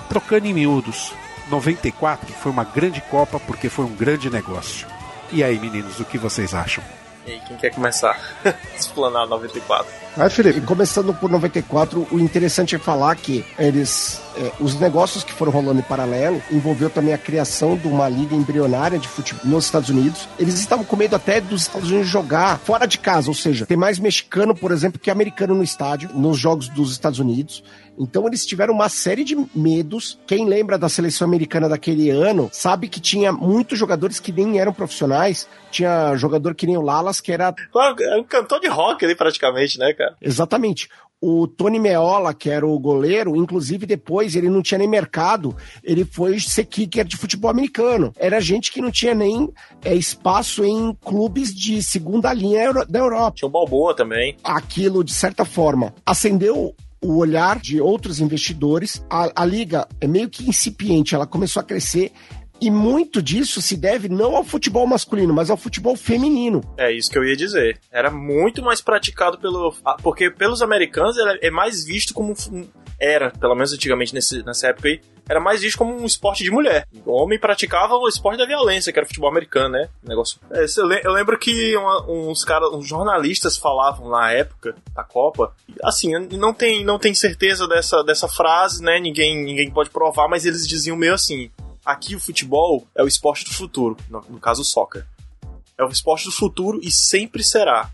Trocando em miúdos, 94 foi uma grande Copa porque foi um grande negócio. E aí, meninos, o que vocês acham? E aí, quem quer começar? Explanar 94. Vai, Felipe. E começando por 94, o interessante é falar que eles, é, os negócios que foram rolando em paralelo envolveu também a criação de uma liga embrionária de futebol nos Estados Unidos. Eles estavam com medo até dos Estados Unidos jogar fora de casa, ou seja, tem mais mexicano, por exemplo, que americano no estádio, nos jogos dos Estados Unidos. Então eles tiveram uma série de medos. Quem lembra da seleção americana daquele ano sabe que tinha muitos jogadores que nem eram profissionais. Tinha jogador que nem o Lalas, que era. Um cantor de rock ali, praticamente, né, cara? Exatamente. O Tony Meola, que era o goleiro, inclusive depois ele não tinha nem mercado, ele foi ser kicker de futebol americano. Era gente que não tinha nem é, espaço em clubes de segunda linha da Europa. Tinha o Balboa também. Aquilo, de certa forma, acendeu o olhar de outros investidores. A, a liga é meio que incipiente, ela começou a crescer e muito disso se deve não ao futebol masculino, mas ao futebol feminino. É isso que eu ia dizer. Era muito mais praticado pelo. Porque pelos americanos é mais visto como. Era, pelo menos antigamente nesse, nessa época aí, era mais visto como um esporte de mulher. O homem praticava o esporte da violência, que era o futebol americano, né? Negócio. É, eu lembro que uma, uns caras, uns jornalistas falavam na época da Copa. Assim, não tem, não tem certeza dessa, dessa frase, né? Ninguém, ninguém pode provar, mas eles diziam meio assim: aqui o futebol é o esporte do futuro, no, no caso o soccer. É o esporte do futuro e sempre será.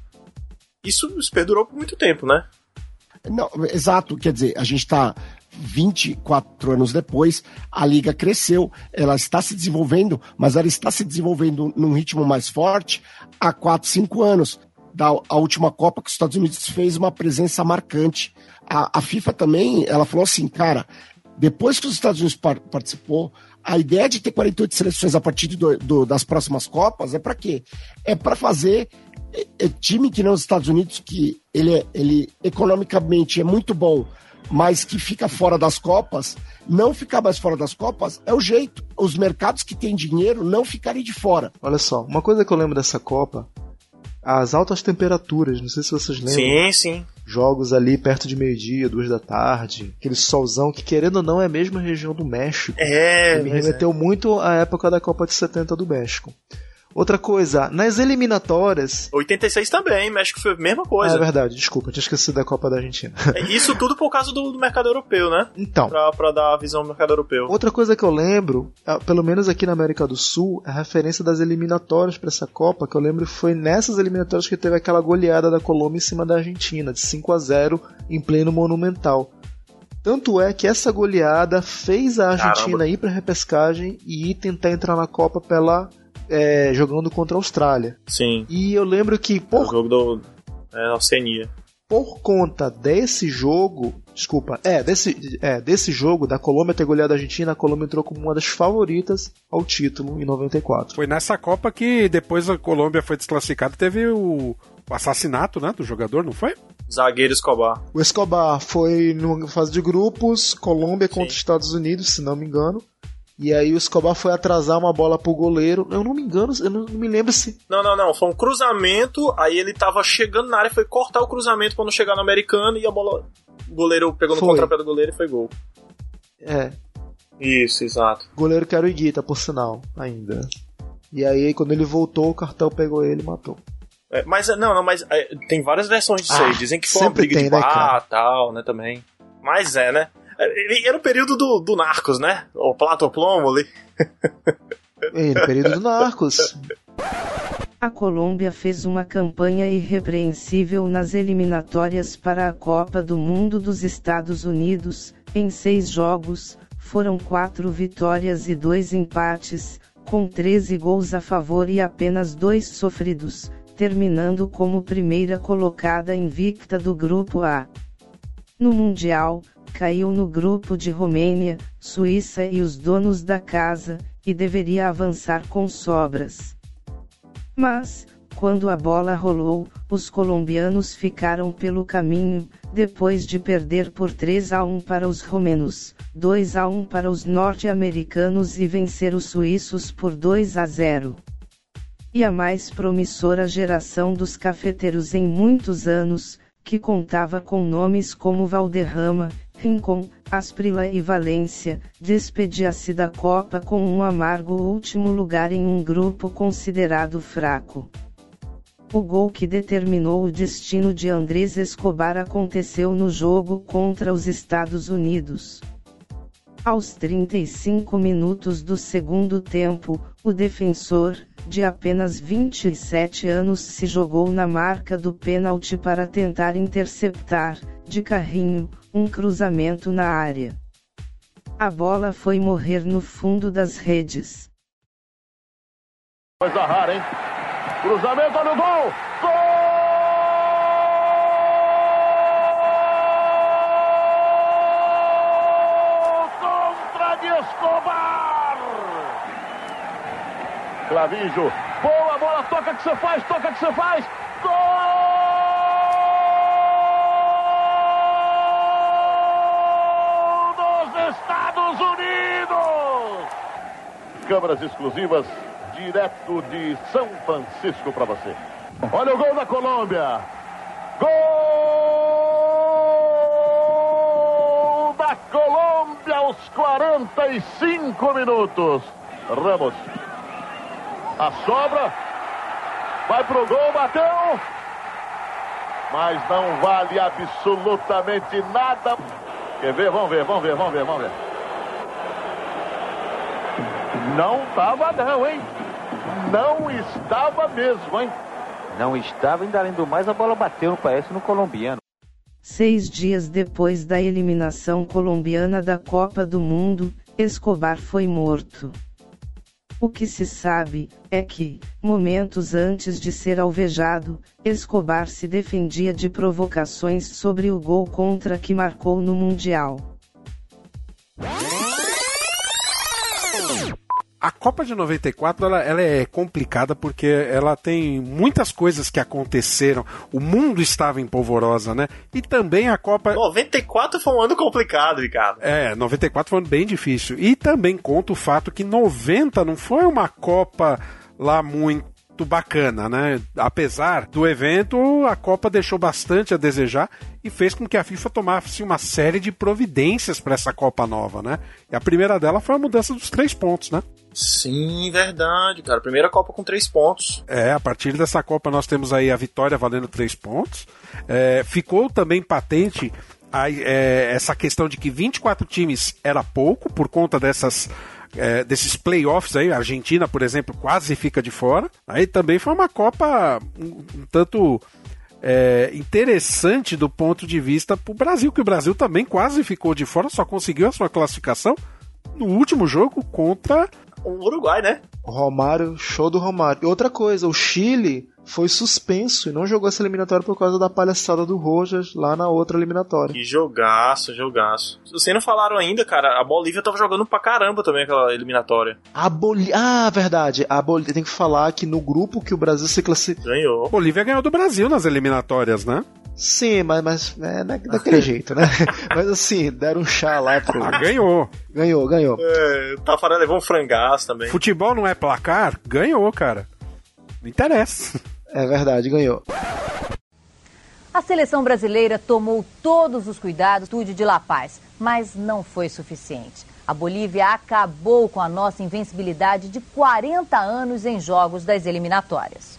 Isso perdurou por muito tempo, né? Não, exato, quer dizer, a gente está 24 anos depois, a liga cresceu, ela está se desenvolvendo, mas ela está se desenvolvendo num ritmo mais forte há 4, 5 anos. Da a última Copa que os Estados Unidos fez uma presença marcante. A, a FIFA também, ela falou assim, cara, depois que os Estados Unidos par participou, a ideia de ter 48 seleções a partir do, do, das próximas Copas é para quê? É para fazer é, é, time que não os Estados Unidos, que ele, é, ele economicamente é muito bom, mas que fica fora das Copas, não ficar mais fora das Copas é o jeito. Os mercados que têm dinheiro não ficarem de fora. Olha só, uma coisa que eu lembro dessa Copa, as altas temperaturas, não sei se vocês lembram. Sim, sim. Jogos ali perto de meio-dia, duas da tarde, aquele solzão que, querendo ou não, é a mesma região do México. É, me remeteu é. muito à época da Copa de 70 do México. Outra coisa, nas eliminatórias. 86 também, México foi a mesma coisa. Ah, é verdade, desculpa, tinha esquecido da Copa da Argentina. É, isso tudo por causa do, do mercado europeu, né? Então. Pra, pra, dar a visão do mercado europeu. Outra coisa que eu lembro, pelo menos aqui na América do Sul, é a referência das eliminatórias para essa Copa, que eu lembro foi nessas eliminatórias que teve aquela goleada da Colômbia em cima da Argentina, de 5 a 0 em pleno Monumental. Tanto é que essa goleada fez a Argentina Caramba. ir para repescagem e ir tentar entrar na Copa pela é, jogando contra a Austrália. Sim. E eu lembro que por. O jogo do. É, Oceania. Por conta desse jogo, desculpa, é desse, é, desse jogo, da Colômbia ter goleado a Argentina, a Colômbia entrou como uma das favoritas ao título em 94. Foi nessa Copa que depois a Colômbia foi desclassificada, teve o, o assassinato né, do jogador, não foi? Zagueiro Escobar. O Escobar foi numa fase de grupos, Colômbia contra os Estados Unidos, se não me engano. E aí o Escobar foi atrasar uma bola pro goleiro. Eu não me engano, eu não, me lembro se. Não, não, não. Foi um cruzamento. Aí ele tava chegando na área, foi cortar o cruzamento pra não chegar no americano e a bola. O goleiro pegou no foi. contrapé do goleiro e foi gol. É. Isso, exato. Goleiro que era o Iguita, por sinal, ainda. E aí, quando ele voltou, o cartão pegou ele e matou. É, mas, não, não, mas é, tem várias versões disso ah, aí. Dizem que foi uma briga tem, de bar e tal, né, também. Mas é, né? Era o período do, do Narcos, né? O Plato Plomo ali. Era o período do Narcos. A Colômbia fez uma campanha irrepreensível nas eliminatórias para a Copa do Mundo dos Estados Unidos. Em seis jogos, foram quatro vitórias e dois empates, com 13 gols a favor e apenas dois sofridos, terminando como primeira colocada invicta do Grupo A. No Mundial, caiu no grupo de Romênia, Suíça e os donos da casa, e deveria avançar com sobras. Mas, quando a bola rolou, os colombianos ficaram pelo caminho, depois de perder por 3 a 1 para os romenos, 2 a 1 para os norte-americanos e vencer os suíços por 2 a 0. E a mais promissora geração dos cafeteiros em muitos anos, que contava com nomes como Valderrama, Rincon, Asprila e Valência, despedia-se da Copa com um amargo último lugar em um grupo considerado fraco. O gol que determinou o destino de Andrés Escobar aconteceu no jogo contra os Estados Unidos. Aos 35 minutos do segundo tempo, o defensor, de apenas 27 anos, se jogou na marca do pênalti para tentar interceptar, de carrinho, um cruzamento na área. A bola foi morrer no fundo das redes. Coisa rara, hein? Cruzamento, olha o gol! Gol! Contra de Escobar! Clavijo, boa bola, toca que você faz, toca que você faz! Gol dos Estados Unidos! Câmeras exclusivas direto de São Francisco para você. Olha o gol da Colômbia. Gol da Colômbia aos 45 minutos. Ramos. A sobra. Vai pro gol, bateu. Mas não vale absolutamente nada. Quer ver? Vamos ver, vamos ver, vamos ver, vamos ver. Não tava não, hein? Não estava mesmo, hein? Não estava, ainda além do mais, a bola bateu, não parece, no colombiano. Seis dias depois da eliminação colombiana da Copa do Mundo, Escobar foi morto. O que se sabe é que, momentos antes de ser alvejado, Escobar se defendia de provocações sobre o gol contra que marcou no Mundial. A Copa de 94 ela, ela, é complicada porque ela tem muitas coisas que aconteceram. O mundo estava em polvorosa, né? E também a Copa. 94 foi um ano complicado, Ricardo. É, 94 foi um ano bem difícil. E também conta o fato que 90 não foi uma Copa lá muito bacana, né? Apesar do evento, a Copa deixou bastante a desejar e fez com que a FIFA tomasse uma série de providências para essa Copa nova, né? E a primeira dela foi a mudança dos três pontos, né? Sim, verdade, cara. Primeira Copa com três pontos. É, a partir dessa Copa nós temos aí a vitória valendo três pontos. É, ficou também patente a, é, essa questão de que 24 times era pouco por conta dessas é, desses playoffs aí, a Argentina, por exemplo, quase fica de fora. Aí também foi uma Copa um, um tanto é, interessante do ponto de vista para o Brasil, que o Brasil também quase ficou de fora, só conseguiu a sua classificação no último jogo contra o Uruguai, né? Romário, show do Romário. E outra coisa, o Chile foi suspenso e não jogou essa eliminatória por causa da palhaçada do Rojas lá na outra eliminatória. Que jogaço, jogaço. Vocês não falaram ainda, cara, a Bolívia tava jogando pra caramba também aquela eliminatória. A Bolívia. Ah, verdade. A Bolívia tem que falar que no grupo que o Brasil se classificou. Ganhou. Bolívia ganhou do Brasil nas eliminatórias, né? Sim, mas, mas é daquele jeito, né? mas assim, deram um chá lá pro. Ah, ganhou. Ganhou, ganhou. É, Tafarel levou um frangaço também. Futebol não é placar? Ganhou, cara. Não interessa. É verdade, ganhou. A seleção brasileira tomou todos os cuidados tudo de La Paz, mas não foi suficiente. A Bolívia acabou com a nossa invencibilidade de 40 anos em jogos das eliminatórias.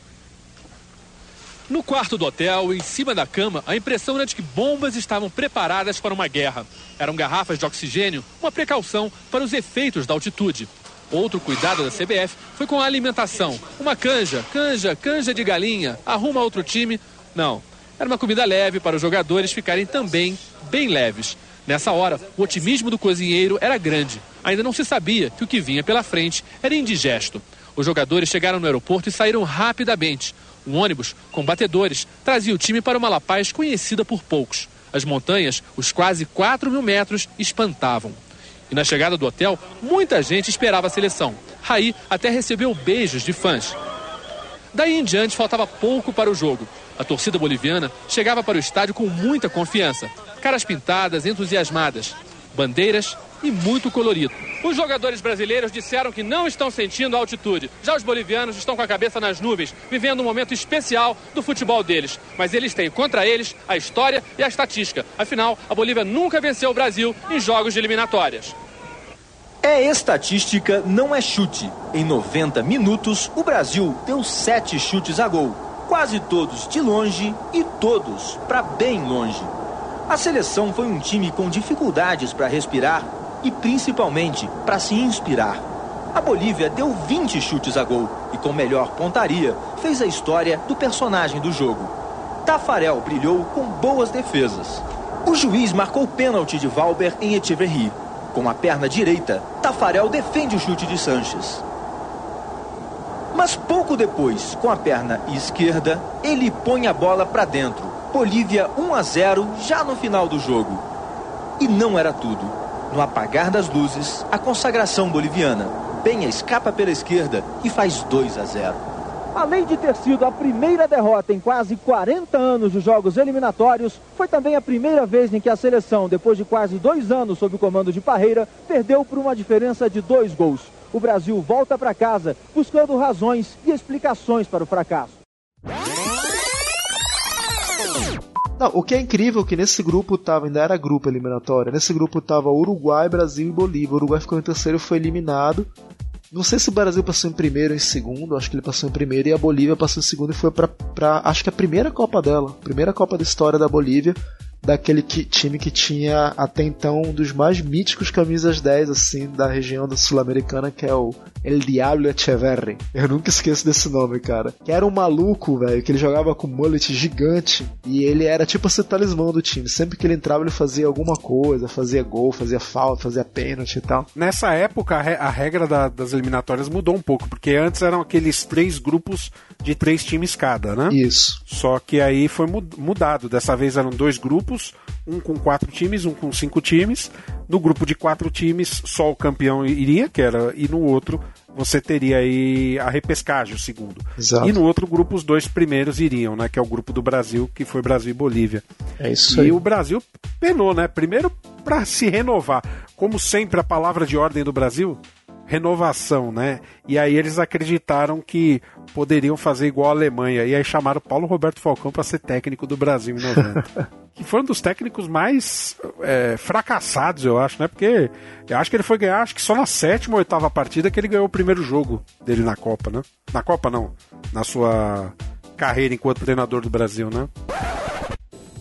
No quarto do hotel, em cima da cama, a impressão era de que bombas estavam preparadas para uma guerra. Eram garrafas de oxigênio, uma precaução para os efeitos da altitude. Outro cuidado da CBF foi com a alimentação. Uma canja, canja, canja de galinha, arruma outro time. Não, era uma comida leve para os jogadores ficarem também bem leves. Nessa hora, o otimismo do cozinheiro era grande. Ainda não se sabia que o que vinha pela frente era indigesto. Os jogadores chegaram no aeroporto e saíram rapidamente. Um ônibus com batedores trazia o time para uma La Paz conhecida por poucos. As montanhas, os quase 4 mil metros, espantavam. E na chegada do hotel, muita gente esperava a seleção. Raí até recebeu beijos de fãs. Daí em diante faltava pouco para o jogo. A torcida boliviana chegava para o estádio com muita confiança. Caras pintadas, entusiasmadas, bandeiras e muito colorido. Os jogadores brasileiros disseram que não estão sentindo a altitude. Já os bolivianos estão com a cabeça nas nuvens, vivendo um momento especial do futebol deles. Mas eles têm contra eles a história e a estatística. Afinal, a Bolívia nunca venceu o Brasil em jogos de eliminatórias. É estatística, não é chute. Em 90 minutos, o Brasil deu sete chutes a gol. quase todos de longe e todos para bem longe. A seleção foi um time com dificuldades para respirar e principalmente para se inspirar. A Bolívia deu 20 chutes a gol e, com melhor pontaria, fez a história do personagem do jogo. Tafarel brilhou com boas defesas. O juiz marcou pênalti de Valber em Echeverry. Com a perna direita, Tafarel defende o chute de Sanches. Mas pouco depois, com a perna esquerda, ele põe a bola para dentro. Bolívia 1 a 0 já no final do jogo. E não era tudo. No apagar das luzes, a consagração boliviana. Penha escapa pela esquerda e faz 2 a 0. Além de ter sido a primeira derrota em quase 40 anos dos jogos eliminatórios, foi também a primeira vez em que a seleção, depois de quase dois anos sob o comando de Parreira, perdeu por uma diferença de dois gols. O Brasil volta para casa buscando razões e explicações para o fracasso. Não, o que é incrível é que nesse grupo tava, ainda era grupo eliminatório, nesse grupo tava Uruguai, Brasil e Bolívia. O Uruguai ficou em terceiro e foi eliminado. Não sei se o Brasil passou em primeiro ou em segundo, acho que ele passou em primeiro e a Bolívia passou em segundo e foi pra, acho que a primeira Copa dela, primeira Copa da história da Bolívia, daquele que, time que tinha até então um dos mais míticos camisas 10 assim da região da sul-americana, que é o El Diablo Echeverri. Eu nunca esqueço desse nome, cara. Que era um maluco, velho, que ele jogava com mullet gigante e ele era tipo esse talismã do time. Sempre que ele entrava, ele fazia alguma coisa, fazia gol, fazia falta, fazia pênalti e tal. Nessa época, a, re a regra da, das eliminatórias mudou um pouco, porque antes eram aqueles três grupos de três times cada, né? Isso. Só que aí foi mudado. Dessa vez eram dois grupos, um com quatro times, um com cinco times. No grupo de quatro times, só o campeão iria, que era, e no outro você teria aí a repescagem, o segundo. Exato. E no outro grupo os dois primeiros iriam, né? Que é o grupo do Brasil, que foi Brasil e Bolívia. É isso e aí. o Brasil penou, né? Primeiro para se renovar. Como sempre, a palavra de ordem do Brasil, renovação, né? E aí eles acreditaram que poderiam fazer igual a Alemanha. E aí chamaram Paulo Roberto Falcão para ser técnico do Brasil em 90. que foi um dos técnicos mais é, fracassados, eu acho, né? Porque eu acho que ele foi ganhar, acho que só na sétima ou oitava partida que ele ganhou o primeiro jogo dele na Copa, né? Na Copa não, na sua carreira enquanto treinador do Brasil, né?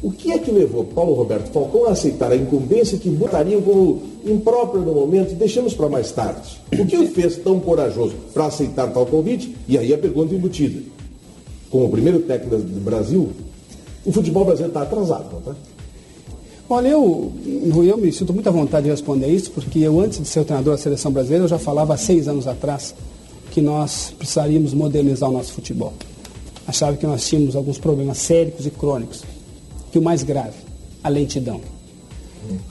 O que é que levou Paulo Roberto Falcão a aceitar a incumbência que botariam como imprópria no momento e deixamos para mais tarde? O que o fez tão corajoso para aceitar tal convite? E aí a pergunta embutida. Como primeiro técnico do Brasil, o futebol brasileiro está atrasado, não está? Olha, eu, eu me sinto muita vontade de responder isso, porque eu, antes de ser o treinador da seleção brasileira, eu já falava há seis anos atrás que nós precisaríamos modernizar o nosso futebol. Achava que nós tínhamos alguns problemas sérios e crônicos que o mais grave, a lentidão.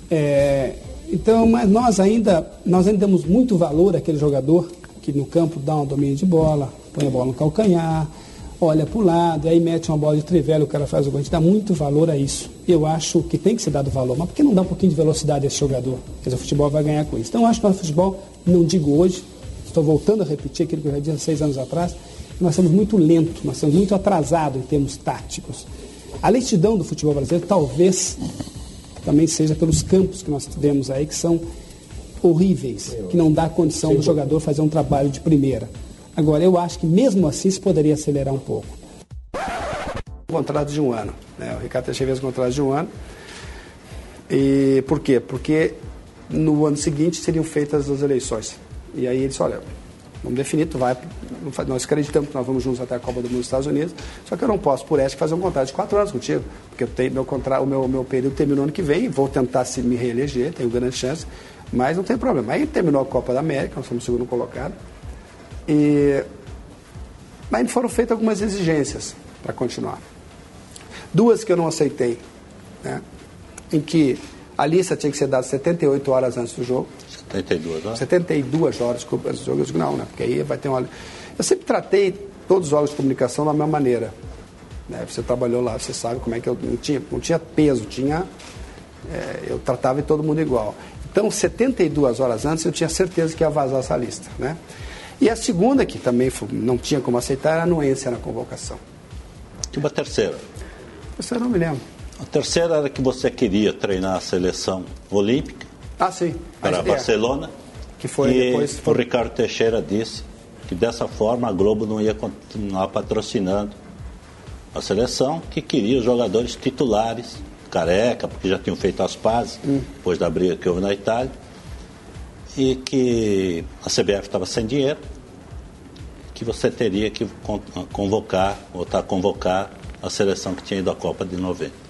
É, então, mas nós ainda, nós ainda damos muito valor àquele jogador que no campo dá um domínio de bola, põe a bola no calcanhar, olha para o lado, aí mete uma bola de trivela, o cara faz o gol. A gente dá muito valor a isso. Eu acho que tem que ser dado valor, mas por que não dá um pouquinho de velocidade a esse jogador? Dizer, o futebol vai ganhar com isso. Então, eu acho que o futebol, não digo hoje, estou voltando a repetir aquilo que eu já disse há seis anos atrás, nós somos muito lentos, nós somos muito atrasados em termos táticos. A lentidão do futebol brasileiro talvez também seja pelos campos que nós tivemos aí, que são horríveis, que não dá condição do jogador fazer um trabalho de primeira. Agora, eu acho que mesmo assim se poderia acelerar um pouco. Um contrato de um ano. Né? O Ricardo Teixeira fez um contrato de um ano. E por quê? Porque no ano seguinte seriam feitas as eleições. E aí ele disse, olha, vamos definir, tu vai, nós acreditamos que nós vamos juntos até a Copa do Mundo dos Estados Unidos, só que eu não posso, por ética, fazer um contrato de quatro anos contigo, porque eu tenho, meu, contrato, o meu, meu período termina no ano que vem, vou tentar se me reeleger, tenho grande chance, mas não tem problema. Aí terminou a Copa da América, nós somos o segundo colocado, e mas foram feitas algumas exigências para continuar. Duas que eu não aceitei, né? em que a lista tinha que ser dada 78 horas antes do jogo. 72 horas? 72 horas desculpa, antes do jogo. Eu digo, não, né? Porque aí vai ter uma. Eu sempre tratei todos os órgãos de comunicação da mesma maneira. Né? Você trabalhou lá, você sabe como é que eu. Não tinha, não tinha peso, tinha. É, eu tratava todo mundo igual. Então, 72 horas antes, eu tinha certeza que ia vazar essa lista. Né? E a segunda, que também não tinha como aceitar, era a anuência na convocação. E uma terceira? Você não me lembro. A terceira era que você queria treinar a seleção olímpica. Ah, sim. Para é, Barcelona. Que foi e depois. O Ricardo Teixeira disse que dessa forma a Globo não ia continuar patrocinando a seleção que queria os jogadores titulares, careca, porque já tinham feito as pazes, hum. depois da briga que houve na Itália, e que a CBF estava sem dinheiro, que você teria que convocar, voltar a convocar a seleção que tinha ido à Copa de 90.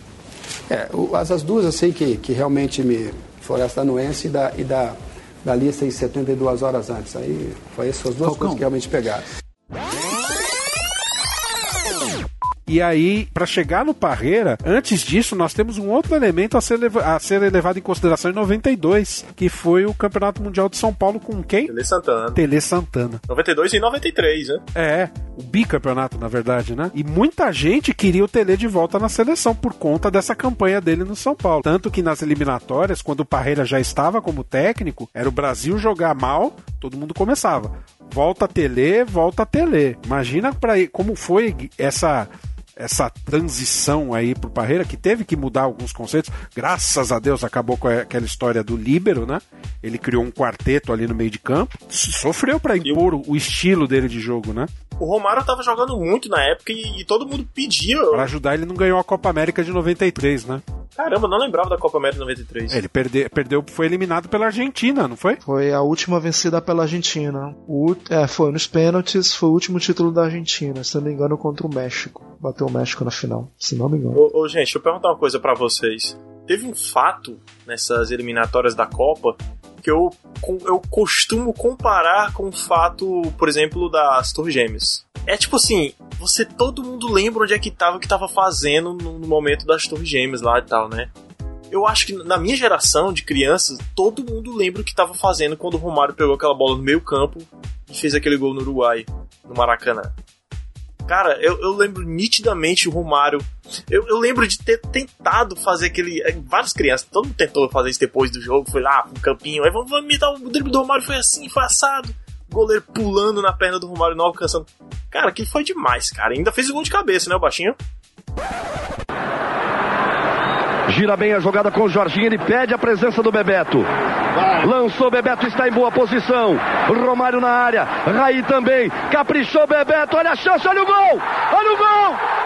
É, as, as duas eu sei que, que realmente me Floresta Anuense e da, e da, da lista em 72 horas antes. Aí foi essas duas Falcão. coisas que realmente pegaram. E aí, para chegar no Parreira, antes disso, nós temos um outro elemento a ser, a ser levado em consideração em 92, que foi o Campeonato Mundial de São Paulo com quem? Tele Santana. Tele Santana. 92 e 93, né? É, o bicampeonato, na verdade, né? E muita gente queria o Tele de volta na seleção por conta dessa campanha dele no São Paulo. Tanto que nas eliminatórias, quando o Parreira já estava como técnico, era o Brasil jogar mal, todo mundo começava. Volta a Tele, volta a Tele. Imagina pra, como foi essa essa transição aí pro Parreira, que teve que mudar alguns conceitos. Graças a Deus acabou com aquela história do líbero, né? Ele criou um quarteto ali no meio de campo. Sofreu para impor o estilo dele de jogo, né? O Romário tava jogando muito na época e, e todo mundo pedia. Para ajudar, ele não ganhou a Copa América de 93, né? Caramba, não lembrava da Copa América 93. Ele perde, perdeu, foi eliminado pela Argentina, não foi? Foi a última vencida pela Argentina. O, é, foi nos pênaltis, foi o último título da Argentina, se não me engano, contra o México. Bateu o México na final, se não me engano. Ô, ô gente, deixa eu perguntar uma coisa para vocês. Teve um fato nessas eliminatórias da Copa que eu, eu costumo comparar com o fato, por exemplo, das Torres Gêmeas. É tipo assim, você todo mundo lembra onde é que tava, o que tava fazendo no, no momento das Torres Gêmeas lá e tal, né? Eu acho que na minha geração de crianças, todo mundo lembra o que tava fazendo quando o Romário pegou aquela bola no meio campo e fez aquele gol no Uruguai, no Maracanã. Cara, eu, eu lembro nitidamente o Romário. Eu, eu, lembro de ter tentado fazer aquele. É, várias crianças, todo mundo tentou fazer isso depois do jogo, foi lá pro campinho, aí vamos, vamos me dar o drible do Romário, foi assim, foi assado. Goleiro pulando na perna do Romário, não alcançando. Cara, que foi demais, cara. Ainda fez o gol de cabeça, né, o baixinho? Gira bem a jogada com o Jorginho, ele pede a presença do Bebeto. Lançou, Bebeto está em boa posição. Romário na área, Raí também. Caprichou Bebeto, olha a chance, olha o gol! Olha o gol! Olha o gol!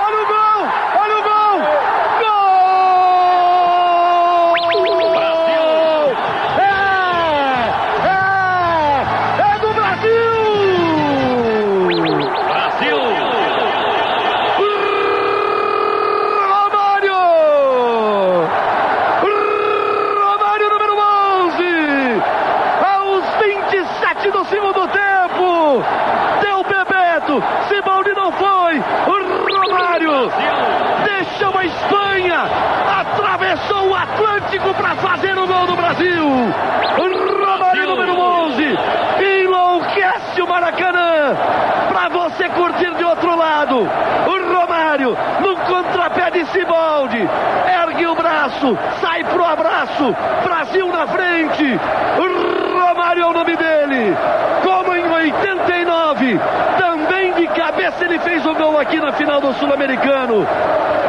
O Romário, num contrapé de Siboldi, ergue o braço, sai pro abraço. Brasil na frente. O Romário é o nome dele. Como em 89, também de cabeça ele fez o gol aqui na final do Sul-Americano.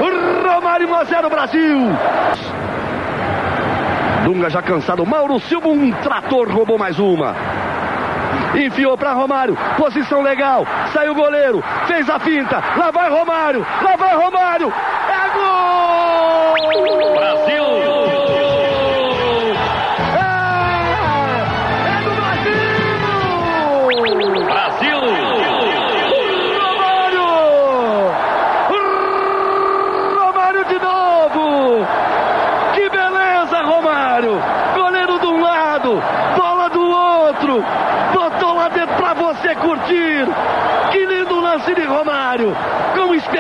O Romário 1 a 0 Brasil. Dunga já cansado. Mauro Silva, um trator, roubou mais uma. Enfiou para Romário, posição legal, saiu o goleiro, fez a finta, lá vai Romário, lá vai Romário,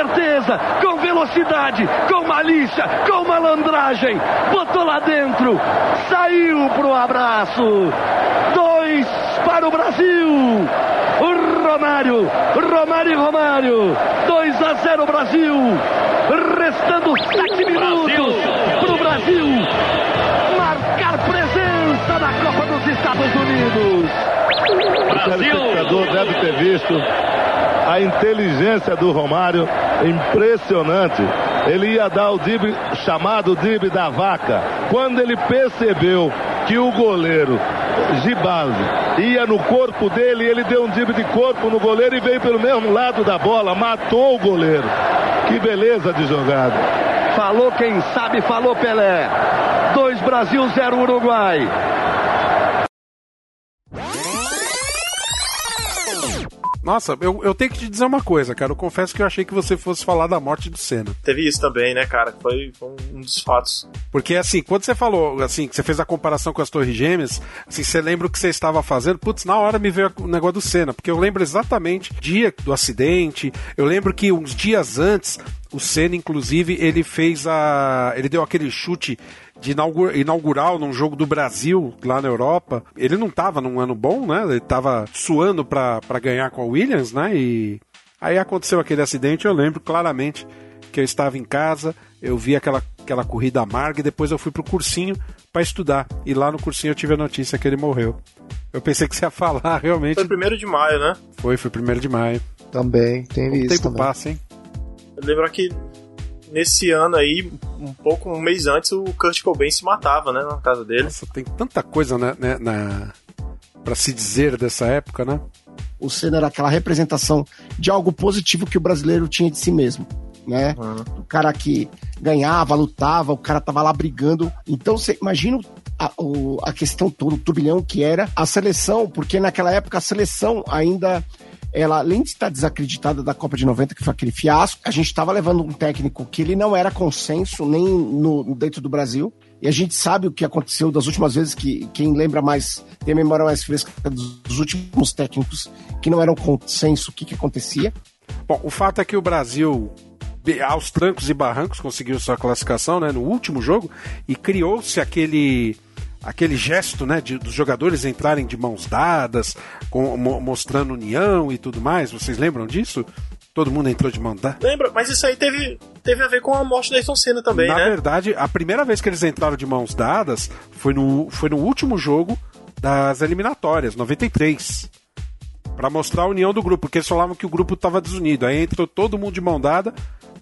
esperteza, com velocidade, com malícia, com malandragem, botou lá dentro, saiu pro abraço. Dois para o Brasil. O Romário, Romário e Romário, 2 a 0 Brasil. Restando 7 minutos para o Brasil marcar presença na Copa dos Estados Unidos. O telespectador deve ter visto a inteligência do Romário impressionante. Ele ia dar o drible chamado drible da vaca. Quando ele percebeu que o goleiro Gibaldi ia no corpo dele, ele deu um drible de corpo no goleiro e veio pelo mesmo lado da bola, matou o goleiro. Que beleza de jogada. Falou quem sabe, falou Pelé. 2 Brasil, 0 Uruguai. Nossa, eu, eu tenho que te dizer uma coisa, cara. Eu confesso que eu achei que você fosse falar da morte do Senna. Teve isso também, né, cara? Foi, foi um dos fatos. Porque, assim, quando você falou, assim, que você fez a comparação com as Torres Gêmeas, assim, você lembra o que você estava fazendo? Putz, na hora me veio o negócio do Senna, porque eu lembro exatamente dia do acidente, eu lembro que uns dias antes, o Senna, inclusive, ele fez a. Ele deu aquele chute de inaugural num jogo do Brasil lá na Europa. Ele não tava num ano bom, né? Ele tava suando para ganhar com a Williams, né? E aí aconteceu aquele acidente. Eu lembro claramente que eu estava em casa, eu vi aquela, aquela corrida amarga e depois eu fui pro cursinho para estudar. E lá no cursinho eu tive a notícia que ele morreu. Eu pensei que você ia falar realmente. Foi primeiro de maio, né? Foi, foi primeiro de maio. Também, tem isso. O tempo também. passa, hein? Eu lembro que nesse ano aí, um pouco, um mês antes, o Kurt Cobain se matava, né, na casa dele. Nossa, tem tanta coisa né, né, na para se dizer dessa época, né? O Senna era aquela representação de algo positivo que o brasileiro tinha de si mesmo, né? Uhum. O cara que ganhava, lutava, o cara tava lá brigando. Então você imagina a, o, a questão toda, o turbilhão que era a seleção, porque naquela época a seleção ainda ela, além de estar desacreditada da Copa de 90, que foi aquele fiasco, a gente estava levando um técnico que ele não era consenso nem no, dentro do Brasil. E a gente sabe o que aconteceu das últimas vezes, que quem lembra mais, tem a memória mais fresca dos últimos técnicos que não eram consenso, o que, que acontecia. Bom, o fato é que o Brasil, aos trancos e barrancos, conseguiu sua classificação né, no último jogo e criou-se aquele aquele gesto né, de, dos jogadores entrarem de mãos dadas, com, mo, mostrando união e tudo mais. Vocês lembram disso? Todo mundo entrou de mão dada? Lembra, mas isso aí teve, teve a ver com a morte da Ayrton Senna também, Na né? verdade, a primeira vez que eles entraram de mãos dadas foi no, foi no último jogo das eliminatórias, 93 para mostrar a união do grupo, porque eles falavam que o grupo estava desunido. Aí entrou todo mundo de mão dada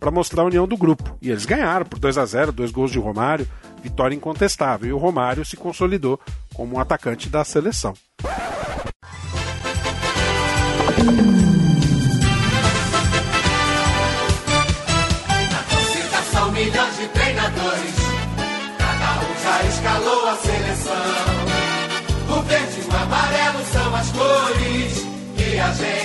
para mostrar a união do grupo. E eles ganharam por 2 a 0 dois gols de Romário, vitória incontestável. E o Romário se consolidou como um atacante da seleção. A gente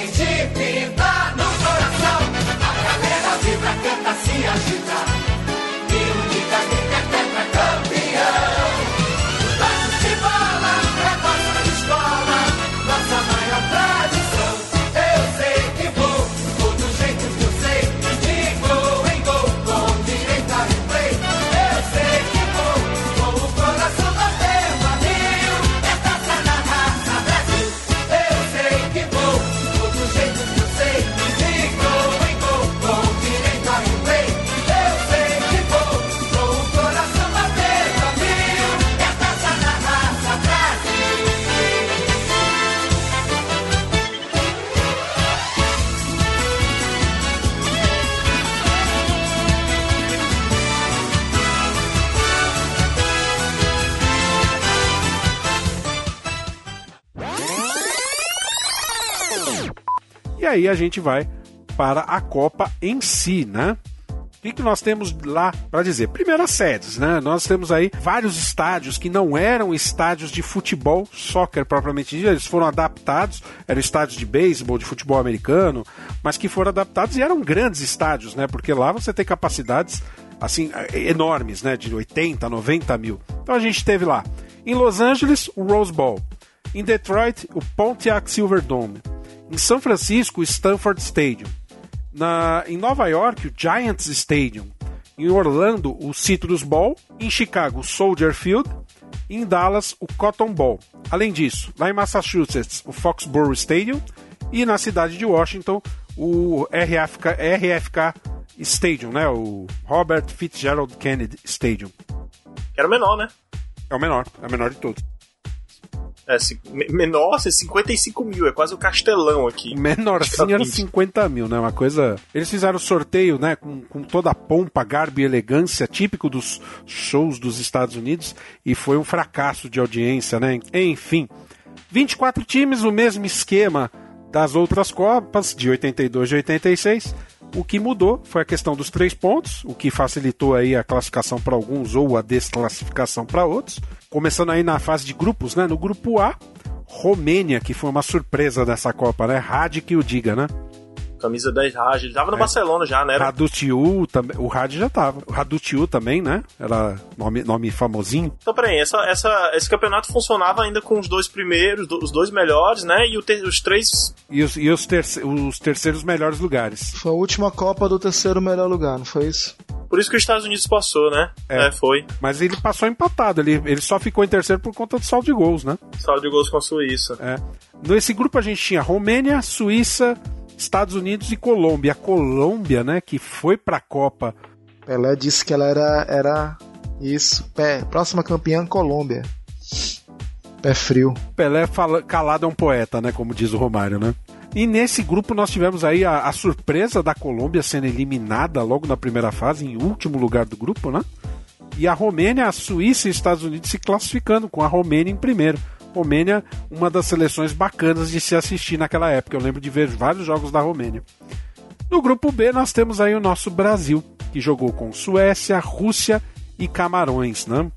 aí a gente vai para a Copa em si, né? O que, que nós temos lá para dizer? Primeiro, as sedes, né? Nós temos aí vários estádios que não eram estádios de futebol, soccer propriamente dito, eles foram adaptados, eram estádios de beisebol, de futebol americano, mas que foram adaptados e eram grandes estádios, né? Porque lá você tem capacidades assim enormes, né? De 80, 90 mil. Então a gente teve lá em Los Angeles o Rose Bowl, em Detroit o Pontiac Silverdome, em São Francisco o Stanford Stadium, na, em Nova York, o Giants Stadium. Em Orlando, o Citrus Bowl. Em Chicago, o Soldier Field. Em Dallas, o Cotton Bowl. Além disso, lá em Massachusetts, o Foxborough Stadium. E na cidade de Washington, o RFK, RFK Stadium, né? o Robert Fitzgerald Kennedy Stadium. Era o menor, né? É o menor, é o menor de todos. É, menor, assim, 55 mil, é quase o castelão aqui. Menorzinho era 50 mil, né? Uma coisa. Eles fizeram o sorteio, né? Com, com toda a pompa, garbo e elegância, típico dos shows dos Estados Unidos, e foi um fracasso de audiência, né? Enfim. 24 times, o mesmo esquema das outras Copas, de 82 e 86. O que mudou foi a questão dos três pontos, o que facilitou aí a classificação para alguns ou a desclassificação para outros. Começando aí na fase de grupos, né? No grupo A, Romênia, que foi uma surpresa dessa Copa, né? Rad que o diga, né? Camisa 10 Raj. Ele tava no É. Barcelona já, né? Era... Radutiu também. O Rad já tava. O Radutiu também, né? Era nome, nome famosinho. Então, peraí, essa, essa, esse campeonato funcionava ainda com os dois primeiros, do- os dois melhores, né? E o ter- os três. E os, e os, terce- os terceiros melhores lugares. Foi a última Copa do terceiro melhor lugar, não foi isso? Por isso que os Estados Unidos passou, né? É, foi. Mas ele passou empatado. Ele, ele só ficou em terceiro por conta do saldo de gols, né? Saldo de gols com a Suíça. É. Nesse grupo a gente tinha Romênia, Suíça, Estados Unidos e Colômbia. A Colômbia, né, que foi pra Copa. Pelé disse que ela era. era isso. Pé, próxima campeã, Colômbia. Pé frio. Pelé fala, calado é um poeta, né, como diz o Romário, né? E nesse grupo nós tivemos aí a, a surpresa da Colômbia sendo eliminada logo na primeira fase, em último lugar do grupo, né? E a Romênia, a Suíça e os Estados Unidos se classificando, com a Romênia em primeiro. Romênia, uma das seleções bacanas de se assistir naquela época. Eu lembro de ver vários jogos da Romênia. No grupo B, nós temos aí o nosso Brasil, que jogou com Suécia, Rússia e Camarões, né?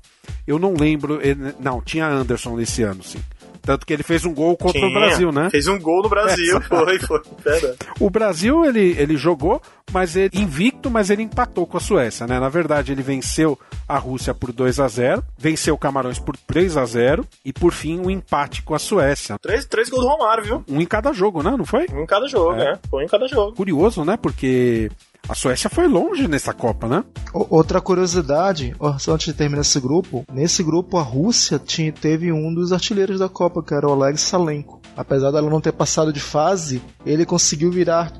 Eu não lembro. ele- Não, tinha Anderson nesse ano, sim. Tanto que ele fez um gol contra o. Brasil, né? Fez um gol no Brasil, É, foi, foi. O Brasil, ele, ele jogou, mas ele invicto, mas ele empatou com a Suécia, né? Na verdade, ele venceu a Rússia por 2 a 0 venceu o Camarões por 3 a 0 e, por fim, o empate com a Suécia. Três, três gols do Romário, viu? Um em cada jogo, né? Não foi? Um em cada jogo, É. né? Foi um em cada jogo. Curioso, né? Porque a Suécia foi longe nessa Copa, né? Outra curiosidade, só antes de terminar esse grupo, nesse grupo a Rússia tinha, teve um dos artilheiros da Copa, que era o Oleg Salenko. Apesar dela não ter passado de fase, ele conseguiu virar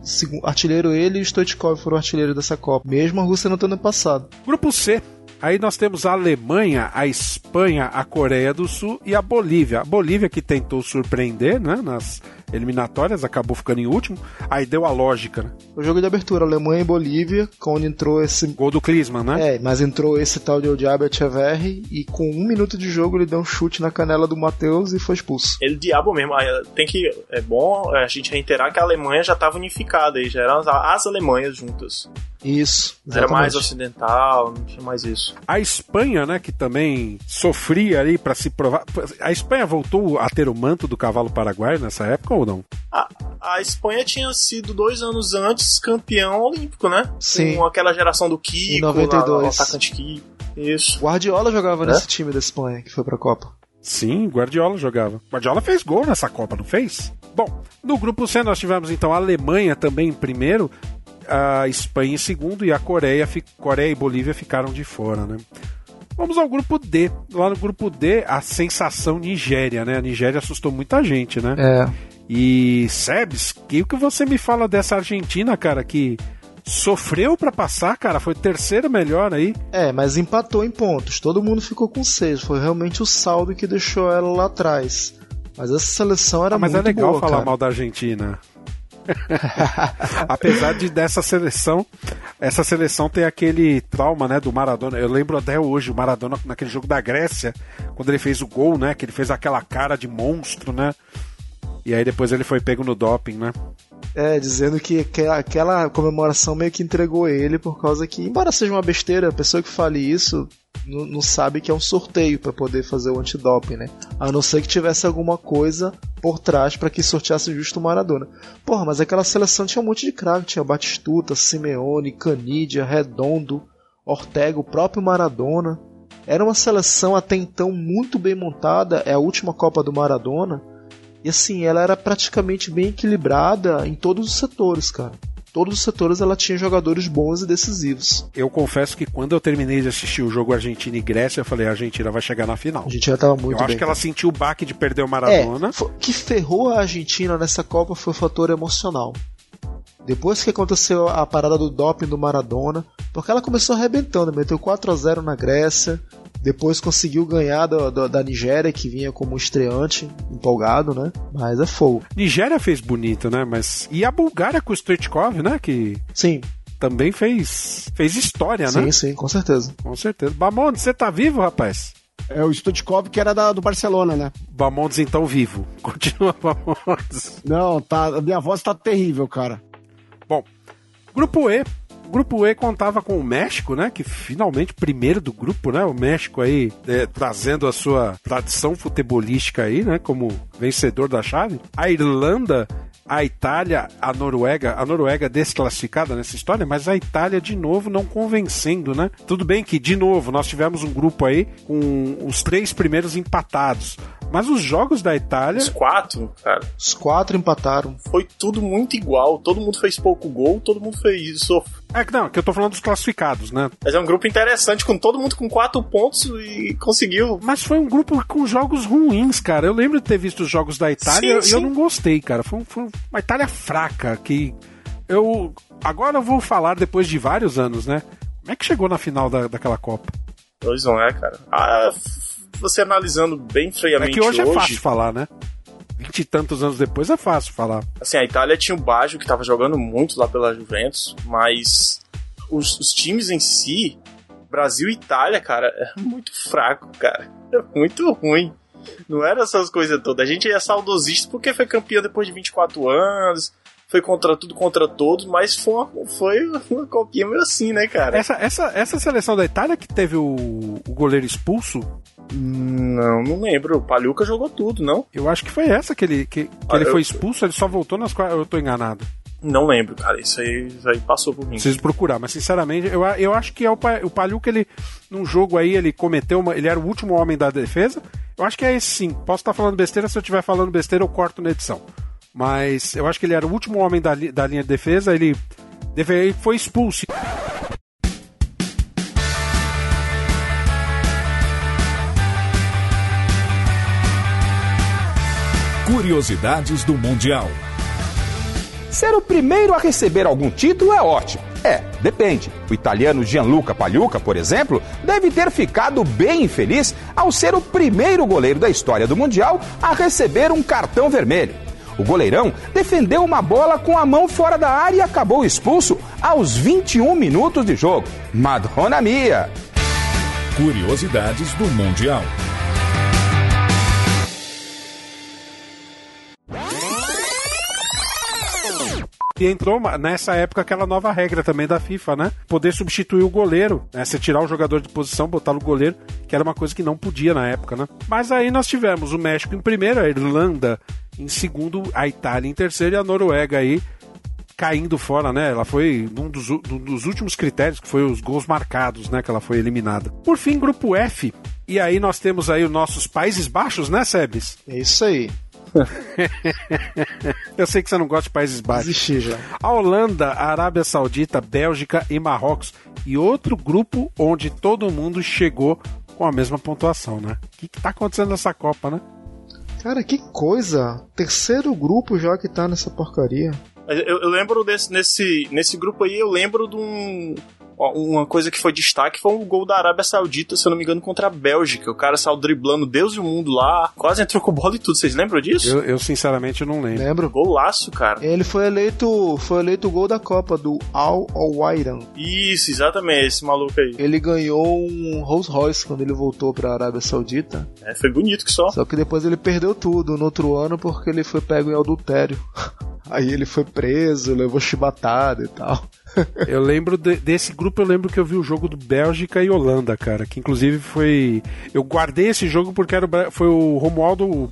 artilheiro, ele e o Stoichkov foram artilheiros dessa Copa, mesmo a Rússia não tendo passado. Grupo C. Aí nós temos a Alemanha, a Espanha, a Coreia do Sul e a Bolívia. A Bolívia que tentou surpreender, né? Nas eliminatórias, acabou ficando em último. Aí deu a lógica, né? O jogo de abertura, Alemanha e Bolívia, quando entrou esse. Gol do Klinsmann, né? É, mas entrou esse tal de Odiabo Echeverri e com um minuto de jogo ele deu um chute na canela do Matheus e foi expulso. Ele diabo mesmo. Tem que. É bom a gente reiterar que a Alemanha já estava unificada aí, já eram as, as Alemanhas juntas. Isso. Não Era mais exatamente. ocidental, não tinha mais isso. A Espanha, né, que também sofria ali para se provar. A Espanha voltou a ter o manto do cavalo paraguaio nessa época ou não? A, a Espanha tinha sido dois anos antes campeão olímpico, né? Sim. Com aquela geração do Kiko, Em 92. lá, o atacante Kiko. Isso. Guardiola jogava É? nesse time da Espanha que foi pra Copa. Sim, Guardiola jogava. Guardiola fez gol nessa Copa, não fez? Bom, no grupo C nós tivemos então a Alemanha também em primeiro, a Espanha em segundo e a Coreia, fi- Coreia e Bolívia ficaram de fora, né? Vamos ao grupo D. Lá no grupo D, a sensação Nigéria, né? A Nigéria assustou muita gente, né? É. E Sebs, que o que você me fala dessa Argentina, cara, que sofreu pra passar, cara, foi terceira melhor aí. É, mas empatou em pontos. Todo mundo ficou com seis. Foi realmente o saldo que deixou ela lá atrás. Mas essa seleção era Ah, mas muito é legal boa, falar cara. mal da Argentina. Apesar de dessa seleção, essa seleção tem aquele trauma, né, do Maradona. Eu lembro até hoje o Maradona naquele jogo da Grécia, quando ele fez o gol, né, que ele fez aquela cara de monstro, né? E aí depois ele foi pego no doping, né? É, dizendo que que aquela comemoração meio que entregou ele por causa que, embora seja uma besteira, a pessoa que fale isso não, não sabe que é um sorteio pra poder fazer o antidoping, né? A não ser que tivesse alguma coisa por trás pra que sorteasse justo o Maradona. Porra, mas aquela seleção tinha um monte de craque, tinha Batistuta, Simeone, Canidia, Redondo, Ortega, o próprio Maradona. Era uma seleção até então muito bem montada, é a última Copa do Maradona. E assim, ela era praticamente bem equilibrada em todos os setores, cara. Todos os setores ela tinha jogadores bons e decisivos. Eu confesso que quando eu terminei de assistir o jogo Argentina e Grécia, eu falei, a Argentina vai chegar na final. A já tava muito eu bem. acho que ela cara. sentiu o baque de perder o Maradona. É, fo- o que ferrou a Argentina nessa Copa foi o fator emocional. Depois que aconteceu a parada do doping do Maradona, porque ela começou arrebentando, meteu 4 a 0 na Grécia, depois conseguiu ganhar da, da, da Nigéria, que vinha como estreante, empolgado, né? Mas é fogo. Nigéria fez bonito, né? Mas e a Bulgária com o Stoichkov, né? Que sim também fez fez história, sim, né? sim, com certeza. Com certeza. Bamondes, você tá vivo, rapaz? É o Stoichkov que era da, do Barcelona, né? Bamondes então vivo. Continua Bamondes. Não, tá, a minha voz tá terrível, cara. Bom, Grupo E. Grupo E contava com o México, né? Que finalmente primeiro do grupo, né? O México aí é, trazendo a sua tradição futebolística aí, né? Como vencedor da chave. A Irlanda a Itália, a Noruega, a Noruega desclassificada nessa história, mas a Itália de novo não convencendo, né? Tudo bem que, de novo, nós tivemos um grupo aí com os três primeiros empatados. Mas os jogos da Itália. Os quatro, cara. Os quatro empataram. Foi tudo muito igual. Todo mundo fez pouco gol, todo mundo fez isso. É que não, que eu tô falando dos classificados, né? Mas é um grupo interessante, com todo mundo com quatro pontos e conseguiu. Mas foi um grupo com jogos ruins, cara. Eu lembro de ter visto os jogos da Itália sim, e eu não gostei, cara. Foi, foi uma Itália fraca que. Eu. Agora eu vou falar depois de vários anos, né? Como é que chegou na final da, daquela Copa? Pois não é, cara. Ah, você analisando bem friamente. É que hoje, hoje é fácil falar, né? Vinte e tantos anos depois é fácil falar. Assim, a Itália tinha o Baggio que tava jogando muito lá pela Juventus, mas os, os times em si, Brasil e Itália, cara, é muito fraco, cara. É muito ruim. Não era essas coisas todas. A gente é saudosista porque foi campeão depois de 24 anos, foi contra tudo, contra todos, mas foi uma, foi uma copinha meio assim, né, cara? Essa, essa, essa seleção da Itália que teve o, o goleiro expulso, não, não lembro. O Paluca jogou tudo, não? Eu acho que foi essa que ele, que, que ah, ele eu... foi expulso, ele só voltou nas quatro. Eu tô enganado. Não lembro, cara. Isso aí, isso aí passou por mim. Preciso procurar, mas sinceramente, eu, eu acho que é o, o Paluca, ele, num jogo aí, ele cometeu uma. Ele era o último homem da defesa. Eu acho que é esse sim. Posso estar falando besteira, se eu estiver falando besteira, eu corto na edição. Mas eu acho que ele era o último homem da, da linha de defesa, ele, ele foi expulso. Curiosidades do Mundial. Ser o primeiro a receber algum título é ótimo. É, depende. O italiano Gianluca Pagliuca, por exemplo, deve ter ficado bem infeliz ao ser o primeiro goleiro da história do Mundial a receber um cartão vermelho. O goleirão defendeu uma bola com a mão fora da área e acabou expulso aos 21 minutos de jogo. Madonna mia! Curiosidades do Mundial. E entrou nessa época aquela nova regra também da FIFA, né? Poder substituir o goleiro, né? Você tirar o jogador de posição, botar o goleiro, que era uma coisa que não podia na época, né? Mas aí nós tivemos o México em primeiro, a Irlanda em segundo, a Itália em terceiro e a Noruega aí caindo fora, né? Ela foi um dos, um dos últimos critérios, que foi os gols marcados, né? Que ela foi eliminada. Por fim, grupo F. E aí nós temos aí os nossos Países Baixos, né, Sebes? É isso aí. Eu sei que você não gosta de Países Baixos. Existir já. A Holanda, a Arábia Saudita, Bélgica e Marrocos. E outro grupo onde todo mundo chegou com a mesma pontuação, né? O que, que tá acontecendo nessa Copa, né? Cara, que coisa! Terceiro grupo já que tá nessa porcaria. Eu, eu lembro desse, nesse, nesse grupo aí, eu lembro de um, uma coisa que foi destaque foi o gol da Arábia Saudita, se eu não me engano, contra a Bélgica. O cara saiu driblando Deus e o mundo lá, quase entrou com bola e tudo. Vocês lembram disso? Eu, eu sinceramente não lembro. Lembro. Golaço, cara. Ele foi eleito, foi eleito o gol da Copa do Al Awairan. Isso, exatamente, esse maluco aí. Ele ganhou um Rolls Royce quando ele voltou pra Arábia Saudita. É, foi bonito que só. Só que depois ele perdeu tudo no outro ano porque ele foi pego em adultério. Aí ele foi preso, levou chibatada e tal. Eu lembro de, desse grupo, eu lembro que eu vi o jogo do Bélgica e Holanda, cara. Que inclusive foi. Eu guardei esse jogo porque era, foi o Romualdo.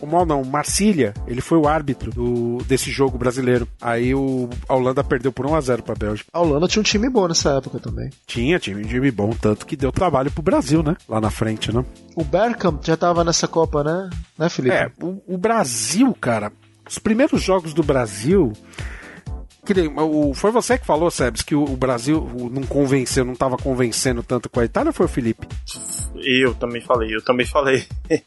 Romualdo não, Marcília, ele foi o árbitro do, desse jogo brasileiro. Aí o, a Holanda perdeu por 1x0 pra Bélgica. A Holanda tinha um time bom nessa época também. Tinha, tinha um time bom, tanto que deu trabalho pro Brasil, né? Lá na frente, né? O Bergkamp já tava nessa Copa, né? Né, Felipe? É, o, o Brasil, cara, os primeiros jogos do Brasil o, foi você que falou, Sebs, que o, o Brasil não convenceu, não estava convencendo tanto com a Itália ou foi o Felipe? Eu também falei, eu também falei.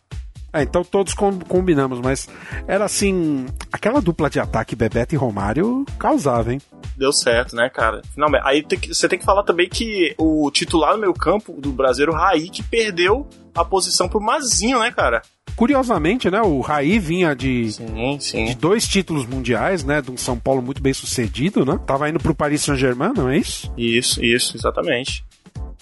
É, então todos combinamos, mas era assim, aquela dupla de ataque Bebeto e Romário causava, hein? Deu certo, né, cara? Finalmente. Aí tem que, você tem que falar também que o titular no meio campo do Brasileiro, Raí, que perdeu a posição pro Mazinho, né, cara? Curiosamente, né, o Raí vinha de, sim, sim. de dois títulos mundiais, né, de um São Paulo muito bem sucedido, né? Tava indo pro Paris Saint-Germain, não é isso? Isso, isso, exatamente.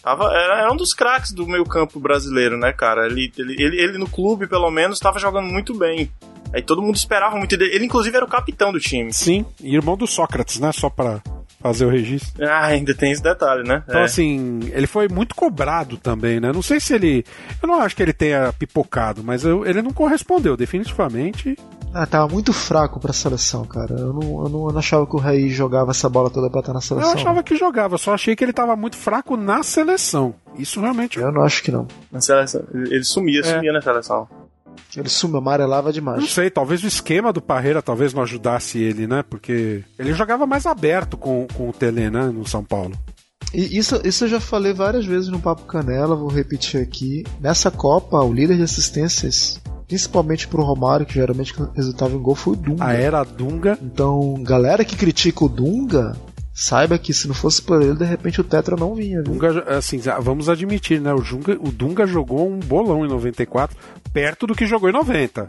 Tava, era, era um dos craques do meio campo brasileiro, né, cara? Ele, ele, ele, ele no clube, pelo menos, estava jogando muito bem. Aí todo mundo esperava muito dele. Ele, inclusive, era o capitão do time. Sim, e irmão do Sócrates, né? Só para fazer o registro. Ah, ainda tem esse detalhe, né? Então, É. assim, ele foi muito cobrado também, né? Não sei se ele. Eu não acho que ele tenha pipocado, mas eu- ele não correspondeu, definitivamente. Ah, tava muito fraco pra seleção, cara. Eu não, eu não, eu não achava que o Rei jogava essa bola toda pra estar na seleção. Eu achava que jogava, só achei que ele tava muito fraco na seleção. Isso realmente. Eu não acho que não. Na seleção. Ele sumia, É. sumia na seleção. Ele sumiu, amarelava demais. Não sei, talvez o esquema do Parreira talvez não ajudasse ele, né? Porque ele jogava mais aberto com, com o Tele, né? No São Paulo. E isso, isso eu já falei várias vezes no Papo Canela, vou repetir aqui. Nessa Copa, o líder de assistências, principalmente pro Romário, que geralmente resultava em gol, foi o Dunga. A era Dunga. Então, galera que critica o Dunga, saiba que se não fosse por ele, de repente o Tetra não vinha, viu? Dunga, assim, vamos admitir, né? O, Dunga, o Dunga jogou um bolão em 94, perto do que jogou em 90.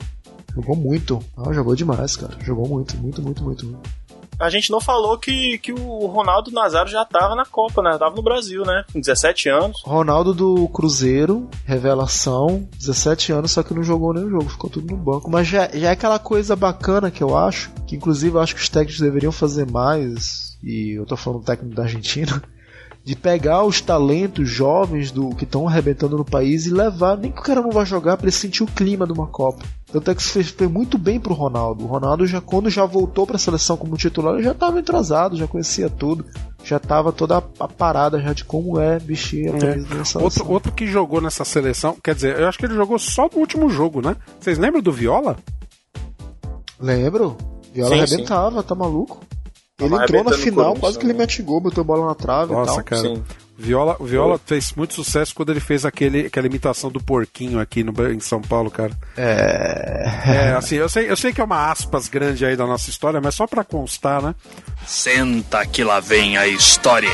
Jogou muito. Ah, jogou demais, cara. Jogou muito, muito, muito, muito. muito. A gente não falou que, que o Ronaldo Nazário já tava na Copa, né? Tava no Brasil, né? Com 17 anos. Ronaldo do Cruzeiro, revelação, 17 anos, só que não jogou nenhum jogo, ficou tudo no banco. Mas já, já é aquela coisa bacana que eu acho, que inclusive eu acho que os técnicos deveriam fazer mais, e eu tô falando do técnico da Argentina, de pegar os talentos jovens do que estão arrebentando no país e levar, nem que o cara não vá jogar, pra ele sentir o clima de uma Copa. Tanto é que isso fez, fez muito bem pro Ronaldo. O Ronaldo já quando já voltou pra seleção como titular, ele já estava entrosado, já conhecia tudo, já tava toda a, a parada já de como é vestir a camisa da seleção. Outro, outro que jogou nessa seleção, quer dizer, eu acho que ele jogou só no último jogo, né? Vocês lembram do Viola? Lembro. Viola Sim, arrebentava, tá maluco? Ele Tava entrou na final, quase que ele né? mete gol, botou a bola na trave e Nossa, tal. cara. Viola, o Viola fez muito sucesso quando ele fez aquele, aquela imitação do porquinho aqui no, em São Paulo, cara. É. É, assim, eu sei, eu sei que é uma aspas grande aí da nossa história, mas só pra constar, né? Senta que lá vem a história.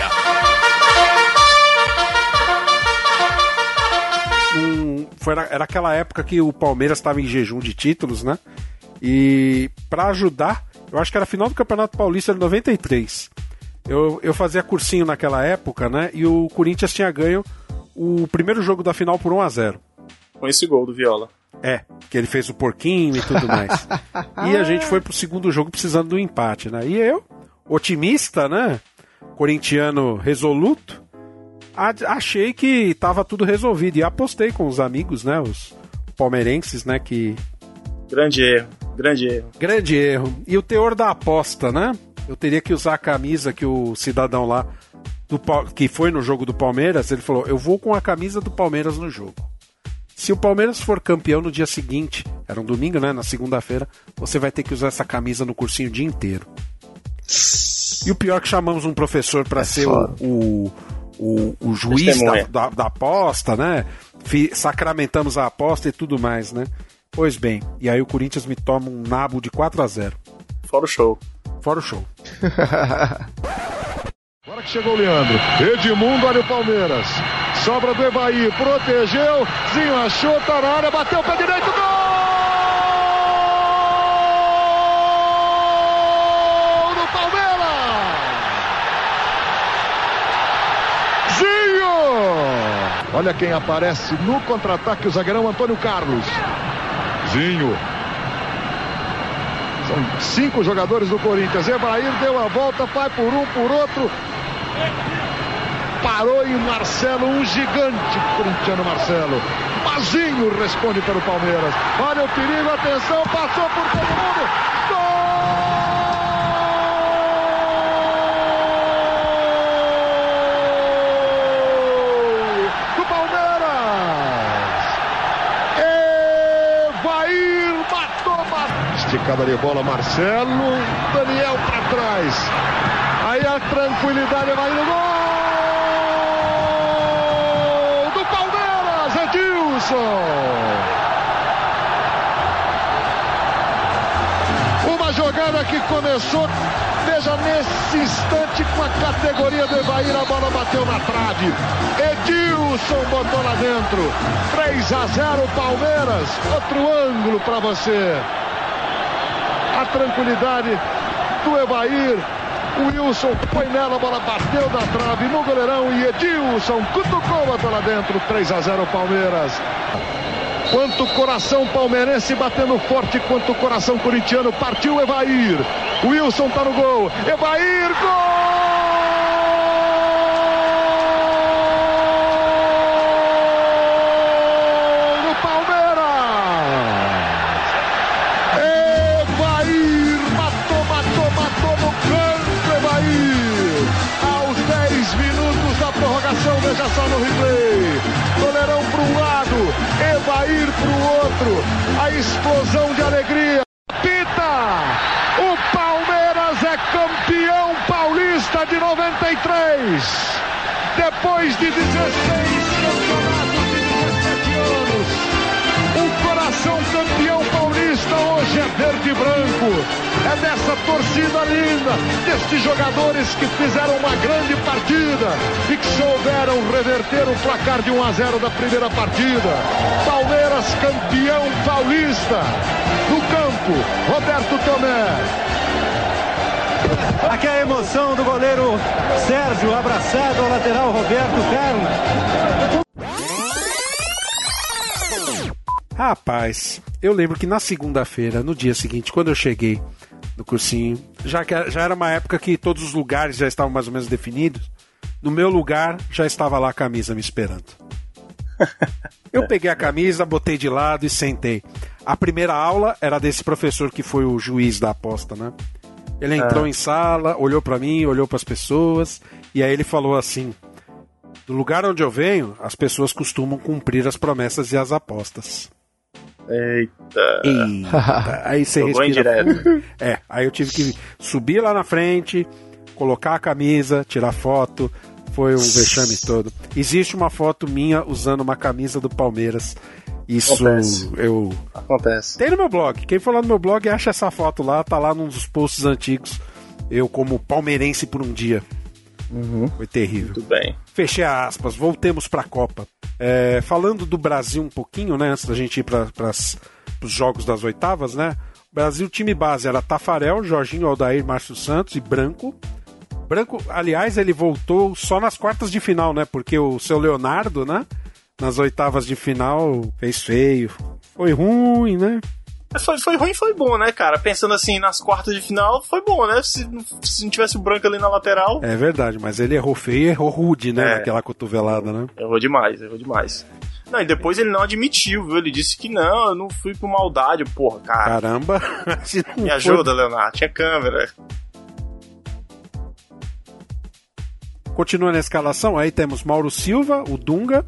um- foi, era, aquela época que o Palmeiras estava em jejum de títulos, né? E pra ajudar, eu acho que era final do Campeonato Paulista de 93. Eu, eu fazia cursinho naquela época, né? E o Corinthians tinha ganho o primeiro jogo da final por 1 a 0 Com esse gol do Viola. É, que ele fez o porquinho e tudo mais. e a gente foi pro segundo jogo precisando do empate, né? E eu, otimista, né? Corintiano resoluto, achei que tava tudo resolvido. E apostei com os amigos, né? Os palmeirenses, né? Que. Grande erro, grande erro. Grande erro. E o teor da aposta, né? Eu teria que usar a camisa que o cidadão lá, do, que foi no jogo do Palmeiras, ele falou: Eu vou com a camisa do Palmeiras no jogo. Se o Palmeiras for campeão no dia seguinte, era um domingo, né? Na segunda-feira, você vai ter que usar essa camisa no cursinho o dia inteiro. E o pior é que chamamos um professor para ser o, foda. o, o, o juiz da, da, da aposta, né? Fi- Sacramentamos a aposta e tudo mais, né? Pois bem, e aí o Corinthians me toma um nabo de 4 a 0 Fora o show. Fora o show. Agora que chegou o Leandro. Edmundo, olha o Palmeiras. Sobra do Evaí, protegeu. Zinho achou, tá na área, bateu o pé direito, gol do Palmeiras! Zinho! Olha quem aparece no contra-ataque, o zagueirão Antônio Carlos. Zinho. São cinco jogadores do Corinthians. Evair deu a volta, vai por um, por outro. Parou em Marcelo, um gigante corintiano Marcelo. Mazinho responde pelo Palmeiras. Olha o perigo, atenção, passou por todo mundo. Gol do Palmeiras. Evair matou, matou. Esticada de bola, Marcelo. Daniel para trás. Aí a tranquilidade vai no gol do Palmeiras, Edilson. Uma jogada que começou, veja nesse instante com a categoria do Evair, a bola bateu na trave. Edilson botou lá dentro. 3 a 0 Palmeiras. Outro ângulo para você. Tranquilidade do Evair. O Wilson foi nela, a bola bateu na trave no goleirão e Edilson cutucou, botou lá dentro. 3 a 0 Palmeiras. Quanto coração palmeirense batendo forte, quanto coração corintiano. Partiu Evair. Wilson tá no gol. Evair, gol! Depois de 16 campeonatos de 17 anos, o coração campeão paulista hoje é verde e branco. É dessa torcida linda, destes jogadores que fizeram uma grande partida e que souberam reverter o placar de 1 a 0 da primeira partida. Palmeiras campeão paulista. No campo, Roberto Tomé. Aqui é a emoção do goleiro Sérgio abraçado ao lateral Roberto Carlos. Rapaz, eu lembro que na segunda-feira, no dia seguinte, quando eu cheguei no cursinho, já, que, já era uma época que todos os lugares já estavam mais ou menos definidos, no meu lugar já estava lá a camisa me esperando. Eu peguei a camisa, botei de lado e sentei. A primeira aula era desse professor que foi o juiz da aposta, né? Ele entrou Ah. em sala, olhou pra mim, olhou para as pessoas e aí ele falou assim: "Do lugar onde eu venho, as pessoas costumam cumprir as promessas e as apostas." Eita. Eita. Aí você Jogou respira. É, aí eu tive que subir lá na frente, colocar a camisa, tirar foto. Foi um vexame todo. Existe uma foto minha usando uma camisa do Palmeiras. Isso Acontece. eu. Acontece. Tem no meu blog. Quem for lá no meu blog acha essa foto lá, tá lá num dos posts antigos. Eu, como palmeirense por um dia. Foi terrível. Muito bem. Fechei aspas, voltemos para a Copa. É, falando do Brasil um pouquinho, né, antes da gente ir para os jogos das oitavas, né? Brasil, time base era Tafarel, Jorginho, Aldair, Márcio Santos e Branco. Branco, aliás, ele voltou só nas quartas de final, né? Porque o seu Leonardo, né? Nas oitavas de final fez feio. Foi ruim, né? Foi, foi ruim, foi bom, né, cara? Pensando assim, nas quartas de final, foi bom, né? Se, não- se não tivesse o branco ali na lateral, É verdade, mas ele errou feio e errou rude, né? É. Naquela cotovelada, né? errou demais, errou demais. Não, e depois ele não admitiu, viu? Ele disse que não, eu não fui por maldade, porra, cara. Caramba, Me ajuda, Leonardo, tinha câmera. Continua na escalação, aí temos Mauro Silva, o Dunga,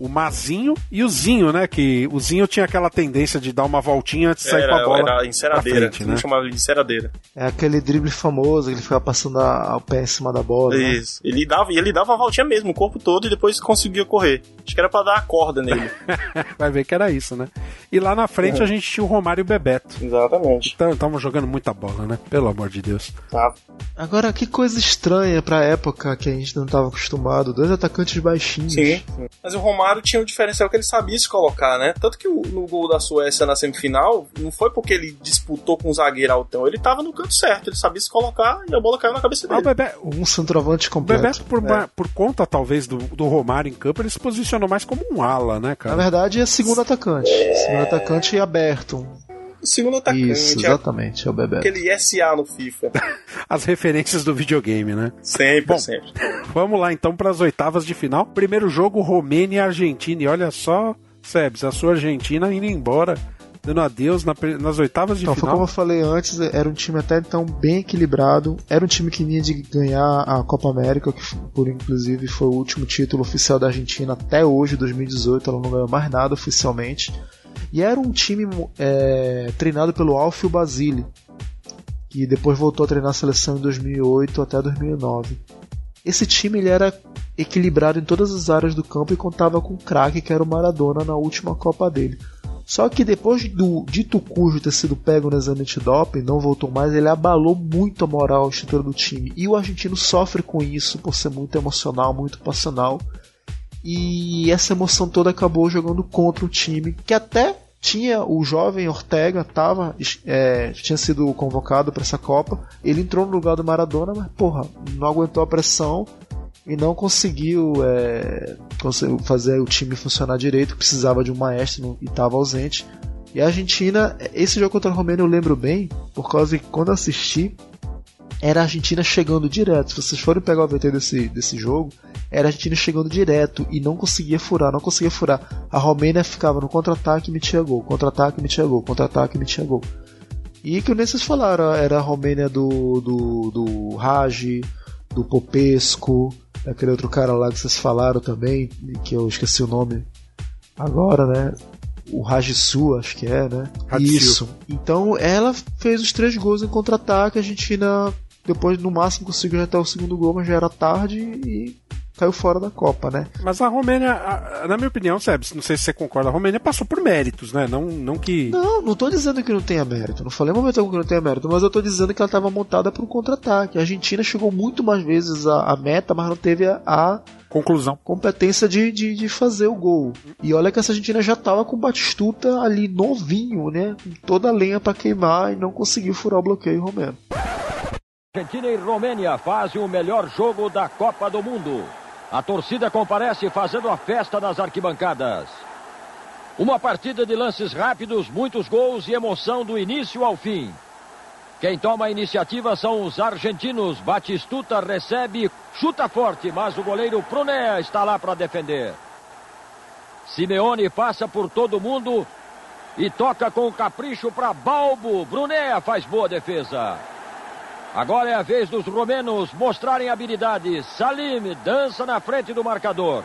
o Mazinho e o Zinho, né? Que o Zinho tinha aquela tendência de dar uma voltinha antes de sair com a Era, bola. era enceradeira, frente, né? né? chamava ele de enceradeira. É aquele drible famoso que ele ficava passando a- o pé em cima da bola. né? Isso. Ele dava, e ele dava a voltinha mesmo, o corpo todo, e depois conseguia correr. Acho que era pra dar a corda nele. Vai ver que era isso, né? E lá na frente Uhum. a gente tinha o Romário e o Bebeto. Exatamente. Então, estavam jogando muita bola, né? Pelo amor de Deus. Tá. Agora, que coisa estranha pra época que a gente não estava acostumado. Dois atacantes baixinhos. Sim. Mas o Romário tinha um diferencial que ele sabia se colocar, né? Tanto que o- no gol da Suécia na semifinal, não foi porque ele disputou com o zagueiro altão, ele tava no canto certo, ele sabia se colocar e a bola caiu na cabeça Ah, o dele. Bebeto, Um centroavante o completo. Bebeto por, É. por conta, talvez, do, do Romário em campo, ele se posicionou mais como um ala, né, Na cara? verdade, é segundo atacante. Segundo atacante e aberto. O segundo atacante, Isso, exatamente, é o Bebeto. aquele SA no FIFA. As referências do videogame, né? Sempre, Bom, sempre. Vamos lá então para as oitavas de final. Primeiro jogo, Romênia e Argentina. E olha só, Sebs, a sua Argentina indo embora, dando adeus na nas oitavas de Então, foi final. como eu falei antes, era um time até então bem equilibrado. Era um time que vinha de ganhar a Copa América, que por inclusive foi o último título oficial da Argentina até hoje, 2018. Ela não ganhou mais nada oficialmente. E era um time é, treinado pelo Alfio Basile, que depois voltou a treinar a seleção em 2008 até 2009. Esse time ele era equilibrado em todas as áreas do campo e contava com um craque que era o Maradona na última Copa dele. Só que depois do dito cujo ter sido pego no exame antidoping, não voltou mais, ele abalou muito a moral, estrutura do time. E o argentino sofre com isso por ser muito emocional, muito passional. E essa emoção toda acabou jogando contra o time, que até tinha o jovem Ortega, tava, é, tinha sido convocado para essa Copa. Ele entrou no lugar do Maradona, mas porra, não aguentou a pressão e não conseguiu, é, conseguiu fazer o time funcionar direito. Precisava de um maestro e estava ausente. E a Argentina, esse jogo contra a Romênia eu lembro bem, por causa que quando assisti, era a Argentina chegando direto. Se vocês forem pegar o VT desse, desse jogo, era a Argentina chegando direto e não conseguia furar, não conseguia furar. A Romênia ficava no contra-ataque e metia gol, contra-ataque e metia gol, contra-ataque e metia gol. E que nem vocês falaram, era a Romênia do, do, do Raj, do Popesco, daquele outro cara lá que vocês falaram também, que eu esqueci o nome agora, né? O Rajisu, acho que é, né? Isso. Então ela fez os três gols em contra-ataque, a Argentina depois no máximo conseguiu até o segundo gol, mas já era tarde e caiu fora da Copa, né? Mas a Romênia, a- na minha opinião, Sebs, não sei se você concorda, a Romênia passou por méritos, né? Não, não que. Não, não tô dizendo que não tenha mérito. Não falei momento algum que não tenha mérito, mas eu tô dizendo que ela estava montada para um contra-ataque. A Argentina chegou muito mais vezes à, à meta, mas não teve a, a conclusão, competência de, de, de fazer o gol. E olha que essa Argentina já tava com o Batistuta ali novinho, né? Com toda a lenha para queimar e não conseguiu furar o bloqueio romeno. Argentina e Romênia fazem o melhor jogo da Copa do Mundo. A torcida comparece fazendo a festa nas arquibancadas. Uma partida de lances rápidos, muitos gols e emoção do início ao fim. Quem toma a iniciativa são os argentinos. Batistuta recebe, chuta forte, mas o goleiro Prunea está lá para defender. Simeone passa por todo mundo e toca com capricho para Balbo. Brunea faz boa defesa. Agora é a vez dos romenos mostrarem habilidade. Salim dança na frente do marcador.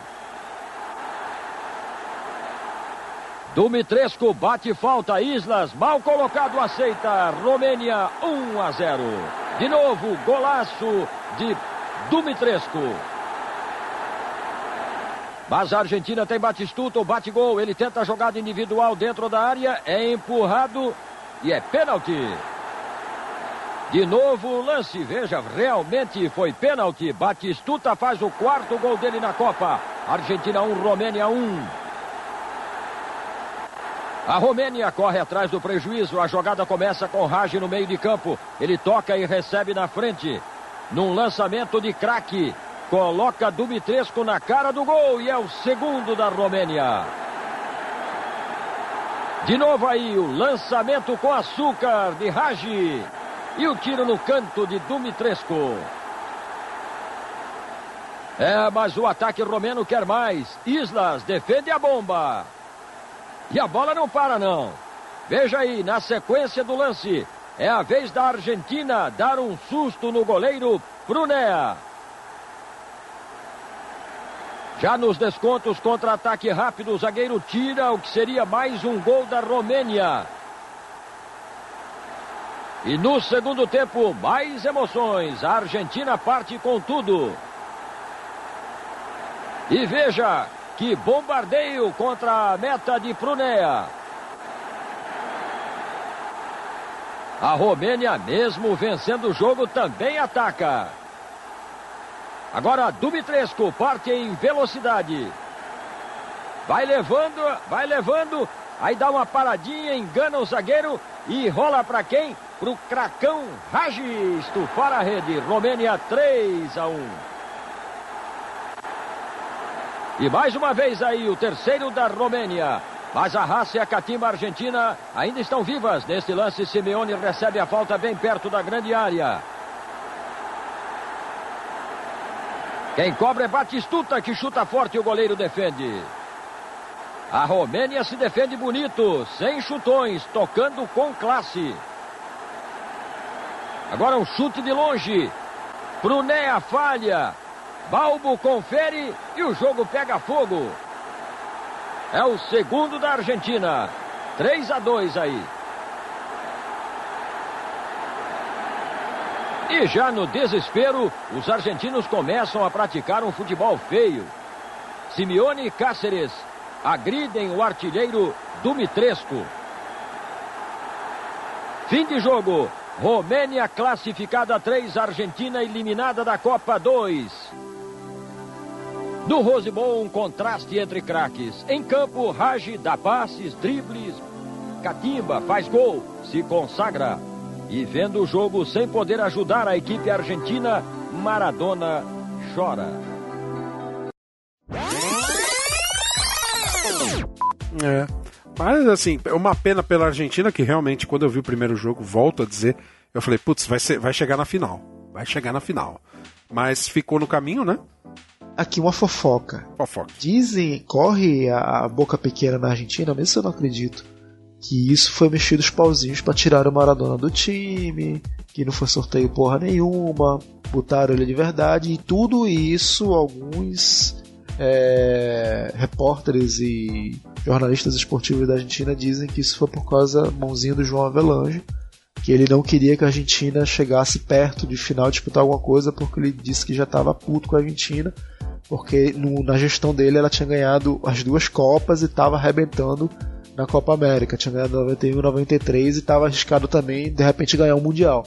Dumitrescu bate falta. Islas mal colocado aceita. Romênia 1 a 0. De novo, golaço de Dumitrescu. Mas a Argentina tem Batistuta, o bate-gol. Ele tenta a jogada individual dentro da área. É empurrado e é pênalti. De novo o lance, veja, realmente foi pênalti. Batistuta faz o quarto gol dele na Copa. Argentina 1, Romênia 1. A Romênia corre atrás do prejuízo. A jogada começa com Raj no meio de campo. Ele toca e recebe na frente. Num lançamento de craque. Coloca Dumitrescu na cara do gol e é o segundo da Romênia. De novo aí o lançamento com açúcar de Raj. E o tiro no canto de Dumitrescu. É, mas o ataque romeno quer mais. Islas defende a bomba. E a bola não para, não. Veja aí, na sequência do lance. É a vez da Argentina dar um susto no goleiro Brunea. Já nos descontos, contra-ataque rápido, o zagueiro tira o que seria mais um gol da Romênia. E no segundo tempo, mais emoções. A Argentina parte com tudo. E veja que bombardeio contra a meta de Prunea. A Romênia, mesmo vencendo o jogo, também ataca. Agora Dumitrescu parte em velocidade. Vai levando, vai levando. Aí dá uma paradinha, engana o zagueiro e rola para quem? Pro Cracão Ragi estufar a rede. Romênia 3 a 1. E mais uma vez aí o terceiro da Romênia. Mas a raça e a catimba argentina ainda estão vivas. Neste lance, Simeone recebe a falta bem perto da grande área. Quem cobra é Batistuta, que chuta forte e o goleiro defende. A Romênia se defende bonito, sem chutões, tocando com classe. Agora um chute de longe. Brunea falha. Balbo confere e o jogo pega fogo. É o segundo da Argentina. 3 a 2 aí. E já no desespero, os argentinos começam a praticar um futebol feio. Simeone e Cáceres agridem o artilheiro Dumitrescu. Fim de jogo. Romênia classificada 3, Argentina eliminada da Copa 2. No Rosebon, um contraste entre craques. Em campo, Raj dá passes, dribles, Catimba faz gol, se consagra. E vendo o jogo sem poder ajudar a equipe argentina, Maradona chora. É. Mas assim, é uma pena pela Argentina que realmente, quando eu vi o primeiro jogo, volto a dizer, eu falei, putz, vai, ser, vai chegar na final. Vai chegar na final. Mas ficou no caminho, né? Aqui uma fofoca. Fofoca. Dizem, corre a, boca pequena na Argentina, mesmo se eu não acredito, que isso foi mexido os pauzinhos para tirar o Maradona do time, que não foi sorteio porra nenhuma. botaram ele de verdade e tudo isso alguns é, repórteres e jornalistas esportivos da Argentina dizem que isso foi por causa mãozinha do João Avelange, que ele não queria que a Argentina chegasse perto de final disputar alguma coisa porque ele disse que já estava puto com a Argentina porque no, na gestão dele ela tinha ganhado as duas Copas e estava arrebentando na Copa América. Tinha ganhado 91 93 e estava arriscado também de repente ganhar um Mundial.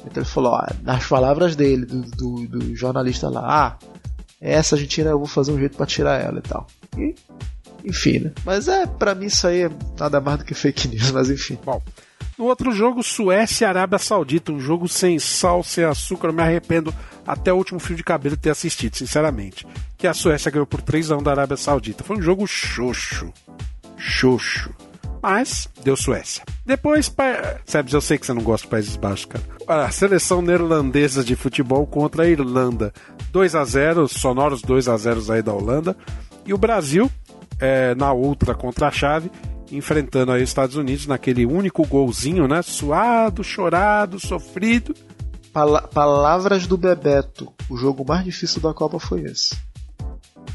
Então ele falou, ah, nas palavras dele, do, do, do, jornalista lá, ah, essa Argentina eu vou fazer um jeito para tirar ela e tal. E, enfim, né? Mas é, para mim isso aí é nada mais do que fake news, mas enfim. Bom, no outro jogo, Suécia e Arábia Saudita, um jogo sem sal, sem açúcar, eu me arrependo até o último fio de cabelo ter assistido, sinceramente. Que a Suécia ganhou por 3 a 1 da Arábia Saudita. Foi um jogo xoxo. Xoxo. Mas deu Suécia. Depois, Sebes, eu sei que você não gosta de Países Baixos, cara. A seleção neerlandesa de futebol contra a Irlanda. 2 a 0 sonoros 2 a 0 aí da Holanda. E o Brasil, é, na outra contra a chave, enfrentando aí os Estados Unidos naquele único golzinho, né? Suado, chorado, sofrido. Pala palavras do Bebeto. O jogo mais difícil da Copa foi esse.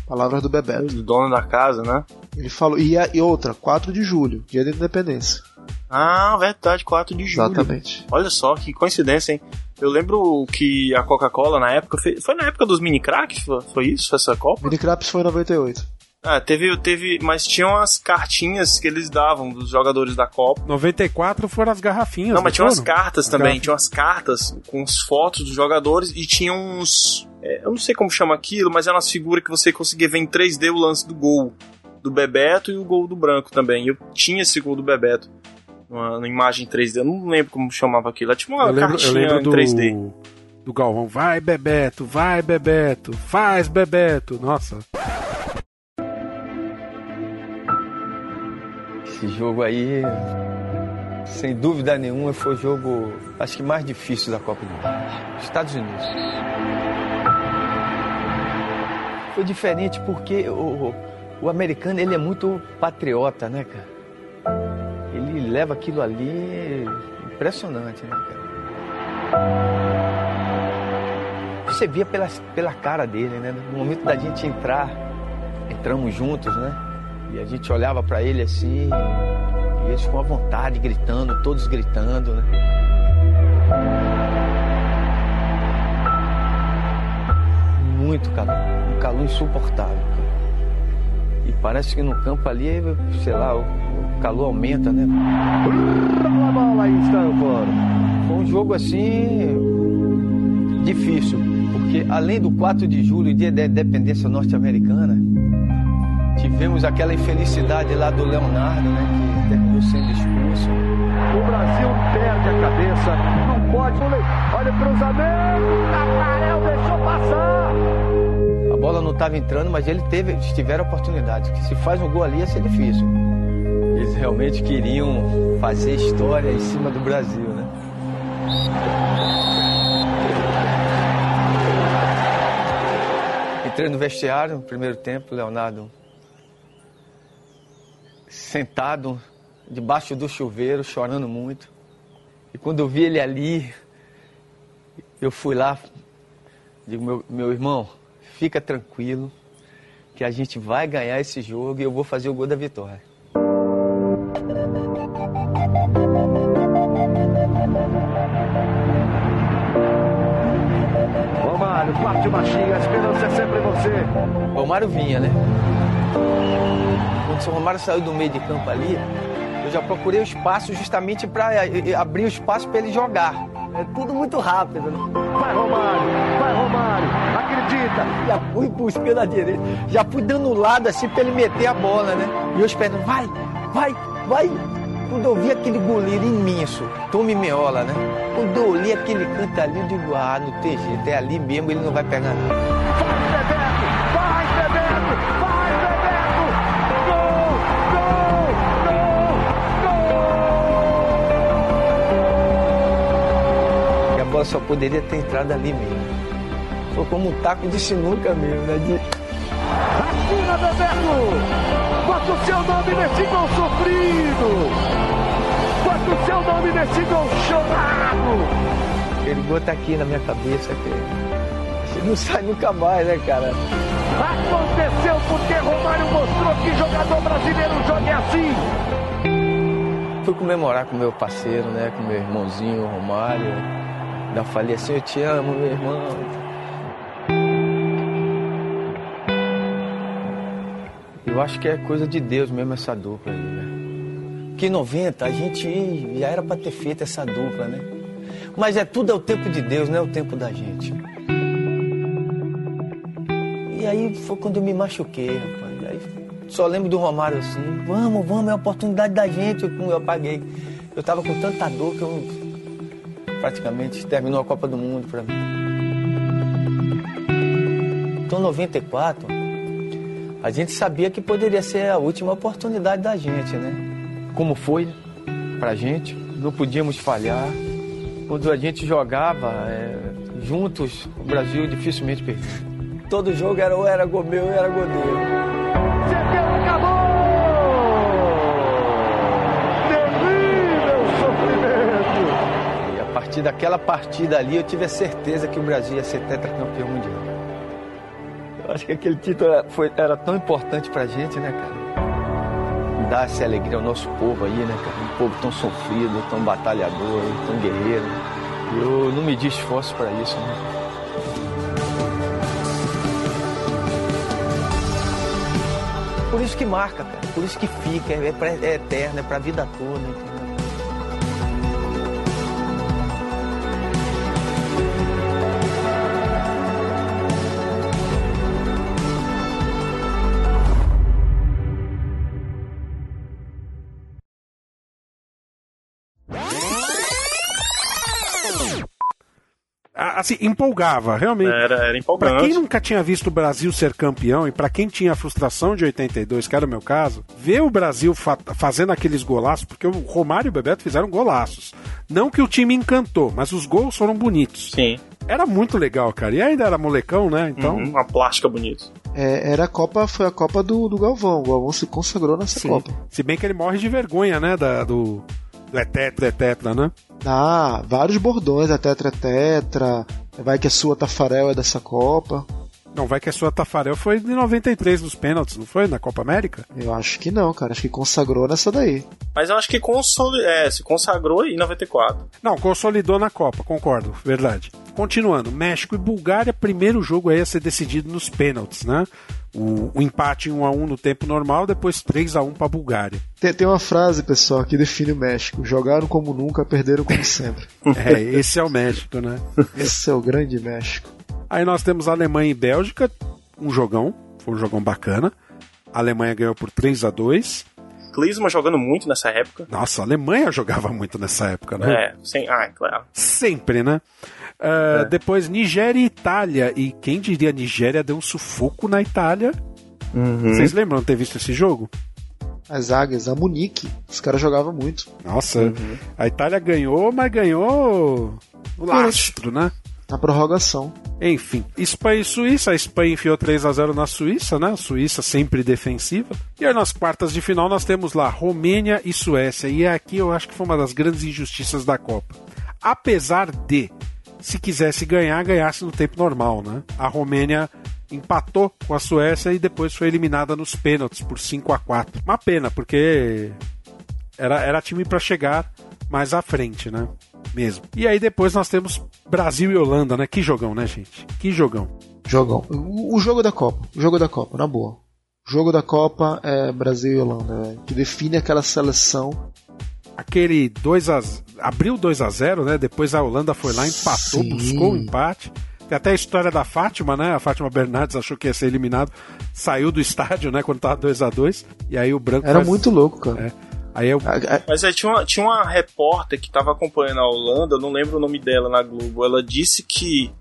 Palavras do Bebeto. O dono da casa, né? Ele falou. E, a, e outra, 4 de julho, dia da independência. Ah, verdade, 4 de julho. Exatamente. Olha só, que coincidência, hein? Eu lembro que a Coca-Cola na época. Foi na época dos mini cracks? Foi isso, essa Copa? Mini cracks foi em 98. Ah, teve, teve. Mas tinham as cartinhas que eles davam dos jogadores da Copa. 94 foram as garrafinhas. Não, mas tinha umas cartas também. Tinha umas cartas com as fotos dos jogadores e tinha uns. É, eu não sei como chama aquilo, mas eram umas figuras que você conseguia ver em 3D o lance do gol do Bebeto e o gol do Branco também. Eu tinha esse gol do Bebeto. Uma, imagem 3D, eu não lembro como chamava aquilo. Era tipo uma eu lembro, cartinha eu lembro em 3D. Do, do Galvão, vai Bebeto, vai Bebeto, faz Bebeto. Nossa. Esse jogo aí, sem dúvida nenhuma, foi o jogo, acho que mais difícil da Copa do Mundo. Estados Unidos. Foi diferente porque o, o americano ele é muito patriota, né, cara? Ele leva aquilo ali impressionante, né, cara? Você via pela, pela cara dele, né? No momento da gente entrar, entramos juntos, né? E a gente olhava para ele assim, e eles com a vontade, gritando, todos gritando, né? Muito calor, um calor insuportável. E parece que no campo ali, sei lá, o, calor aumenta, né? Foi um jogo assim difícil, porque além do 4 de julho, dia da independência norte-americana, Tivemos aquela infelicidade lá do Leonardo, né, que terminou sendo expulso. O Brasil perde a cabeça, não pode. Olha o cruzamento, bola não estava entrando, mas ele teve, eles tiveram oportunidade. Que se faz um gol ali ia ser difícil. Eles realmente queriam fazer história em cima do Brasil, né? Entrei no vestiário no primeiro tempo, Leonardo sentado debaixo do chuveiro, chorando muito. E quando eu vi ele ali, eu fui lá, digo, meu, meu irmão, fica tranquilo, que a gente vai ganhar esse jogo e eu vou fazer o gol da vitória. Romário, parte baixinho, a esperança é sempre você. Romário vinha, né? Quando o seu Romário saiu do meio de campo ali, eu já procurei o espaço justamente para eh, eh, abrir o espaço para ele jogar. É tudo muito rápido, né? Vai Romário, vai Romário, acredita! Já fui buscando a direita, já fui dando lado assim para ele meter a bola, né? E eu esperando, vai, vai, vai. Quando eu vi aquele goleiro imenso, Tome Meola, né? Quando eu olhei aquele canto ali, eu digo, ah, não tem jeito, é ali mesmo, ele não vai pegar nada. Bola só poderia ter entrado ali mesmo. Foi como um taco de sinuca mesmo, né? De... Atira, Bebeto! Bota o seu nome nesse gol sofrido! Bota o seu nome nesse gol chorado! Ele gol tá aqui na minha cabeça, que não sai nunca mais, né, cara? Aconteceu porque Romário mostrou que jogador brasileiro joga assim. Fui comemorar com meu parceiro, né, com meu irmãozinho Romário. Ainda falei assim, eu te amo, meu irmão. Eu acho que é coisa de Deus mesmo essa dupla aí, né? Que em 90 a gente já era pra ter feito essa dupla, né? Mas é tudo é o tempo de Deus, não é o tempo da gente. E aí foi quando eu me machuquei, rapaz. Aí só lembro do Romário assim, vamos, vamos, é a oportunidade da gente. Eu, eu apaguei. Eu tava com tanta dor que eu praticamente terminou a Copa do Mundo pra mim. Então 94, a gente sabia que poderia ser a última oportunidade da gente, né? Como foi pra gente, não podíamos falhar. Quando a gente jogava é, juntos, o Brasil dificilmente perdia. Todo jogo era ou era gol meu ou era gol dele. Partir daquela partida ali, eu tive a certeza que o Brasil ia ser tetracampeão mundial. Eu acho que aquele título era, foi, era tão importante pra gente, né, cara? Dar essa alegria ao nosso povo aí, né, cara? Um povo tão sofrido, tão batalhador, tão guerreiro. Eu não medi esforço para isso, né? Por isso que marca, cara. Por isso que fica, é, pra, é eterno, é pra vida toda, entendeu? Assim, empolgava, realmente. Era, era empolgante. Pra quem nunca tinha visto o Brasil ser campeão e pra quem tinha a frustração de 82, que era o meu caso, ver o Brasil fa- fazendo aqueles golaços, porque o Romário e o Bebeto fizeram golaços. Não que o time encantou, mas os gols foram bonitos. Sim. Era muito legal, cara. E ainda era molecão, né? Então. Uhum, uma plástica bonita. É, era a Copa, foi a Copa do, do Galvão. O Galvão se consagrou nessa Sim. Copa. Se bem que ele morre de vergonha, né? Da, do. Do é tetra, é tetra, né? Ah, vários bordões, a Tetra é Tetra, vai que a sua Tafarel é dessa Copa. Não, vai que a sua Tafarel foi de 93 nos pênaltis, não foi? Na Copa América? Eu acho que não, cara. Acho que consagrou nessa daí. Mas eu acho que consoli... é, se consagrou em 94. Não, consolidou na Copa, concordo, verdade. Continuando, México e Bulgária, primeiro jogo aí a ser decidido nos pênaltis, né? O, o empate em 1 a 1 no tempo normal, depois 3 a 1 para Bulgária. Tem, tem uma frase, pessoal, que define o México: jogaram como nunca, perderam como sempre. É, esse é o México, né? Esse é o grande México. Aí nós temos Alemanha e Bélgica, um jogão, foi um jogão bacana. A Alemanha ganhou por 3 a 2 Klinsmann jogando muito nessa época. Nossa, a Alemanha jogava muito nessa época, né? É, sem... ah, é claro. Sempre, né? Uh, É. Depois Nigéria e Itália. E quem diria Nigéria deu um sufoco na Itália? Uhum. Vocês lembram de ter visto esse jogo? As águias, a Munique, os caras jogavam muito. Nossa, Uhum. a Itália ganhou, mas ganhou o lastro, né? Na prorrogação. Enfim, Espanha e Suíça. A Espanha enfiou 3 a 0 na Suíça, né? Suíça sempre defensiva. E aí nas quartas de final nós temos lá Romênia e Suécia. E aqui eu acho que foi uma das grandes injustiças da Copa. Apesar de, se quisesse ganhar, ganhasse no tempo normal, né? A Romênia empatou com a Suécia e depois foi eliminada nos pênaltis por 5 a 4 Uma pena, porque era, era time para chegar mais à frente, né? Mesmo. E aí depois nós temos Brasil e Holanda, né? Que jogão, né, gente? Que jogão. Jogão. O, jogo da Copa. O jogo da Copa, na boa. O jogo da Copa é Brasil e Holanda, velho, que define aquela seleção. Aquele 2 a abriu 2 a 0, né? Depois a Holanda foi lá, empatou, Sim. buscou o empate. Tem até a história da Fátima, né? A Fátima Bernardes achou que ia ser eliminado, saiu do estádio, né, quando tava 2 a 2 e aí o branco Era faz- muito louco, cara. É. Aí eu Mas aí tinha uma, tinha uma repórter que tava acompanhando a Holanda, não lembro o nome dela na Globo. Ela disse que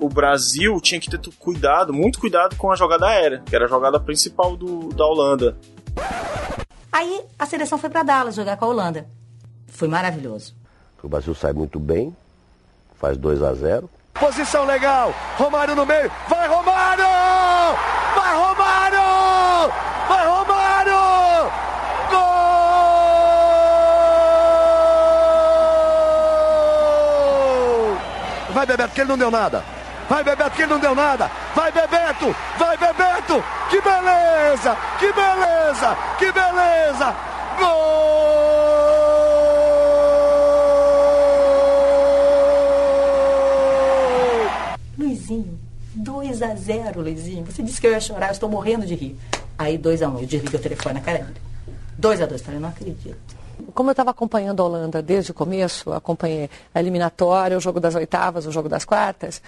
o Brasil tinha que ter cuidado, muito cuidado com a jogada aérea, que era a jogada principal do, da Holanda. Aí a seleção foi pra Dallas jogar com a Holanda. Foi maravilhoso. O Brasil sai muito bem, faz 2 a 0 Posição legal. Romário no meio. Vai, Romário! Vai, Romário! Vai, Bebeto, que ele não deu nada. Vai Bebeto, que ele não deu nada. Vai Bebeto, vai Bebeto. Que beleza, que beleza, que beleza. Gol! Luizinho, 2 a 0 Luizinho. Você disse que eu ia chorar, eu estou morrendo de rir. Aí 2 a 1 eu desliguei o telefone na cara dele. 2 a 2 falei, não acredito. Como eu estava acompanhando a Holanda desde o começo, acompanhei a eliminatória, o jogo das oitavas, o jogo das quartas,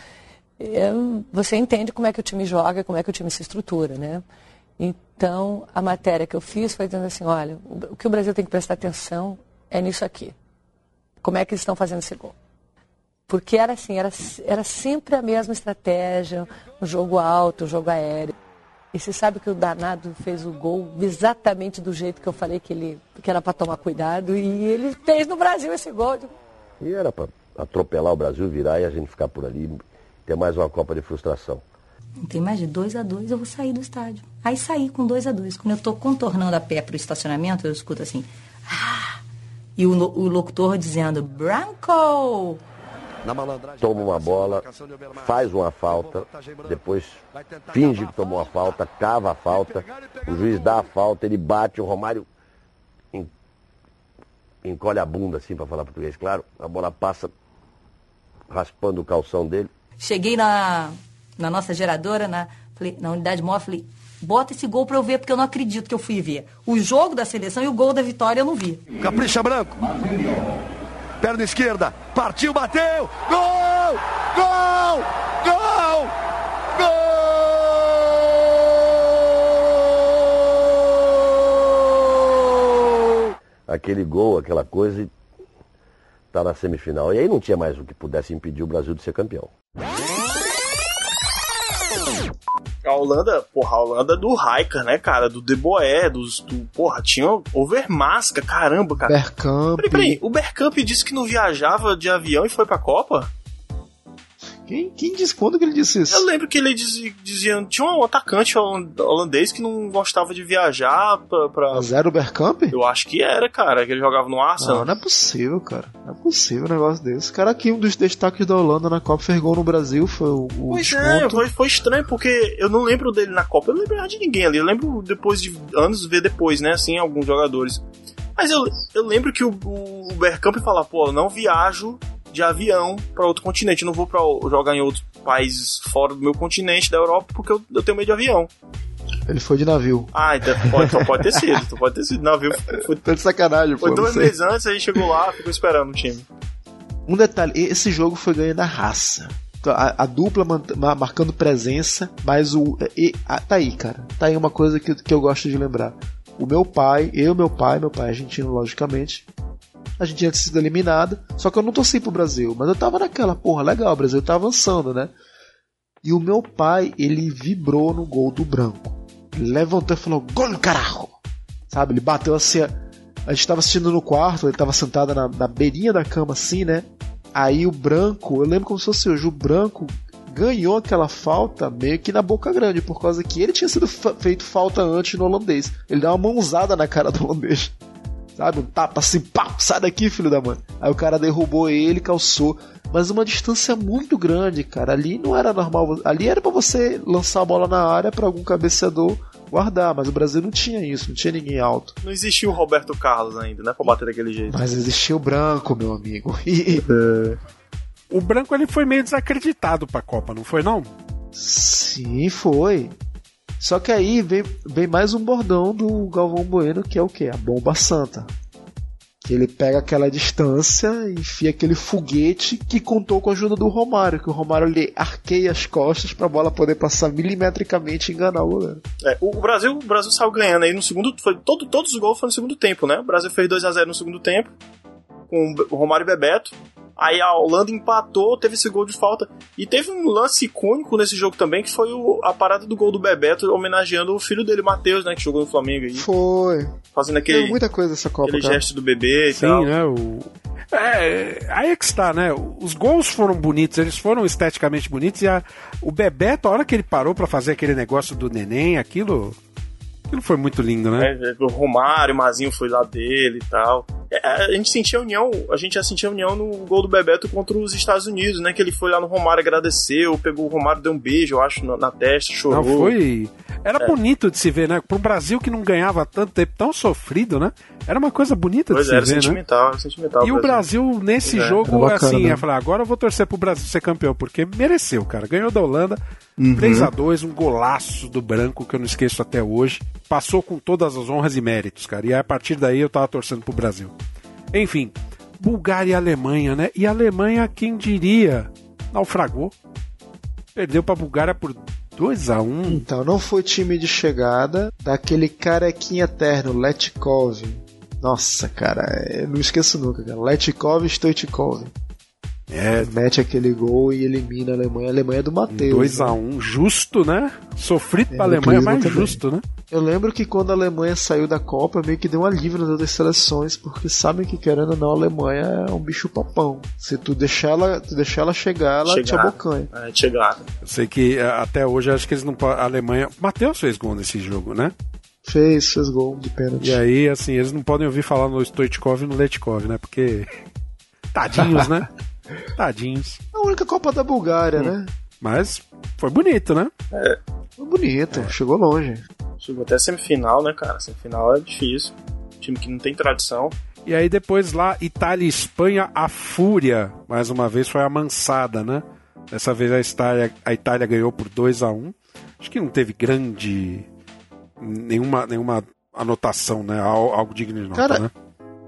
eu- você entende como é que o time joga, como é que o time se estrutura, né? Então, a matéria que eu fiz foi dizendo assim, olha, o que o Brasil tem que prestar atenção é nisso aqui. Como é que eles estão fazendo esse gol? Porque era assim, era, era sempre a mesma estratégia, o jogo alto, o jogo aéreo. E você sabe que o danado fez o gol exatamente do jeito que eu falei que ele que era para tomar cuidado e ele fez no Brasil esse gol. E era para atropelar o Brasil, virar e a gente ficar por ali, ter mais uma Copa de frustração. Não tem mais de 2 a 2 eu vou sair do estádio. Aí saí com 2 a 2 Quando eu estou contornando a pé para o estacionamento, eu escuto assim. "Ah!" E o, o locutor dizendo, Branco! Toma uma bola, faz uma falta, depois finge que tomou a falta, cava a falta, o juiz dá a falta, ele bate, o Romário en- encolhe a bunda assim para falar português, claro, a bola passa raspando o calção dele. Cheguei na, na nossa geradora, na, falei, na unidade móvel, falei, bota esse gol para eu ver, porque eu não acredito que eu fui ver. O jogo da seleção e o gol da vitória eu não vi. Capricha Branco. Perna esquerda. Partiu, bateu. Gol! Gol! Gol! Gol! Aquele gol, aquela coisa, tá na semifinal. E aí não tinha mais o que pudesse impedir o Brasil de ser campeão. A Holanda, porra, a Holanda do Rijker, né, cara? Do De Boer, dos, do, porra, tinha Overmasca, caramba, cara. Bergkamp. Peraí, peraí, o Bergkamp disse que não viajava de avião e foi pra Copa? Quem, quem disse quando que ele disse isso? Eu lembro que ele dizia, dizia tinha um atacante holan- holandês que não gostava de viajar pra... pra... Zero Bergkamp? Eu acho que era, cara, que ele jogava no Arsenal. Não, não é possível, cara. Não é possível um negócio desse. Cara, aqui um dos destaques da Holanda na Copa fez gol no Brasil, foi o, o Pois é, desconto. foi, foi estranho, porque eu não lembro dele na Copa, eu não lembro de ninguém ali. Eu lembro depois de anos ver depois, né? Assim, alguns jogadores. Mas eu, eu lembro que o, o Bergkamp falava, pô, eu não viajo de avião pra outro continente, eu não vou pra jogar em outros países fora do meu continente, da Europa, porque eu, eu tenho medo de avião. Ele foi de navio. Ah, então pode, então pode ter sido, então pode ter sido. Navio foi, Tá de sacanagem, pô. foi dois meses antes, aí chegou lá, ficou esperando o time. Um detalhe, esse jogo foi ganho na raça. Então, A, a dupla marcando presença, mas o. e- a- tá aí, cara. Tá aí uma coisa que, que eu gosto de lembrar. O meu pai, eu, meu pai, meu pai é argentino, logicamente. A gente tinha sido eliminado, só que eu não torci pro Brasil, mas eu tava naquela, porra, legal, o Brasil tá avançando, né? E o meu pai, ele vibrou no gol do branco. Ele levantou e falou: Gol, carajo! Sabe? Ele bateu assim. A gente tava assistindo no quarto, ele tava sentado na, na beirinha da cama, assim, né? Aí o branco, eu lembro como se fosse hoje, o branco ganhou aquela falta meio que na boca grande, por causa que ele tinha sido feito falta antes no holandês. Ele deu uma mãozada na cara do holandês. Sabe? Um tapa assim, pá, sai daqui, filho da mãe. Aí o cara derrubou ele, calçou. Mas uma distância muito grande, cara. Ali não era normal. Ali era pra você lançar a bola na área pra algum cabeceador guardar. Mas o Brasil não tinha isso, não tinha ninguém alto. Não existia o Roberto Carlos ainda, né? Pra bater daquele jeito. Mas existia o branco, meu amigo. E- O branco ele foi meio desacreditado pra Copa, não foi não? Sim, foi. Só que aí vem, vem mais um bordão do Galvão Bueno, que é o que? A bomba santa. Que ele pega aquela distância, enfia aquele foguete que contou com a ajuda do Romário, que o Romário ele arqueia as costas pra bola poder passar milimetricamente e enganar o goleiro. É, o Brasil, o Brasil saiu ganhando aí no segundo. Foi, todo, todos os gols foram no segundo tempo, né? O Brasil fez 2 a 0 no segundo tempo, com o Romário e Bebeto. Aí a Holanda empatou, teve esse gol de falta. E teve um lance icônico nesse jogo também, que foi o- a parada do gol do Bebeto, homenageando o filho dele, Matheus, né? Que jogou no Flamengo aí. Foi. Fazendo aquele, Teve muita coisa essa Copa, aquele cara. gesto do bebê e Sim, tal. né? O... É, aí é que está, né? Os gols foram bonitos, eles foram esteticamente bonitos e a... o Bebeto, a hora que ele parou pra fazer aquele negócio do neném, aquilo. Aquilo foi muito lindo, né? É, o Romário, o Mazinho foi lá dele e tal. É, a gente sentia a união, a gente já sentia a união no gol do Bebeto contra os Estados Unidos, né? Que ele foi lá no Romário agradeceu, pegou o Romário, deu um beijo, eu acho, na, na testa, chorou. Não, foi. Era É. bonito de se ver, né? Para um Brasil que não ganhava tanto tempo, tão sofrido, né? Era uma coisa bonita Pois de se é, era ver, né? sentimental, era sentimental. E o Brasil, nesse Pois é, jogo, bacana, assim, né? ia falar, agora eu vou torcer pro Brasil ser campeão, porque mereceu, cara. Ganhou da Holanda, Uhum. 3 a 2 um golaço do branco que eu não esqueço até hoje. Passou com todas as honras e méritos, cara. E a partir daí eu tava torcendo pro Brasil. Enfim, Bulgária e Alemanha, né? E a Alemanha, quem diria, naufragou. Perdeu pra Bulgária por 2 a 1 Então, não foi time de chegada daquele carequinha eterno, Letkov. Nossa, cara, eu não esqueço nunca, cara. Letkov Stoichkov. É. Mete aquele gol e elimina a Alemanha. A Alemanha é do Matheus. 2 né? a 1 justo, né? Sofrido pra É, no Alemanha, mas também. justo, né? Eu lembro que quando a Alemanha saiu da Copa, meio que deu um alívio nas outras seleções, porque sabem que querendo ou não, a Alemanha é um bicho papão. Se tu deixar ela, tu deixar ela chegar, ela te Chegar. abocanha. É, chegada. Eu sei que eh, até hoje acho que eles não podem. A Alemanha. Matheus fez gol nesse jogo, né? Fez, fez gol de pênalti. E aí, assim, eles não podem ouvir falar no Stoichkov e no Letkov, né? Porque. Tadinhos, né? Tadinhos. A única Copa da Bulgária, né? Mas foi bonito, né? É. Foi bonito, chegou longe. Chegou até a semifinal, né, cara? Semifinal é difícil. Time que não tem tradição. E aí depois lá, Itália e Espanha, a fúria, mais uma vez, foi amansada, né? Dessa vez a Itália, a Itália ganhou por 2 a 1 Acho que não teve grande. nenhuma, nenhuma anotação, né? Al- Algo digno de nota, Cara, né?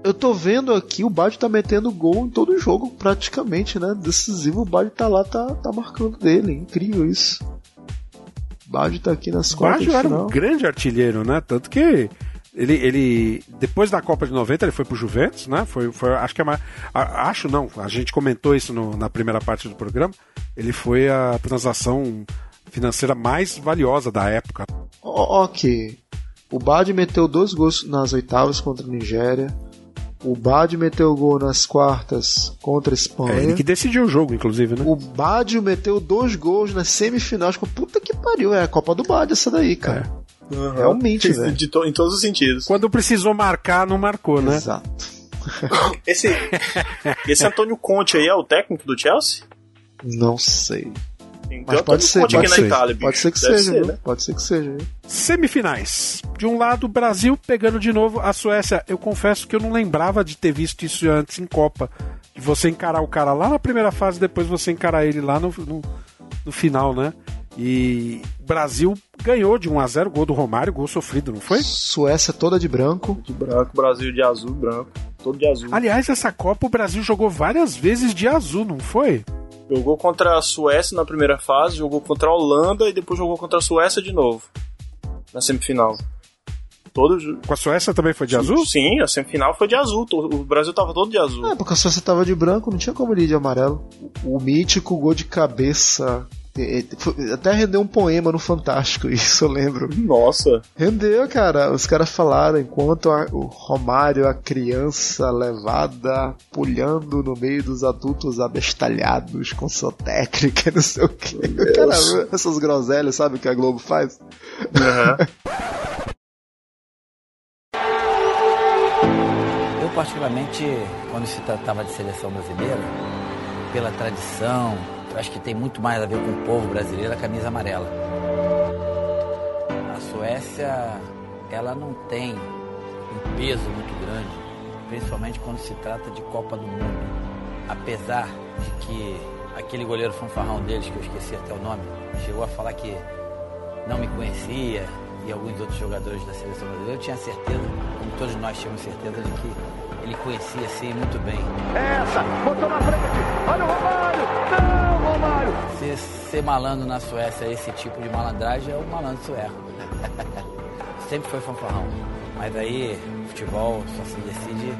Eu tô vendo aqui, o Baggio tá metendo gol em todo jogo, praticamente, né? Decisivo, o Baggio tá lá, tá, tá marcando dele. Incrível isso. O Baggio tá aqui nas O quartas Baggio era um grande artilheiro, né? Tanto que ele, ele depois da Copa de 90 ele foi pro Juventus, né? Foi, foi acho que é mais, acho não, a gente comentou isso no- na primeira parte do programa. Ele foi a transação financeira mais valiosa da época. Ó, Ok. O Baggio meteu dois gols nas oitavas contra a Nigéria. O Baggio meteu gol nas quartas contra a Espanha. É ele que decidiu o jogo, inclusive, né? O Baggio meteu dois gols nas semifinais. Puta que pariu, é a Copa do Baggio essa daí, cara. Realmente, Fez velho. de to- em todos os sentidos. Quando precisou marcar, não marcou, né? Exato. Esse, esse Antônio Conte aí é o técnico do Chelsea? Não sei. Mas Antônio pode ser, pode ser. Itália. Pode ser que Deve seja, ser, né? Pode ser que seja. Semifinais. De um lado, o Brasil pegando de novo a Suécia. Eu confesso que eu não lembrava de ter visto isso antes em Copa. De você encarar o cara lá na primeira fase, depois você encarar ele lá no, no, no final, né? E o Brasil ganhou de 1 a 0 gol do Romário, gol sofrido, não foi? Suécia toda de branco. De branco, Brasil de azul, branco. Todo de azul. Aliás, essa Copa o Brasil jogou várias vezes de azul, não foi? Jogou contra a Suécia na primeira fase, jogou contra a Holanda e depois jogou contra a Suécia de novo. Na semifinal. Todo... Com a Suécia também foi de azul? Sim, a semifinal foi de azul. O Brasil tava todo de azul. É, porque a Suécia tava de branco, não tinha como ele ir de amarelo. O, o mítico gol de cabeça. Eh, foi- Até rendeu um poema no Fantástico, isso eu lembro. Nossa. Rendeu, cara. Os caras falaram enquanto a- o Romário, a criança levada, pulhando no meio dos adultos abestalhados com sua técnica, não sei o que. Cara, essas groselhas, sabe o que a Globo faz? Eu, particularmente, quando se tratava de seleção brasileira, pela tradição, eu acho que tem muito mais a ver com o povo brasileiro a camisa amarela. A Suécia, ela não tem um peso muito grande, principalmente quando se trata de Copa do Mundo. Apesar de que aquele goleiro fanfarrão deles, que eu esqueci até o nome, chegou a falar que não me conhecia e alguns outros jogadores da seleção brasileira, eu tinha certeza, como todos nós tínhamos certeza, de que ele conhecia sim muito bem. Essa, botou na frente. Olha o Romário. Não, Romário. Ser, ser malandro na Suécia, esse tipo de malandragem, é o malandro sueco. Sempre foi fanfarrão. Mas aí, futebol só se decide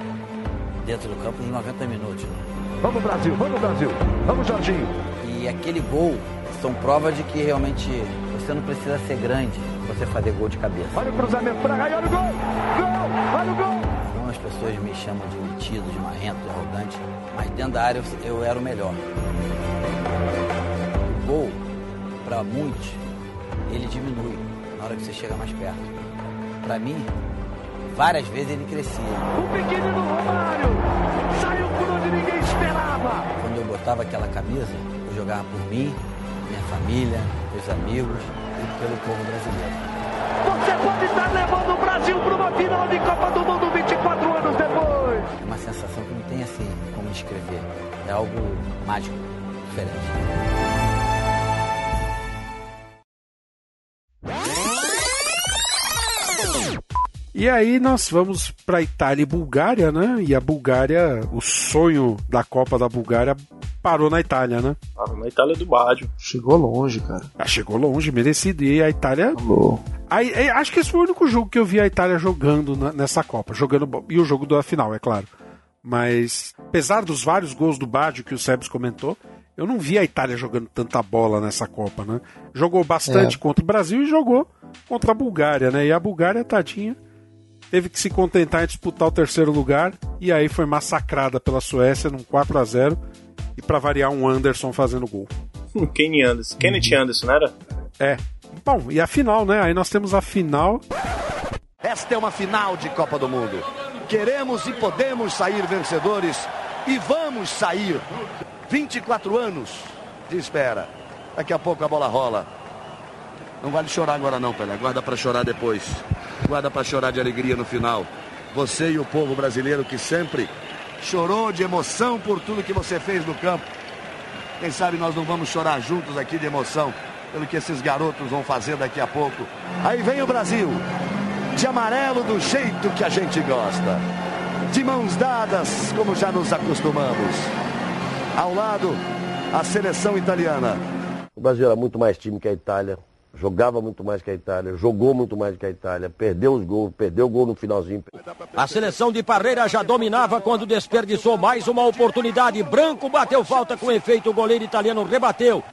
dentro do campo em 90 minutos. né? Vamos Brasil, vamos Brasil. Vamos Jorginho. E aquele gol são prova de que realmente você não precisa ser grande pra você fazer gol de cabeça. Olha o cruzamento pra cá e olha o gol. Gol, olha o gol. Pessoas me chamam de metido, de marrento, de arrogante, mas dentro da área eu, eu era o melhor. O gol, para muitos, ele diminui na hora que você chega mais perto. Para mim, várias vezes ele crescia. O pequenino Romário saiu por onde ninguém esperava. Quando eu botava aquela camisa, eu jogava por mim, minha família, meus amigos e pelo povo brasileiro. Você pode estar levando o Brasil para uma final de Copa do Mundo descrever. É algo mágico, diferente. E aí nós vamos para Itália e Bulgária, né? E a Bulgária, o sonho da Copa da Bulgária parou na Itália, né? Parou na Itália do Baggio. Chegou longe, cara. Ah, chegou longe, merecido. E a Itália. Aí, aí, acho que esse foi o único jogo que eu vi a Itália jogando na- nessa Copa. Jogando E o jogo da final, é claro. Mas, apesar dos vários gols do Baggio que o Sebs comentou, eu não vi a Itália jogando tanta bola nessa Copa, né? Jogou bastante É. contra o Brasil e jogou contra a Bulgária, né? E a Bulgária, tadinha, teve que se contentar em disputar o terceiro lugar e aí foi massacrada pela Suécia num 4 a 0 e pra variar um Anderson fazendo gol. Kenny Anderson. Kenneth Anderson, não era? É. Bom, e a final, né? Aí nós temos a final. Esta é uma final de Copa do Mundo. Queremos e podemos sair vencedores e vamos sair. 24 anos de espera. Daqui a pouco a bola rola. Não vale chorar agora não, Pelé. Guarda para chorar depois. Guarda para chorar de alegria no final. Você e o povo brasileiro que sempre chorou de emoção por tudo que você fez no campo. Quem sabe nós não vamos chorar juntos aqui de emoção pelo que esses garotos vão fazer daqui a pouco. Aí vem o Brasil, de amarelo do jeito que a gente gosta. De mãos dadas, como já nos acostumamos. Ao lado, a seleção italiana. O Brasil era muito mais time que a Itália, jogava muito mais que a Itália, jogou muito mais que a Itália, perdeu os gols, perdeu o gol no finalzinho. A seleção de Parreira já dominava quando desperdiçou mais uma oportunidade. Branco bateu falta com efeito, o goleiro italiano rebateu.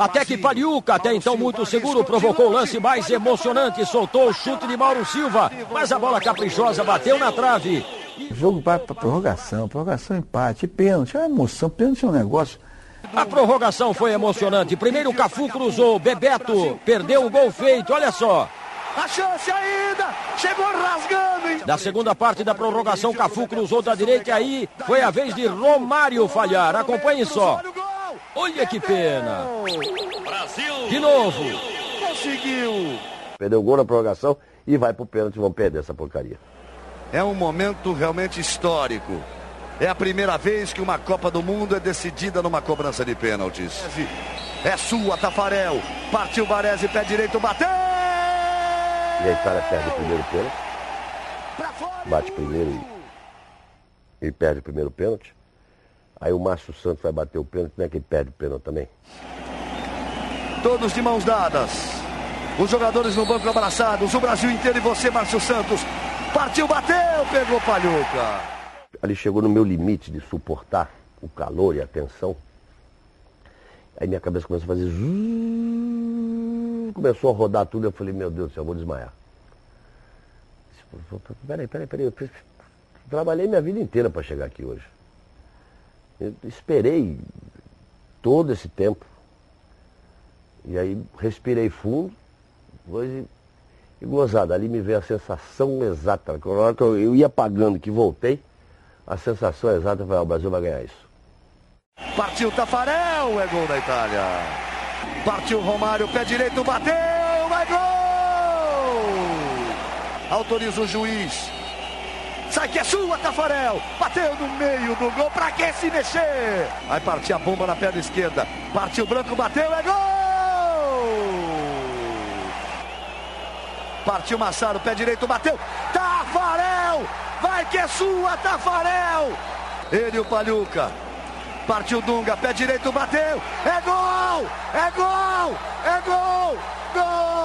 Até que Paliuca, até então muito seguro, provocou o lance mais emocionante, soltou o chute de Mauro Silva, mas a bola caprichosa bateu na trave. O jogo vai para prorrogação, prorrogação empate, pênalti, é uma emoção, pênalti é um negócio. A prorrogação foi emocionante. Primeiro Cafu cruzou, Bebeto perdeu o gol feito, olha só. A chance ainda! Chegou rasgando! hein? Na segunda parte da prorrogação, Cafu cruzou da direita e aí foi a vez de Romário falhar. Acompanhe só. Olha que pena. De novo. Conseguiu! Perdeu o gol na prorrogação e vai pro pênalti, vão perder essa porcaria. É um momento realmente histórico. É a primeira vez que uma Copa do Mundo é decidida numa cobrança de pênaltis. É sua, Tafarel. Partiu Baresi, pé direito, bateu! E a Itália perde o primeiro pênalti. Bate primeiro e, e perde o primeiro pênalti. Aí o Márcio Santos vai bater o pênalti, não é que ele perde o pênalti também. Todos de mãos dadas. Os jogadores no banco abraçados. O Brasil inteiro e você, Márcio Santos. Partiu, bateu, pegou Palhuca. Ali chegou no meu limite de suportar o calor e a tensão. Aí minha cabeça começou a fazer. zzzz, Começou a rodar tudo. Eu falei, meu Deus do céu, eu vou desmaiar. Peraí, peraí, peraí. Eu trabalhei minha vida inteira para chegar aqui hoje. Eu esperei todo esse tempo. E aí respirei fundo. Hoje, e gozada, ali me veio a sensação exata. Na hora que eu, eu ia pagando, que voltei, a sensação exata foi, ah, o Brasil vai ganhar isso. Partiu Tafarel, é gol da Itália. Partiu Romário, pé direito, bateu, é gol! Autoriza o juiz. Sai que é sua, Tafarel. Bateu no meio do gol, pra que se mexer? Vai partir a bomba na perna esquerda. Partiu Branco, bateu, é gol! Partiu Massaro, pé direito, bateu. Tafarel! Vai que é sua, Tafarel! Ele e o Palhuca. Partiu Dunga, pé direito, bateu. É gol! É gol! É gol! Gol!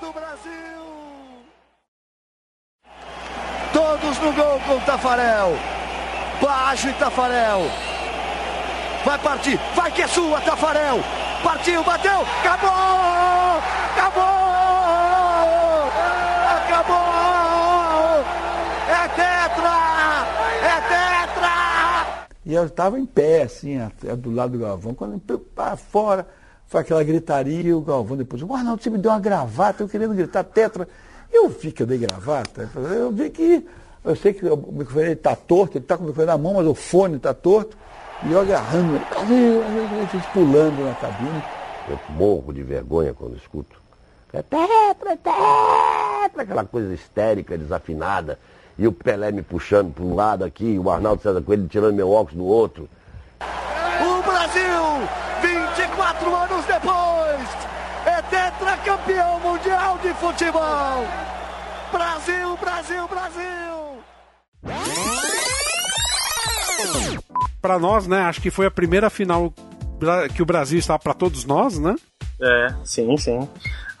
Do Brasil! Todos no gol com Tafarel. Baixo e Tafarel. Vai partir, vai que é sua, Tafarel. Partiu, bateu, acabou! Acabou! Acabou! É tetra! É tetra! E eu estava em pé, assim, do lado do Galvão, quando para fora, Foi aquela gritaria e o Galvão depois, o Arnaldo, você me deu uma gravata, eu querendo gritar tetra. Eu vi que eu dei gravata. Eu vi que. Eu sei que o microfone está torto, ele está com o microfone na mão, mas o fone está torto. E eu agarrando ele, eles pulando na cabine. Eu morro de vergonha quando escuto. É tetra, tetra, aquela coisa histérica, desafinada. E o Pelé me puxando para um lado aqui, o Arnaldo César Coelho tirando meu óculos do outro. O Brasil, 24 anos depois, é tetracampeão mundial de futebol. Brasil, Brasil, Brasil. Pra nós, né? Acho que foi a primeira final que o Brasil estava pra todos nós, né? É, sim, sim.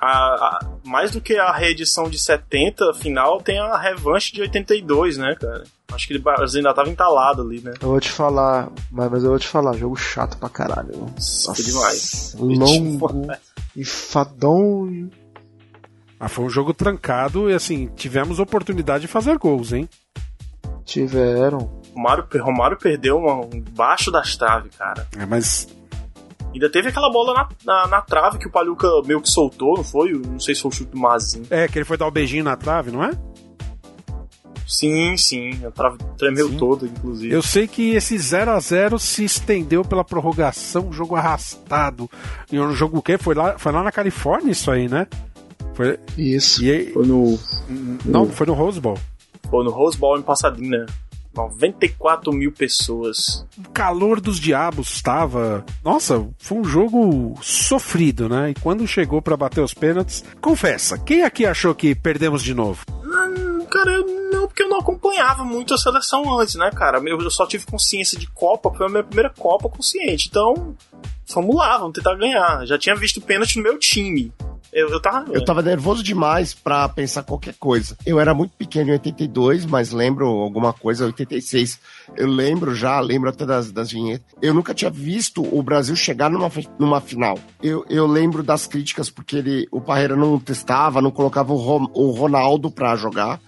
A, a- mais do que a reedição de 70 final, tem a revanche de 82, né, cara? Acho que o Brasil ainda tava entalado ali, né? Eu vou te falar, mas, mas eu vou te falar, jogo chato pra caralho. Nossa, foi demais. Longo, enfadão. Ah, foi um jogo trancado e assim, tivemos oportunidade de fazer gols, hein? Tiveram. Romário, Romário perdeu uma, embaixo das traves, cara. É, mas Ainda teve aquela bola na, na, na trave que o Paluca meio que soltou, não foi? Não sei se foi o chute do Mazinho. É, que ele foi dar o beijinho na trave, não é? Sim, sim. A trave tremeu toda, inclusive. Eu sei que esse 0 a 0 se estendeu pela prorrogação, um jogo arrastado. E um jogo o quê? Foi lá, foi lá na Califórnia isso aí, né? Foi... Isso. E aí... Foi no. Não, foi no Rose Bowl. Foi no Rose Bowl em Pasadena. 94 mil pessoas. O calor dos diabos estava. Nossa, foi um jogo sofrido, né? E quando chegou pra bater os pênaltis, confessa, quem aqui achou que perdemos de novo? Hum, Cara, não, porque eu não acompanhava muito a seleção antes, né, cara? Eu eu só tive consciência de Copa, foi a minha primeira Copa consciente. Então, vamos lá, vamos tentar ganhar. Já tinha visto pênalti no meu time. Eu, eu tava. Eu tava nervoso demais pra pensar qualquer coisa. Eu era muito pequeno em 82, mas lembro alguma coisa, 86. Eu lembro já, lembro até das, das vinhetas. Eu nunca tinha visto o Brasil chegar numa, numa final. Eu, eu lembro das críticas, porque ele, o Parreira não testava, não colocava o, Rom- o Ronaldo pra jogar.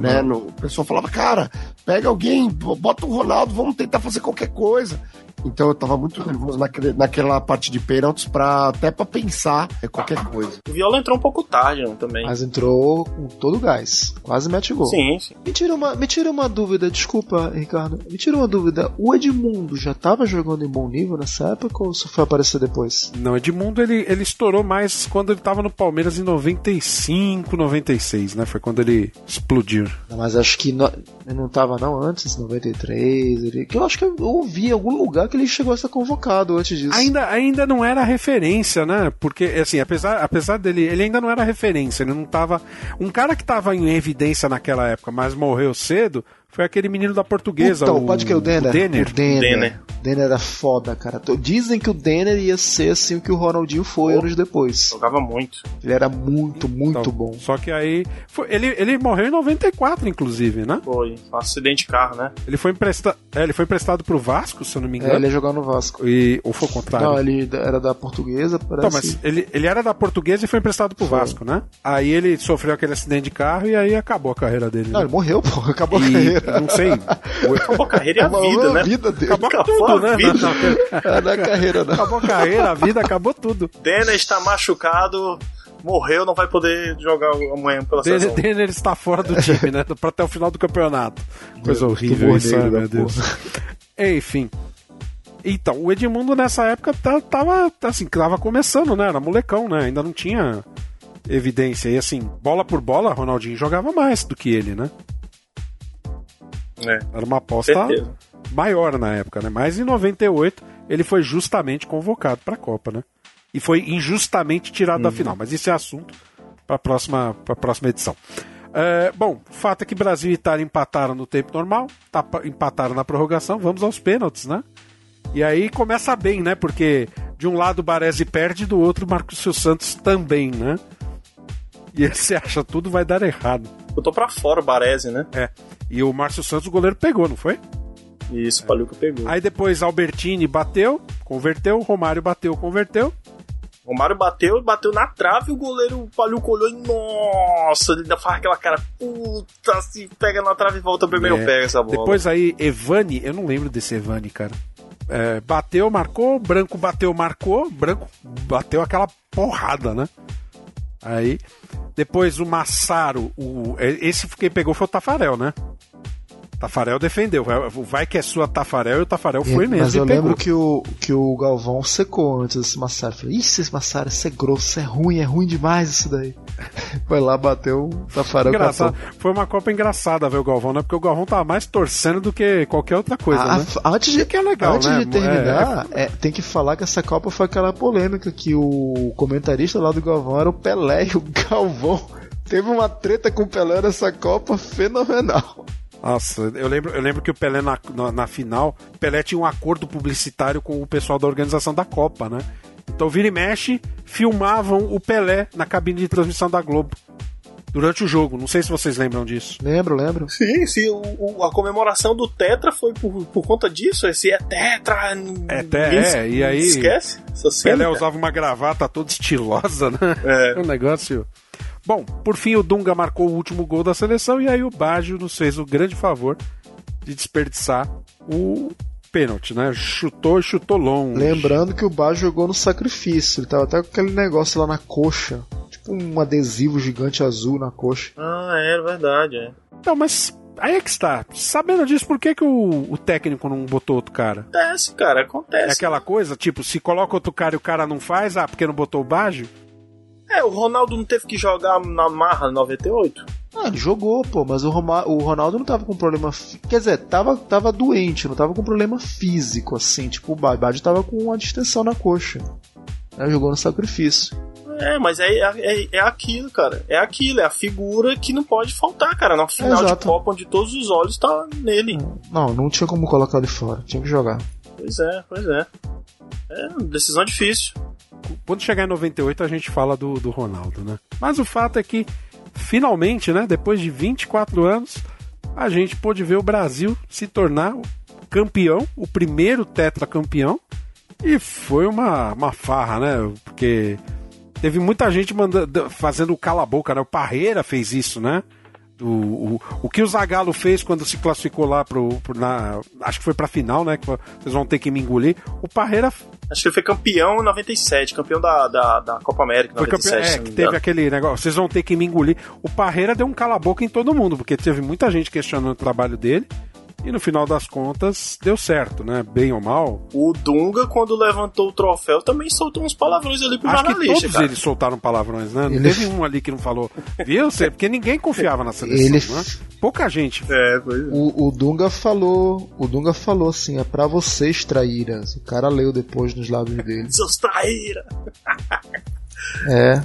Né, no, o pessoal falava, cara, pega alguém, bo- bota o Ronaldo, vamos tentar fazer qualquer coisa. Então eu tava muito nervoso naquele, naquela parte de pênaltis, pra, até pra pensar em qualquer coisa. O Viola entrou um pouco tarde né, também. Mas entrou com todo o gás. Quase mete gol. Sim, sim. Me tira, uma, me tira uma dúvida, desculpa, Ricardo. Me tira uma dúvida. O Edmundo já tava jogando em bom nível nessa época ou só foi aparecer depois? Não, Edmundo ele, ele estourou mais quando ele tava no Palmeiras em 95, 96, né? Foi quando ele explodiu. Não, mas acho que no- ele não tava não antes, 93. Ele, que eu acho que eu ouvi em algum lugar que ele chegou a ser convocado antes disso. Ainda, ainda não era referência, né? Porque, assim, apesar, apesar dele, ele ainda não era referência, ele não tava. Um cara que tava em evidência naquela época, mas morreu cedo, foi aquele menino da portuguesa. Então, o, pode que é o Denner. O Denner. O Denner. Denner era foda, cara. Dizem que o Denner ia ser assim o que o Ronaldinho foi anos depois. Jogava muito. Ele era muito, muito Então, bom. Só que aí. foi- ele, ele morreu em 94, inclusive, né? Foi. Um acidente de carro, né? Ele foi, empresta... é, ele foi emprestado pro Vasco, se eu não me engano. É, ele ia jogar no Vasco. E... Ou foi o contrário? Não, ele era da portuguesa, parece. Então, mas ele, ele era da portuguesa e foi emprestado pro Vasco, né? Aí ele sofreu aquele acidente de carro e aí acabou a carreira dele. Não, né? ele morreu, pô. Acabou a E, carreira. Não sei. Acabou a carreira e a Acabou vida, a né? vida dele. Acabou Acabou tudo, a né? vida. Não é carreira, não. Acabou a carreira, a vida, acabou tudo. Denner está machucado, morreu, não vai poder jogar amanhã pela Denner, seleção. Denner está fora do time, né? Pra até o final do campeonato. Coisa horrível isso, da meu Deus. Enfim. Então, o Edmundo nessa época tá- tava, assim, tava começando, né? Era molecão, né? Ainda não tinha evidência. E assim, bola por bola, Ronaldinho jogava mais do que ele, né? É. Era uma aposta Certeza. maior na época, né? Mas em 98 ele foi justamente convocado para a Copa, né? E foi injustamente tirado da final. Mas isso é assunto para a próxima, pra próxima edição. É, bom, o fato é que Brasil e Itália empataram no tempo normal, tapa- empataram na prorrogação, vamos aos pênaltis, né? E aí começa bem, né? Porque de um lado o Baresi perde, do outro o Marcos Santos também, né? E você acha tudo vai dar errado. Eu tô pra fora o Baresi, né? É. E o Márcio Santos, o goleiro, pegou, não foi? Isso, o Paluca pegou. Aí depois Albertini bateu, converteu, Romário bateu, converteu. Romário bateu, bateu na trave, o goleiro o Paluca olhou e nossa, ele ainda faz aquela cara, puta, se pega na trave e volta primeiro É. pega essa bola. Depois aí, Evani, eu não lembro desse Evani, cara. é, bateu, marcou, branco bateu, marcou, branco bateu aquela porrada, né? Aí, depois o Massaro, o, é, esse quem pegou foi o Tafarel, né? Tafarel defendeu. Vai que é sua Tafarel e o Tafarel foi mesmo. Mas eu pegou. lembro que o, que o Galvão secou antes desse Massaro. Falei, Ixi, esse Massaro, isso é grosso, isso é ruim, é ruim demais isso daí. Foi lá, bateu o Tafarel Engraçado. Foi uma Copa engraçada ver o Galvão, né? Porque o Galvão tava mais torcendo do que qualquer outra coisa. A, né? Antes de, que é legal, antes né? de terminar, é, é, tem que falar que essa Copa foi aquela polêmica que o comentarista lá do Galvão era o Pelé e o Galvão teve uma treta com o Pelé nessa Copa fenomenal. Nossa, eu lembro, eu lembro que o Pelé na, na, na, final, Pelé tinha um acordo publicitário com o pessoal da organização da Copa, né? Então, vira e mexe, filmavam o Pelé na cabine de transmissão da Globo. Durante o jogo, não sei se vocês lembram disso. Lembro, lembro. Sim, sim. O, o, a comemoração do Tetra foi por, por conta disso. Esse é Tetra. É, te, é e aí. Esquece? Pelé usava uma gravata toda estilosa, né? É. Um negócio. Bom, por fim o Dunga marcou o último gol da seleção e aí o Baggio nos fez o grande favor de desperdiçar o pênalti, né? Chutou e chutou longe. Lembrando que o Baggio jogou no sacrifício, ele tava até com aquele negócio lá na coxa, tipo um adesivo gigante azul na coxa. Ah, é verdade, é. Não, mas Aí é que está. Sabendo disso, por que, que o, o, técnico não botou outro cara? Acontece, cara, acontece. É aquela coisa, tipo, se coloca outro cara e o cara não faz, ah, porque não botou o Baggio? É, o Ronaldo não teve que jogar na marra 98? Ah, ele jogou, pô, mas o, Roma, o Ronaldo não tava com problema. Quer dizer, tava, tava doente, não tava com problema físico, assim. Tipo, o Bad tava com uma distensão na coxa. Né, jogou no sacrifício. É, mas é, é, é aquilo, cara. É aquilo, é a figura que não pode faltar, cara. Na final de Copa, onde todos os olhos tá nele. Não, não tinha como colocar ele fora, tinha que jogar. Pois é, pois é. É, decisão difícil quando chegar em 98 a gente fala do, do Ronaldo, né? Mas o fato é que, finalmente, né, depois de 24 anos, a gente pôde ver o Brasil se tornar campeão, o primeiro tetracampeão, e foi uma, uma farra, né? Porque teve muita gente mandando, fazendo cala-boca, né? O Parreira fez isso, né? O, o, o que o Zagallo fez quando se classificou lá pro, pro na, acho que foi pra final, né? Que vocês vão ter que me engolir. O Parreira. Acho que ele foi campeão em 97, campeão da, da, da Copa América em 97. Campeão, é, que teve aquele negócio, vocês vão ter que me engolir. O Parreira deu um cala-boca em todo mundo, porque teve muita gente questionando o trabalho dele. E no final das contas, deu certo, né? Bem ou mal. O Dunga, quando levantou o troféu, também soltou uns palavrões ali pro Acho jornalista. Que todos cara. eles soltaram palavrões, né? Não teve um ali que não falou. Viu? Porque ninguém confiava na seleção, Ele... né? Pouca gente. É, pois é. O, o Dunga falou. O Dunga falou assim: é pra vocês, traíras. O cara leu depois nos lábios dele. Seus traíras! É.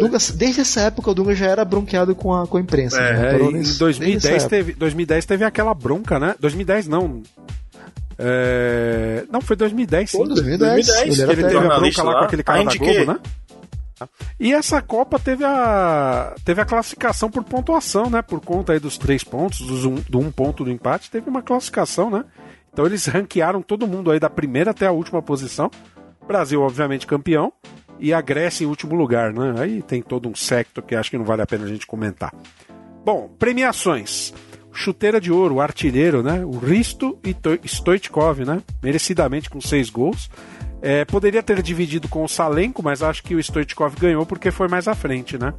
Dunga, desde essa época o Dunga já era bronqueado com a, com a imprensa. É, em 2010 teve, 2010 teve aquela bronca, né? 2010 não. É... Não, foi 2010 sim. Pô, 2010. 2010. Ele, ele teve a bronca lá, lá com aquele cara da Globo, né? E essa Copa teve a, teve a classificação por pontuação, né? Por conta aí dos três pontos, dos um, do um ponto do empate, teve uma classificação, né? Então eles ranquearam todo mundo aí da primeira até a última posição. Brasil, obviamente, campeão e a Grécia em último lugar, né? Aí tem todo um secto que acho que não vale a pena a gente comentar. Bom, premiações. Chuteira de ouro, artilheiro, né? O Risto e Stoichkov, né? Merecidamente com seis gols. É, poderia ter dividido com o Salenko, mas acho que o Stoichkov ganhou porque foi mais à frente, né?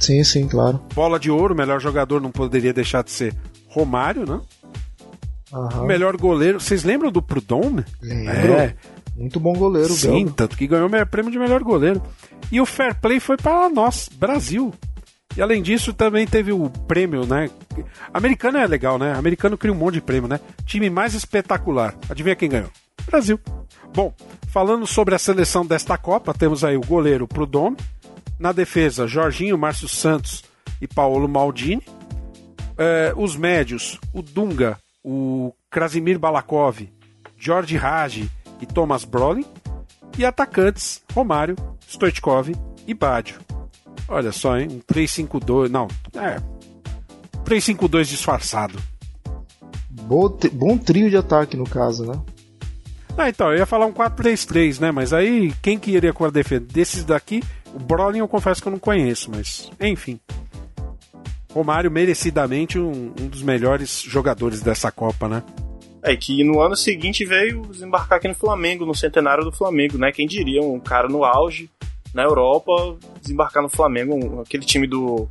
Sim, sim, claro. Bola de ouro, melhor jogador não poderia deixar de ser Romário, né? Uhum. Melhor goleiro. Vocês lembram do Prudhomme? Lembro. É. Muito bom goleiro, Sim, belga. tanto que ganhou o prêmio de melhor goleiro. E o Fair Play foi para nós, Brasil. E além disso, também teve o prêmio, né? Americano é legal, né? Americano cria um monte de prêmio, né? Time mais espetacular. Adivinha quem ganhou? Brasil. Bom, falando sobre a seleção desta Copa, temos aí o goleiro Prudhomme. Na defesa, Jorginho, Márcio Santos e Paulo Maldini. É, os médios, o Dunga, o Krasimir Balakov, George Raj e Thomas Brolin, e atacantes Romário, Stoichkov e Badio. Olha só, hein? Um 3-5-2. Não, é. 3-5-2 disfarçado. Bom, bom trio de ataque, no caso, né? Ah, então, eu ia falar um 4-3-3, né? Mas aí, quem que iria com a defesa? Desses daqui, o Brolin eu confesso que eu não conheço, mas enfim. Romário, merecidamente, um, um dos melhores jogadores dessa Copa, né? É que no ano seguinte veio desembarcar aqui no Flamengo, no centenário do Flamengo, né? Quem diria, um cara no auge, na Europa, desembarcar no Flamengo, um- aquele time do.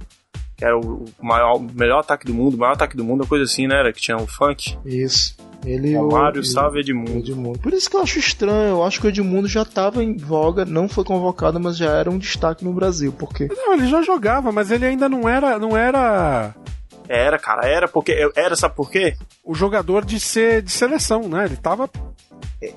que era o maior, o melhor ataque do mundo, o maior ataque do mundo, uma coisa assim, né? Era que tinha o funk. Isso. Ele e o- Sávio Edmundo. Edmundo. Por isso que eu acho estranho. Eu acho que o Edmundo já estava em voga, não foi convocado, mas já era um destaque no Brasil. Porque Não, ele já jogava, mas ele ainda não era, não era Era, cara, era porque. Era, sabe por quê? o jogador de ser de seleção, né? Ele tava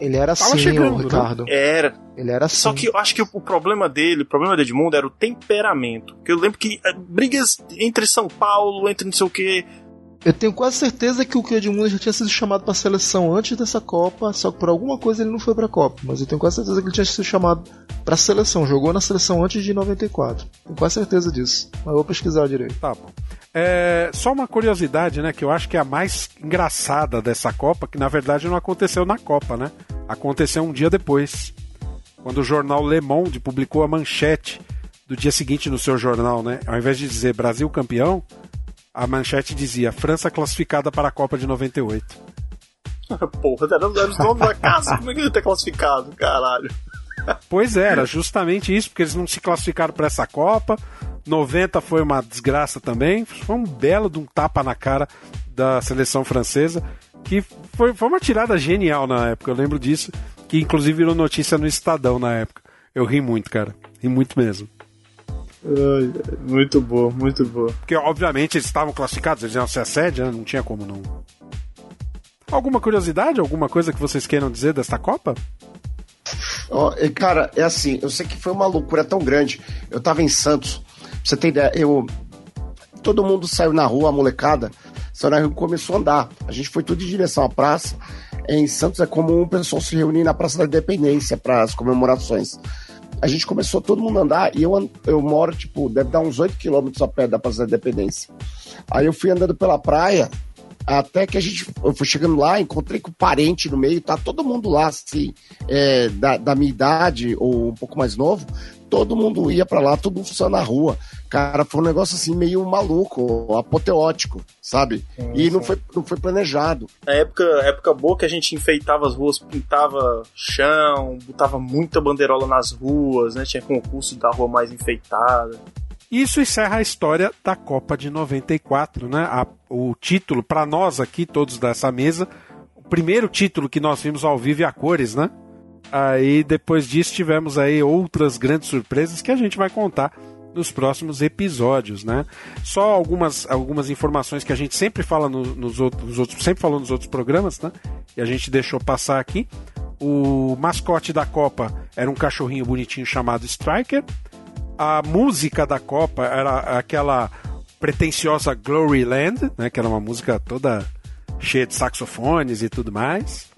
ele era Tava assim, chegando, né? Ricardo. Era. Ele era assim. Só que eu acho que o problema dele, o problema do Edmundo era o temperamento. Porque eu lembro que eh, brigas entre São Paulo, entre não sei o quê. Eu tenho quase certeza que o que o Edmundo já tinha sido chamado pra seleção antes dessa Copa, só que por alguma coisa ele não foi pra Copa. Mas eu tenho quase certeza que ele tinha sido chamado pra seleção. Jogou na seleção antes de 94. Tenho quase certeza disso. Mas eu vou pesquisar direito. Tá bom. É, só uma curiosidade, né? Que eu acho que é a mais engraçada dessa Copa, que na verdade não aconteceu na Copa, né? Aconteceu um dia depois. Quando o jornal Le Monde publicou a manchete do dia seguinte no seu jornal, né? Ao invés de dizer Brasil campeão, a manchete dizia França classificada para a Copa de 98. Porra, era, os donos da casa. Como é que ele ia ter classificado? Caralho. Pois é, era justamente isso, porque eles não se classificaram para essa Copa. 90 foi uma desgraça também. Foi um belo de um tapa na cara da seleção francesa, que foi, foi uma tirada genial na época. Eu lembro disso, que inclusive virou notícia no Estadão na época. Eu ri muito, cara. Ri muito mesmo. Muito boa, muito boa. Porque, obviamente, eles estavam classificados, eles iam ser a sede, né? não tinha como não. Alguma curiosidade, alguma coisa que vocês queiram dizer desta Copa? Ó, e, cara, é assim, eu sei que foi uma loucura tão grande. Eu tava em Santos, pra você ter ideia, eu. Todo mundo saiu na rua, a molecada, saiu na rua e começou a andar. A gente foi tudo em direção à praça. Em Santos é comum o pessoal se reunir na Praça da Independência para as comemorações. A gente começou todo mundo a andar e eu, eu moro, tipo, deve dar uns 8 quilômetros a pé da Praça da Independência. Aí eu fui andando pela praia, até que a gente. Eu fui chegando lá, encontrei com o parente no meio, tá todo mundo lá, assim, é, da, da minha idade ou um pouco mais novo. Todo mundo ia pra lá, todo mundo só na rua. Cara, foi um negócio assim meio maluco, apoteótico, sabe? e não foi, não foi planejado. Na época, época boa que a gente enfeitava as ruas, pintava chão, botava muita bandeirola nas ruas, né? Tinha concurso da rua mais enfeitada. Isso encerra a história da Copa de 94, né? A- o título, para nós aqui, todos dessa mesa, o primeiro título que nós vimos ao vivo e a cores, né? Aí depois disso tivemos aí outras grandes surpresas que a gente vai contar nos próximos episódios, né? Só algumas, algumas informações que a gente sempre fala no- nos, outros, nos outros, sempre falou nos outros programas, né? E a gente deixou passar aqui. O mascote da Copa era um cachorrinho bonitinho chamado Striker a música da Copa era aquela pretensiosa Glory Land, né, que era uma música toda cheia de saxofones e tudo mais.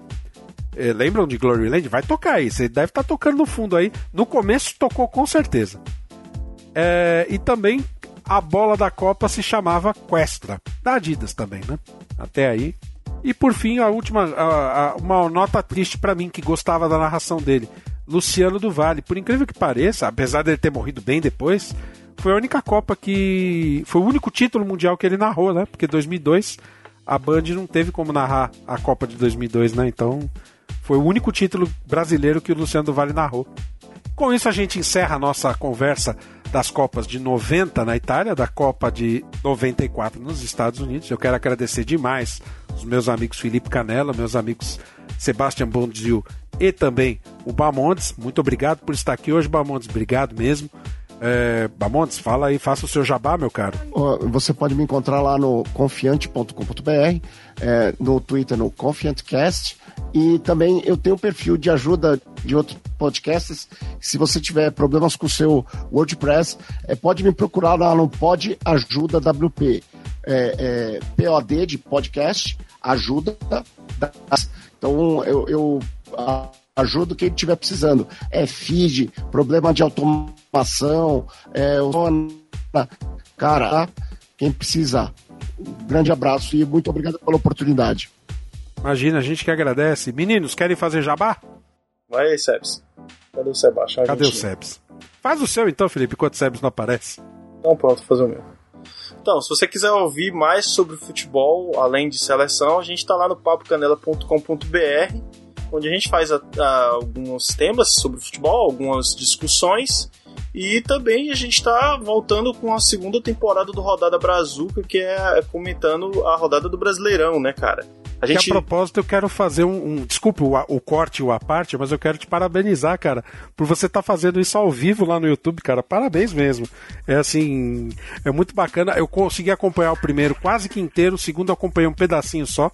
Eh, lembram de Glory Land? Vai tocar aí, você deve estar tocando no fundo aí. No começo tocou com certeza. Eh, e também a bola da Copa se chamava Questra, da Adidas também, né? Até aí. E por fim, a última, a- a- uma nota triste pra mim que gostava da narração dele. Luciano do Vale, por incrível que pareça, apesar dele ter morrido bem depois, foi a única Copa que. Foi o único título mundial que ele narrou, né? Porque 2002 a Band não teve como narrar a Copa de 2002, né? Então foi o único título brasileiro que o Luciano do Vale narrou. Com isso a gente encerra a nossa conversa das Copas de 90 na Itália, da Copa de 94 nos Estados Unidos. Eu quero agradecer demais os meus amigos Felipe Canella, meus amigos Sebastian Bondzio e também o Bamontes. Muito obrigado por estar aqui hoje, Bamontes. Obrigado mesmo. É, Bamontes, fala aí, faça o seu jabá, meu caro. Você pode me encontrar lá no confiante.com.br, é, no Twitter no ConfianteCast e também eu tenho um perfil de ajuda de outros podcasts. Se você tiver problemas com o seu WordPress, é, pode me procurar lá no Pod Ajuda WP. É, é, POD de podcast, ajuda. da- Então eu, eu ajudo quem estiver precisando. É feed, problema de automação, é cara, quem precisar. Um grande abraço e muito obrigado pela oportunidade. Imagina, a gente que agradece. Meninos, querem fazer jabá? Vai aí, Sebs. Cadê o Sebastião? Cadê o Sebs? Faz o seu então, Felipe, enquanto o Sebs não aparece. Então pronto, vou fazer o meu. Então, se você quiser ouvir mais sobre futebol, além de seleção, a gente está lá no papocanela.com.br, onde a gente faz a, a, alguns temas sobre futebol, algumas discussões. E também a gente está voltando com a segunda temporada do Rodada Brazuca, que é comentando a rodada do Brasileirão, né, cara? A gente... Que a propósito, eu quero fazer um. um desculpa o, o corte ou a parte, mas eu quero te parabenizar, cara, por você estar tá fazendo isso ao vivo lá no YouTube, cara. Parabéns mesmo. É assim. É muito bacana. Eu consegui acompanhar o primeiro quase que inteiro, o segundo eu acompanhei um pedacinho só.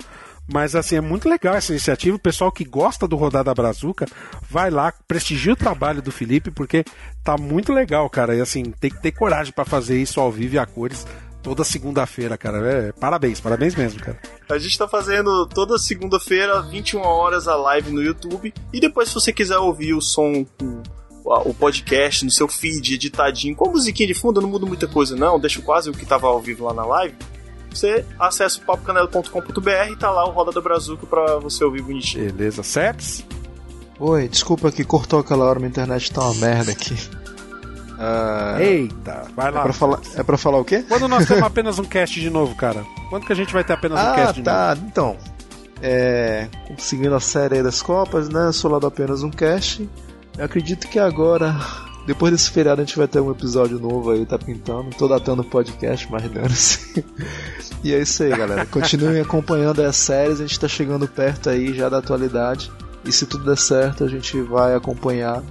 Mas assim, é muito legal essa iniciativa. O pessoal que gosta do Rodada Brazuca, vai lá, prestigia o trabalho do Felipe, porque tá muito legal, cara. E assim, tem que ter coragem para fazer isso ao vivo e a cores toda segunda-feira, cara. É, parabéns, parabéns mesmo, cara. A gente tá fazendo toda segunda-feira, 21 horas, a live no YouTube. E depois, se você quiser ouvir o som, o, podcast no seu feed, editadinho, com musiquinha de fundo, não muda muita coisa, não. Deixa quase o que tava ao vivo lá na live. Você acessa o papocanela.com.br e tá lá o Roda do Brazuca pra você ouvir bonitinho. Beleza, Seps? Oi, desculpa que cortou aquela hora, minha internet tá uma merda aqui. Uh... Eita, vai lá. É pra, falar, é pra falar o quê? Quando nós temos apenas um cast de novo, cara? Quando que a gente vai ter apenas ah, um cast de tá. novo? Então, é, seguindo a série das Copas, né? Sou lá do apenas um cast. Eu acredito que agora, depois desse feriado, a gente vai ter um episódio novo aí, tá pintando. Tô datando o podcast, mas dando-se. e é isso aí, galera. Continuem acompanhando as séries, a gente tá chegando perto aí já da atualidade. E se tudo der certo, a gente vai acompanhar